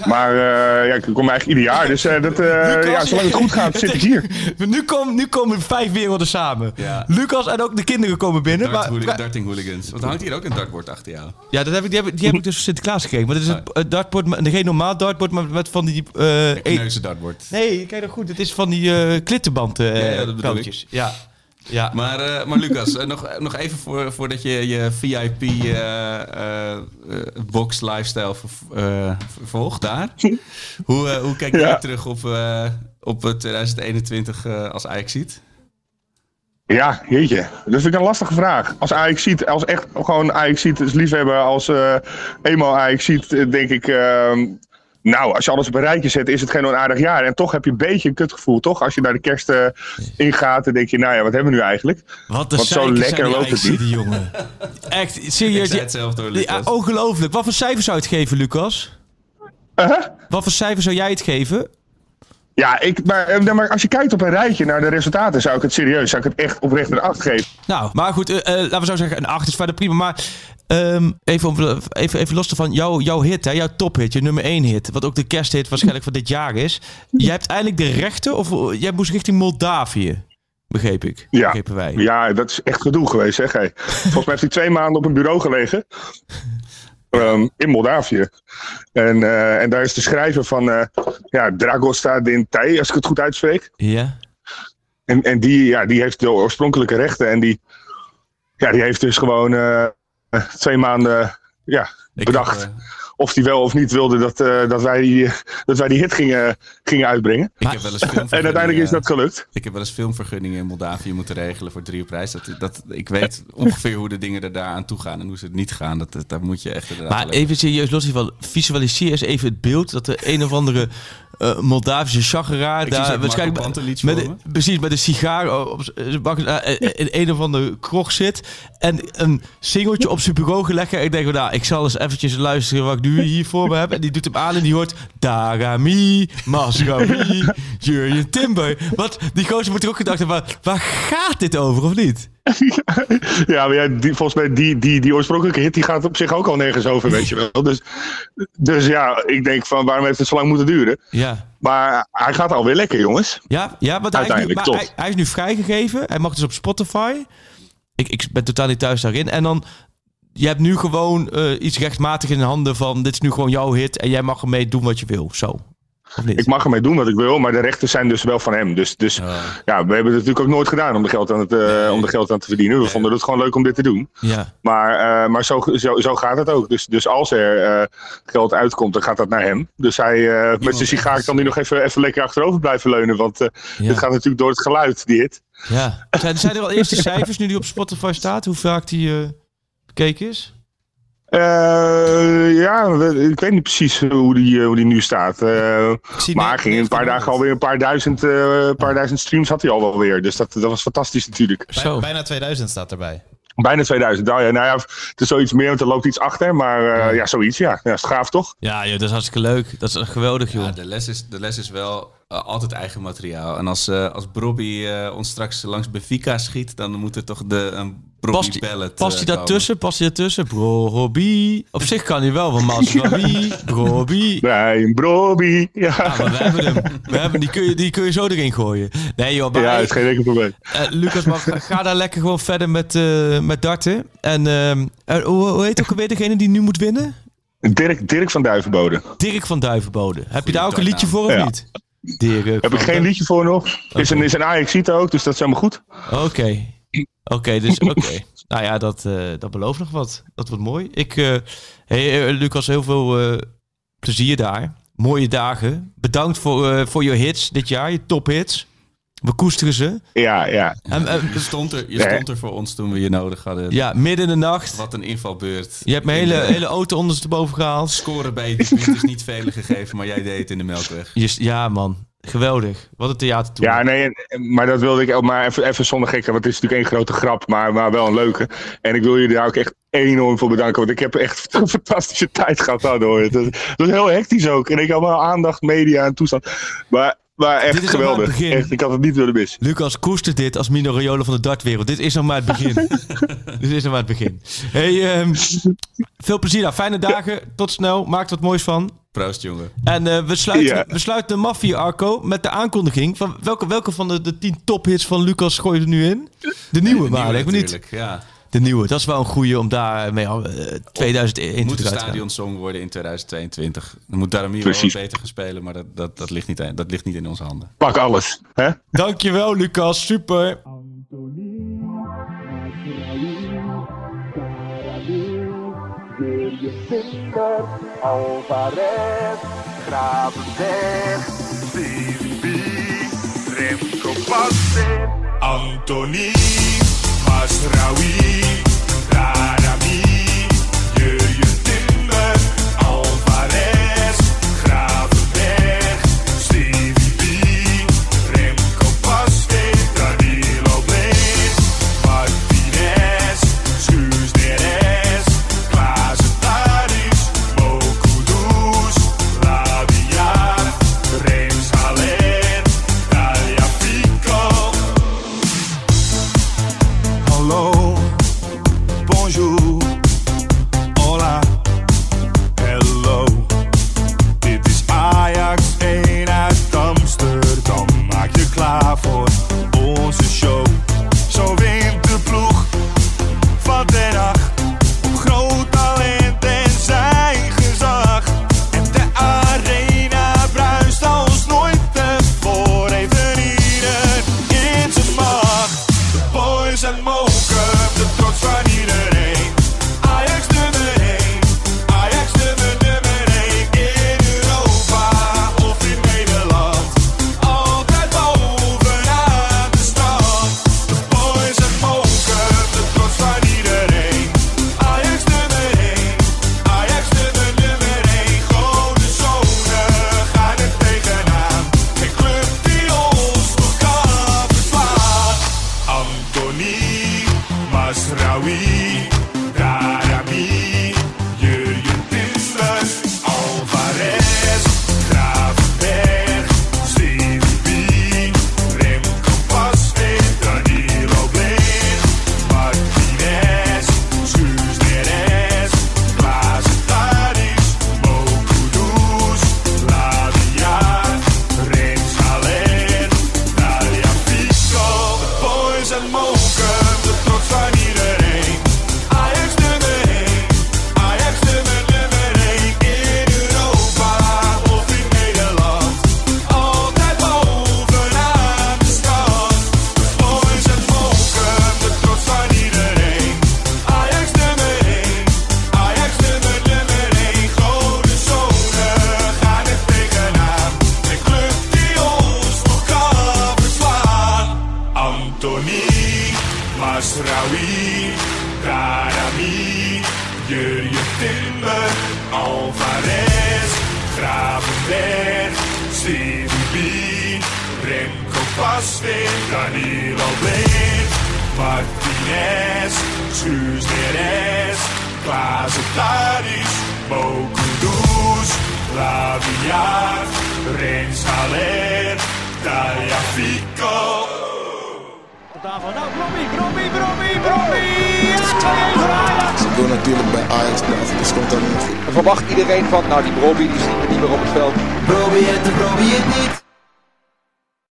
Maar eh, ja, ik kom eigenlijk ieder jaar. Dus eh, dat, eh, ja, zolang het goed gaat, zit ik hier. Nu, komen nu komen vijf werelden samen. Ja. Lucas en ook de kinderen komen binnen. Dart Maar, hooli- darting hooligans. Want er hangt hier ook een dartbord achter jou. ja, dat heb ik, die, heb, ik- die heb ik dus voor Sinterklaas gekregen. Maar dat is het, het dartboard, met- geen normaal dartboard, maar met van die... eh, Een e- dartbord. nee, kijk dan goed. Het is van die eh klittenband eh Ja, ja, dat bedoel ik. pijltjes. Ja. Ja. Maar, eh, maar Lucas, eh, nog, nog even voor, voordat je je VIP eh, eh, eh, box lifestyle ver- eh, vervolgt daar. hoe, eh, hoe kijk jij Ja. terug op, eh, op eh, 2021 eh, als Ajax ziet? Ja, jeetje. Dat vind ik een lastige vraag. Als Ajax ziet, als echt gewoon Ajax ziet, is liefhebber, als eh eenmaal Ajax ziet, eh, denk ik... nou, als je alles op een rijtje zet, is het geen onaardig jaar. En toch heb je een beetje een kutgevoel, toch? Als je naar de kerst eh, ingaat, dan denk je, nou ja, wat hebben we nu eigenlijk? Wat Want zo lekker zijn die loopt het niet. die jongen. Echt, Ik serieus. zei Die, het zelf door, die- Lucas. ongelooflijk. Wat voor cijfers zou je het geven, Lucas? Uh Wat voor cijfers zou jij het geven? Ja, ik, maar, eh, maar als je kijkt op een rijtje naar de resultaten, zou ik het serieus, zou ik het echt oprecht een 8 geven. Nou, maar goed, eh, eh, laten we zo zeggen, een 8 is verder prima. Maar ehm, even, even, even los van jouw, jouw hit, hè, jouw tophit, je nummer 1 hit, wat ook de kersthit waarschijnlijk van dit jaar is. Jij hebt eindelijk de rechten, of eh, jij moest richting Moldavië, begreep ik. Ja. Begrepen wij. Ja, dat is echt gedoe geweest, zeg. Hey. Volgens mij heeft hij twee maanden op een bureau gelegen. Ehm, in Moldavië. En, eh, en daar is de schrijver van eh ja, Dragosta Dintei, als ik het goed uitspreek. Ja. En, en die, ja, die heeft de oorspronkelijke rechten. En die, ja, die heeft dus gewoon twee maanden ja, Ik bedacht. heb, eh, of hij wel of niet wilde dat, eh, dat, wij, die, dat wij die hit gingen, gingen uitbrengen. ik heb wel eens En uiteindelijk is dat gelukt. Ik heb wel eens filmvergunningen in Moldavië moeten regelen voor drie op prijs. Dat, dat, ik weet ongeveer hoe de dingen er daar aan toe gaan en hoe ze het niet gaan. Dat, dat, daar moet je echt inderdaad Maar even serieus los hiervan, visualiseer eens even het beeld dat er een of andere eh, Moldavische chageraar daar waarschijnlijk met, voor de- me. precies met een sigaar op eh, in een of andere kroeg zit en een singeltje op zijn bureau gelegd. En ik denk, nou, ik zal eens eventjes luisteren wat ik nu hier voor me heb. En die doet hem aan en die hoort Darami, Masrami, Jurjen Timber. Wat die gozer moet er ook gedacht hebben, waar, waar gaat dit over of niet? Ja, maar ja, die, volgens mij die, die, die oorspronkelijke hit die gaat op zich ook al nergens over, weet je wel. Dus, dus ja, ik denk van waarom heeft het zo lang moeten duren? Ja. Maar hij gaat alweer lekker, jongens. Ja, ja want hij is, nu, Uiteindelijk, maar hij, hij is nu vrijgegeven. Hij mag dus op Spotify. Ik, ik ben totaal niet thuis daarin. En dan, je hebt nu gewoon eh, iets rechtmatig in de handen van... dit is nu gewoon jouw hit en jij mag ermee doen wat je wil. Zo. Ik mag ermee doen wat ik wil, maar de rechten zijn dus wel van hem. Dus, dus ja, we hebben het natuurlijk ook nooit gedaan om er geld aan, het, eh, om er geld aan te verdienen. We vonden het gewoon leuk om dit te doen. Ja. Maar, eh, maar zo, zo, zo gaat het ook. Dus, dus als er geld uitkomt, dan gaat dat naar hem. Dus hij, met zijn sigaar kan hij nog even, even lekker achterover blijven leunen. Want Ja. dit gaat natuurlijk door het geluid, die hit. Ja. Zijn, zijn er al eerste cijfers nu die op Spotify staat? Hoe vaak die bekeken is? Eh, ja, ik weet niet precies hoe die, eh, hoe die nu staat. Eh, maar ging in een paar dagen alweer een paar duizend, eh, paar duizend streams had hij al wel weer. Dus dat, dat was fantastisch natuurlijk. Bij- Zo. bijna 2000 staat erbij. Bijna 2000. Nou ja, nou ja, het is zoiets meer, want er loopt iets achter. Maar eh, ja, zoiets, ja. ja. Is het gaaf toch? Ja, joh, dat is hartstikke leuk. Dat is geweldig, joh. Ja, de, les is, de les is wel altijd eigen materiaal. En als, eh als Brobby eh, ons straks langs Benfica schiet, dan moet er toch de, Past hij- ballet Past eh, hij komen. daartussen? Past hij daartussen? Bro, Robbie. Op zich kan hij wel, van Masrabi. Robbie. Nee, een Broby. Ja, Ja, maar we hebben hem. We hebben, die, kun je, die kun je zo erin gooien. Nee joh, maar ja hey, is geen enkel probleem. eh, Lucas, maar ga, ga daar lekker gewoon verder met, eh, met darten. En ehm, eh, hoe, hoe heet ook alweer degene die nu moet winnen? Dirk, Dirk van Duivenbode. Dirk van Duivenbode. Heb je daar ook een liedje voor of Ja. niet? Dirk Heb ik geen liedje voor nog. Is een, is een ajax ook, dus dat is helemaal goed. Oké. Oké, dus oké. nou ja, dat, eh, dat belooft nog wat. Dat wordt mooi. Ik, eh hey, eh, Lucas, heel veel eh, plezier daar. Mooie dagen. Bedankt voor, eh, voor je hits dit jaar, je tophits. We koesteren ze. Ja, ja. En, en- Je stond, er, je Nee. stond er voor ons toen we je nodig hadden. ja, midden in de nacht. Wat een invalbeurt. Je hebt mijn hele, hele auto ondersteboven gehaald. Scoren bij het is niet velen gegeven, maar jij deed het in de Melkweg. Je- ja, man. Geweldig. Wat een theatertour. Ja, nee, maar dat wilde ik ook maar even, even zonder gekken, want het is natuurlijk één grote grap, maar, maar wel een leuke. En ik wil jullie daar ook echt enorm voor bedanken, want ik heb echt een fantastische tijd gehad daardoor. hoor. Het was, het was heel hectisch ook. En ik had wel aandacht, media en toestand. Maar, maar Dit echt is het geweldig. begin. Echt, ik had het niet willen missen. Lucas koestert dit als Mino Raiola van de dartwereld. Dit is nog maar het begin. dit is nog maar het begin. Hey, ehm, veel plezier daar. Fijne dagen. Tot snel. Maak er wat moois van. Proost, jongen. En eh, we, sluiten, Ja. we sluiten de Mafia Arco met de aankondiging van welke, welke van de, de tien tophits van Lucas gooi je er nu in? De nieuwe, maar Nieuwe ik niet. Ja. De nieuwe, dat is wel een goeie om daar mee uh, 2021 moet een stadionsong worden in 2022. Dan moet Daramir wel wat Precies. beter gaan spelen, maar dat, dat, dat, ligt niet, dat ligt niet in onze handen. Pak alles. Hè? Dankjewel Lucas, super. je vinger Alvarez, Gravenberg, Silvi, Remco Passer, Anthony, Masraoui, Rara.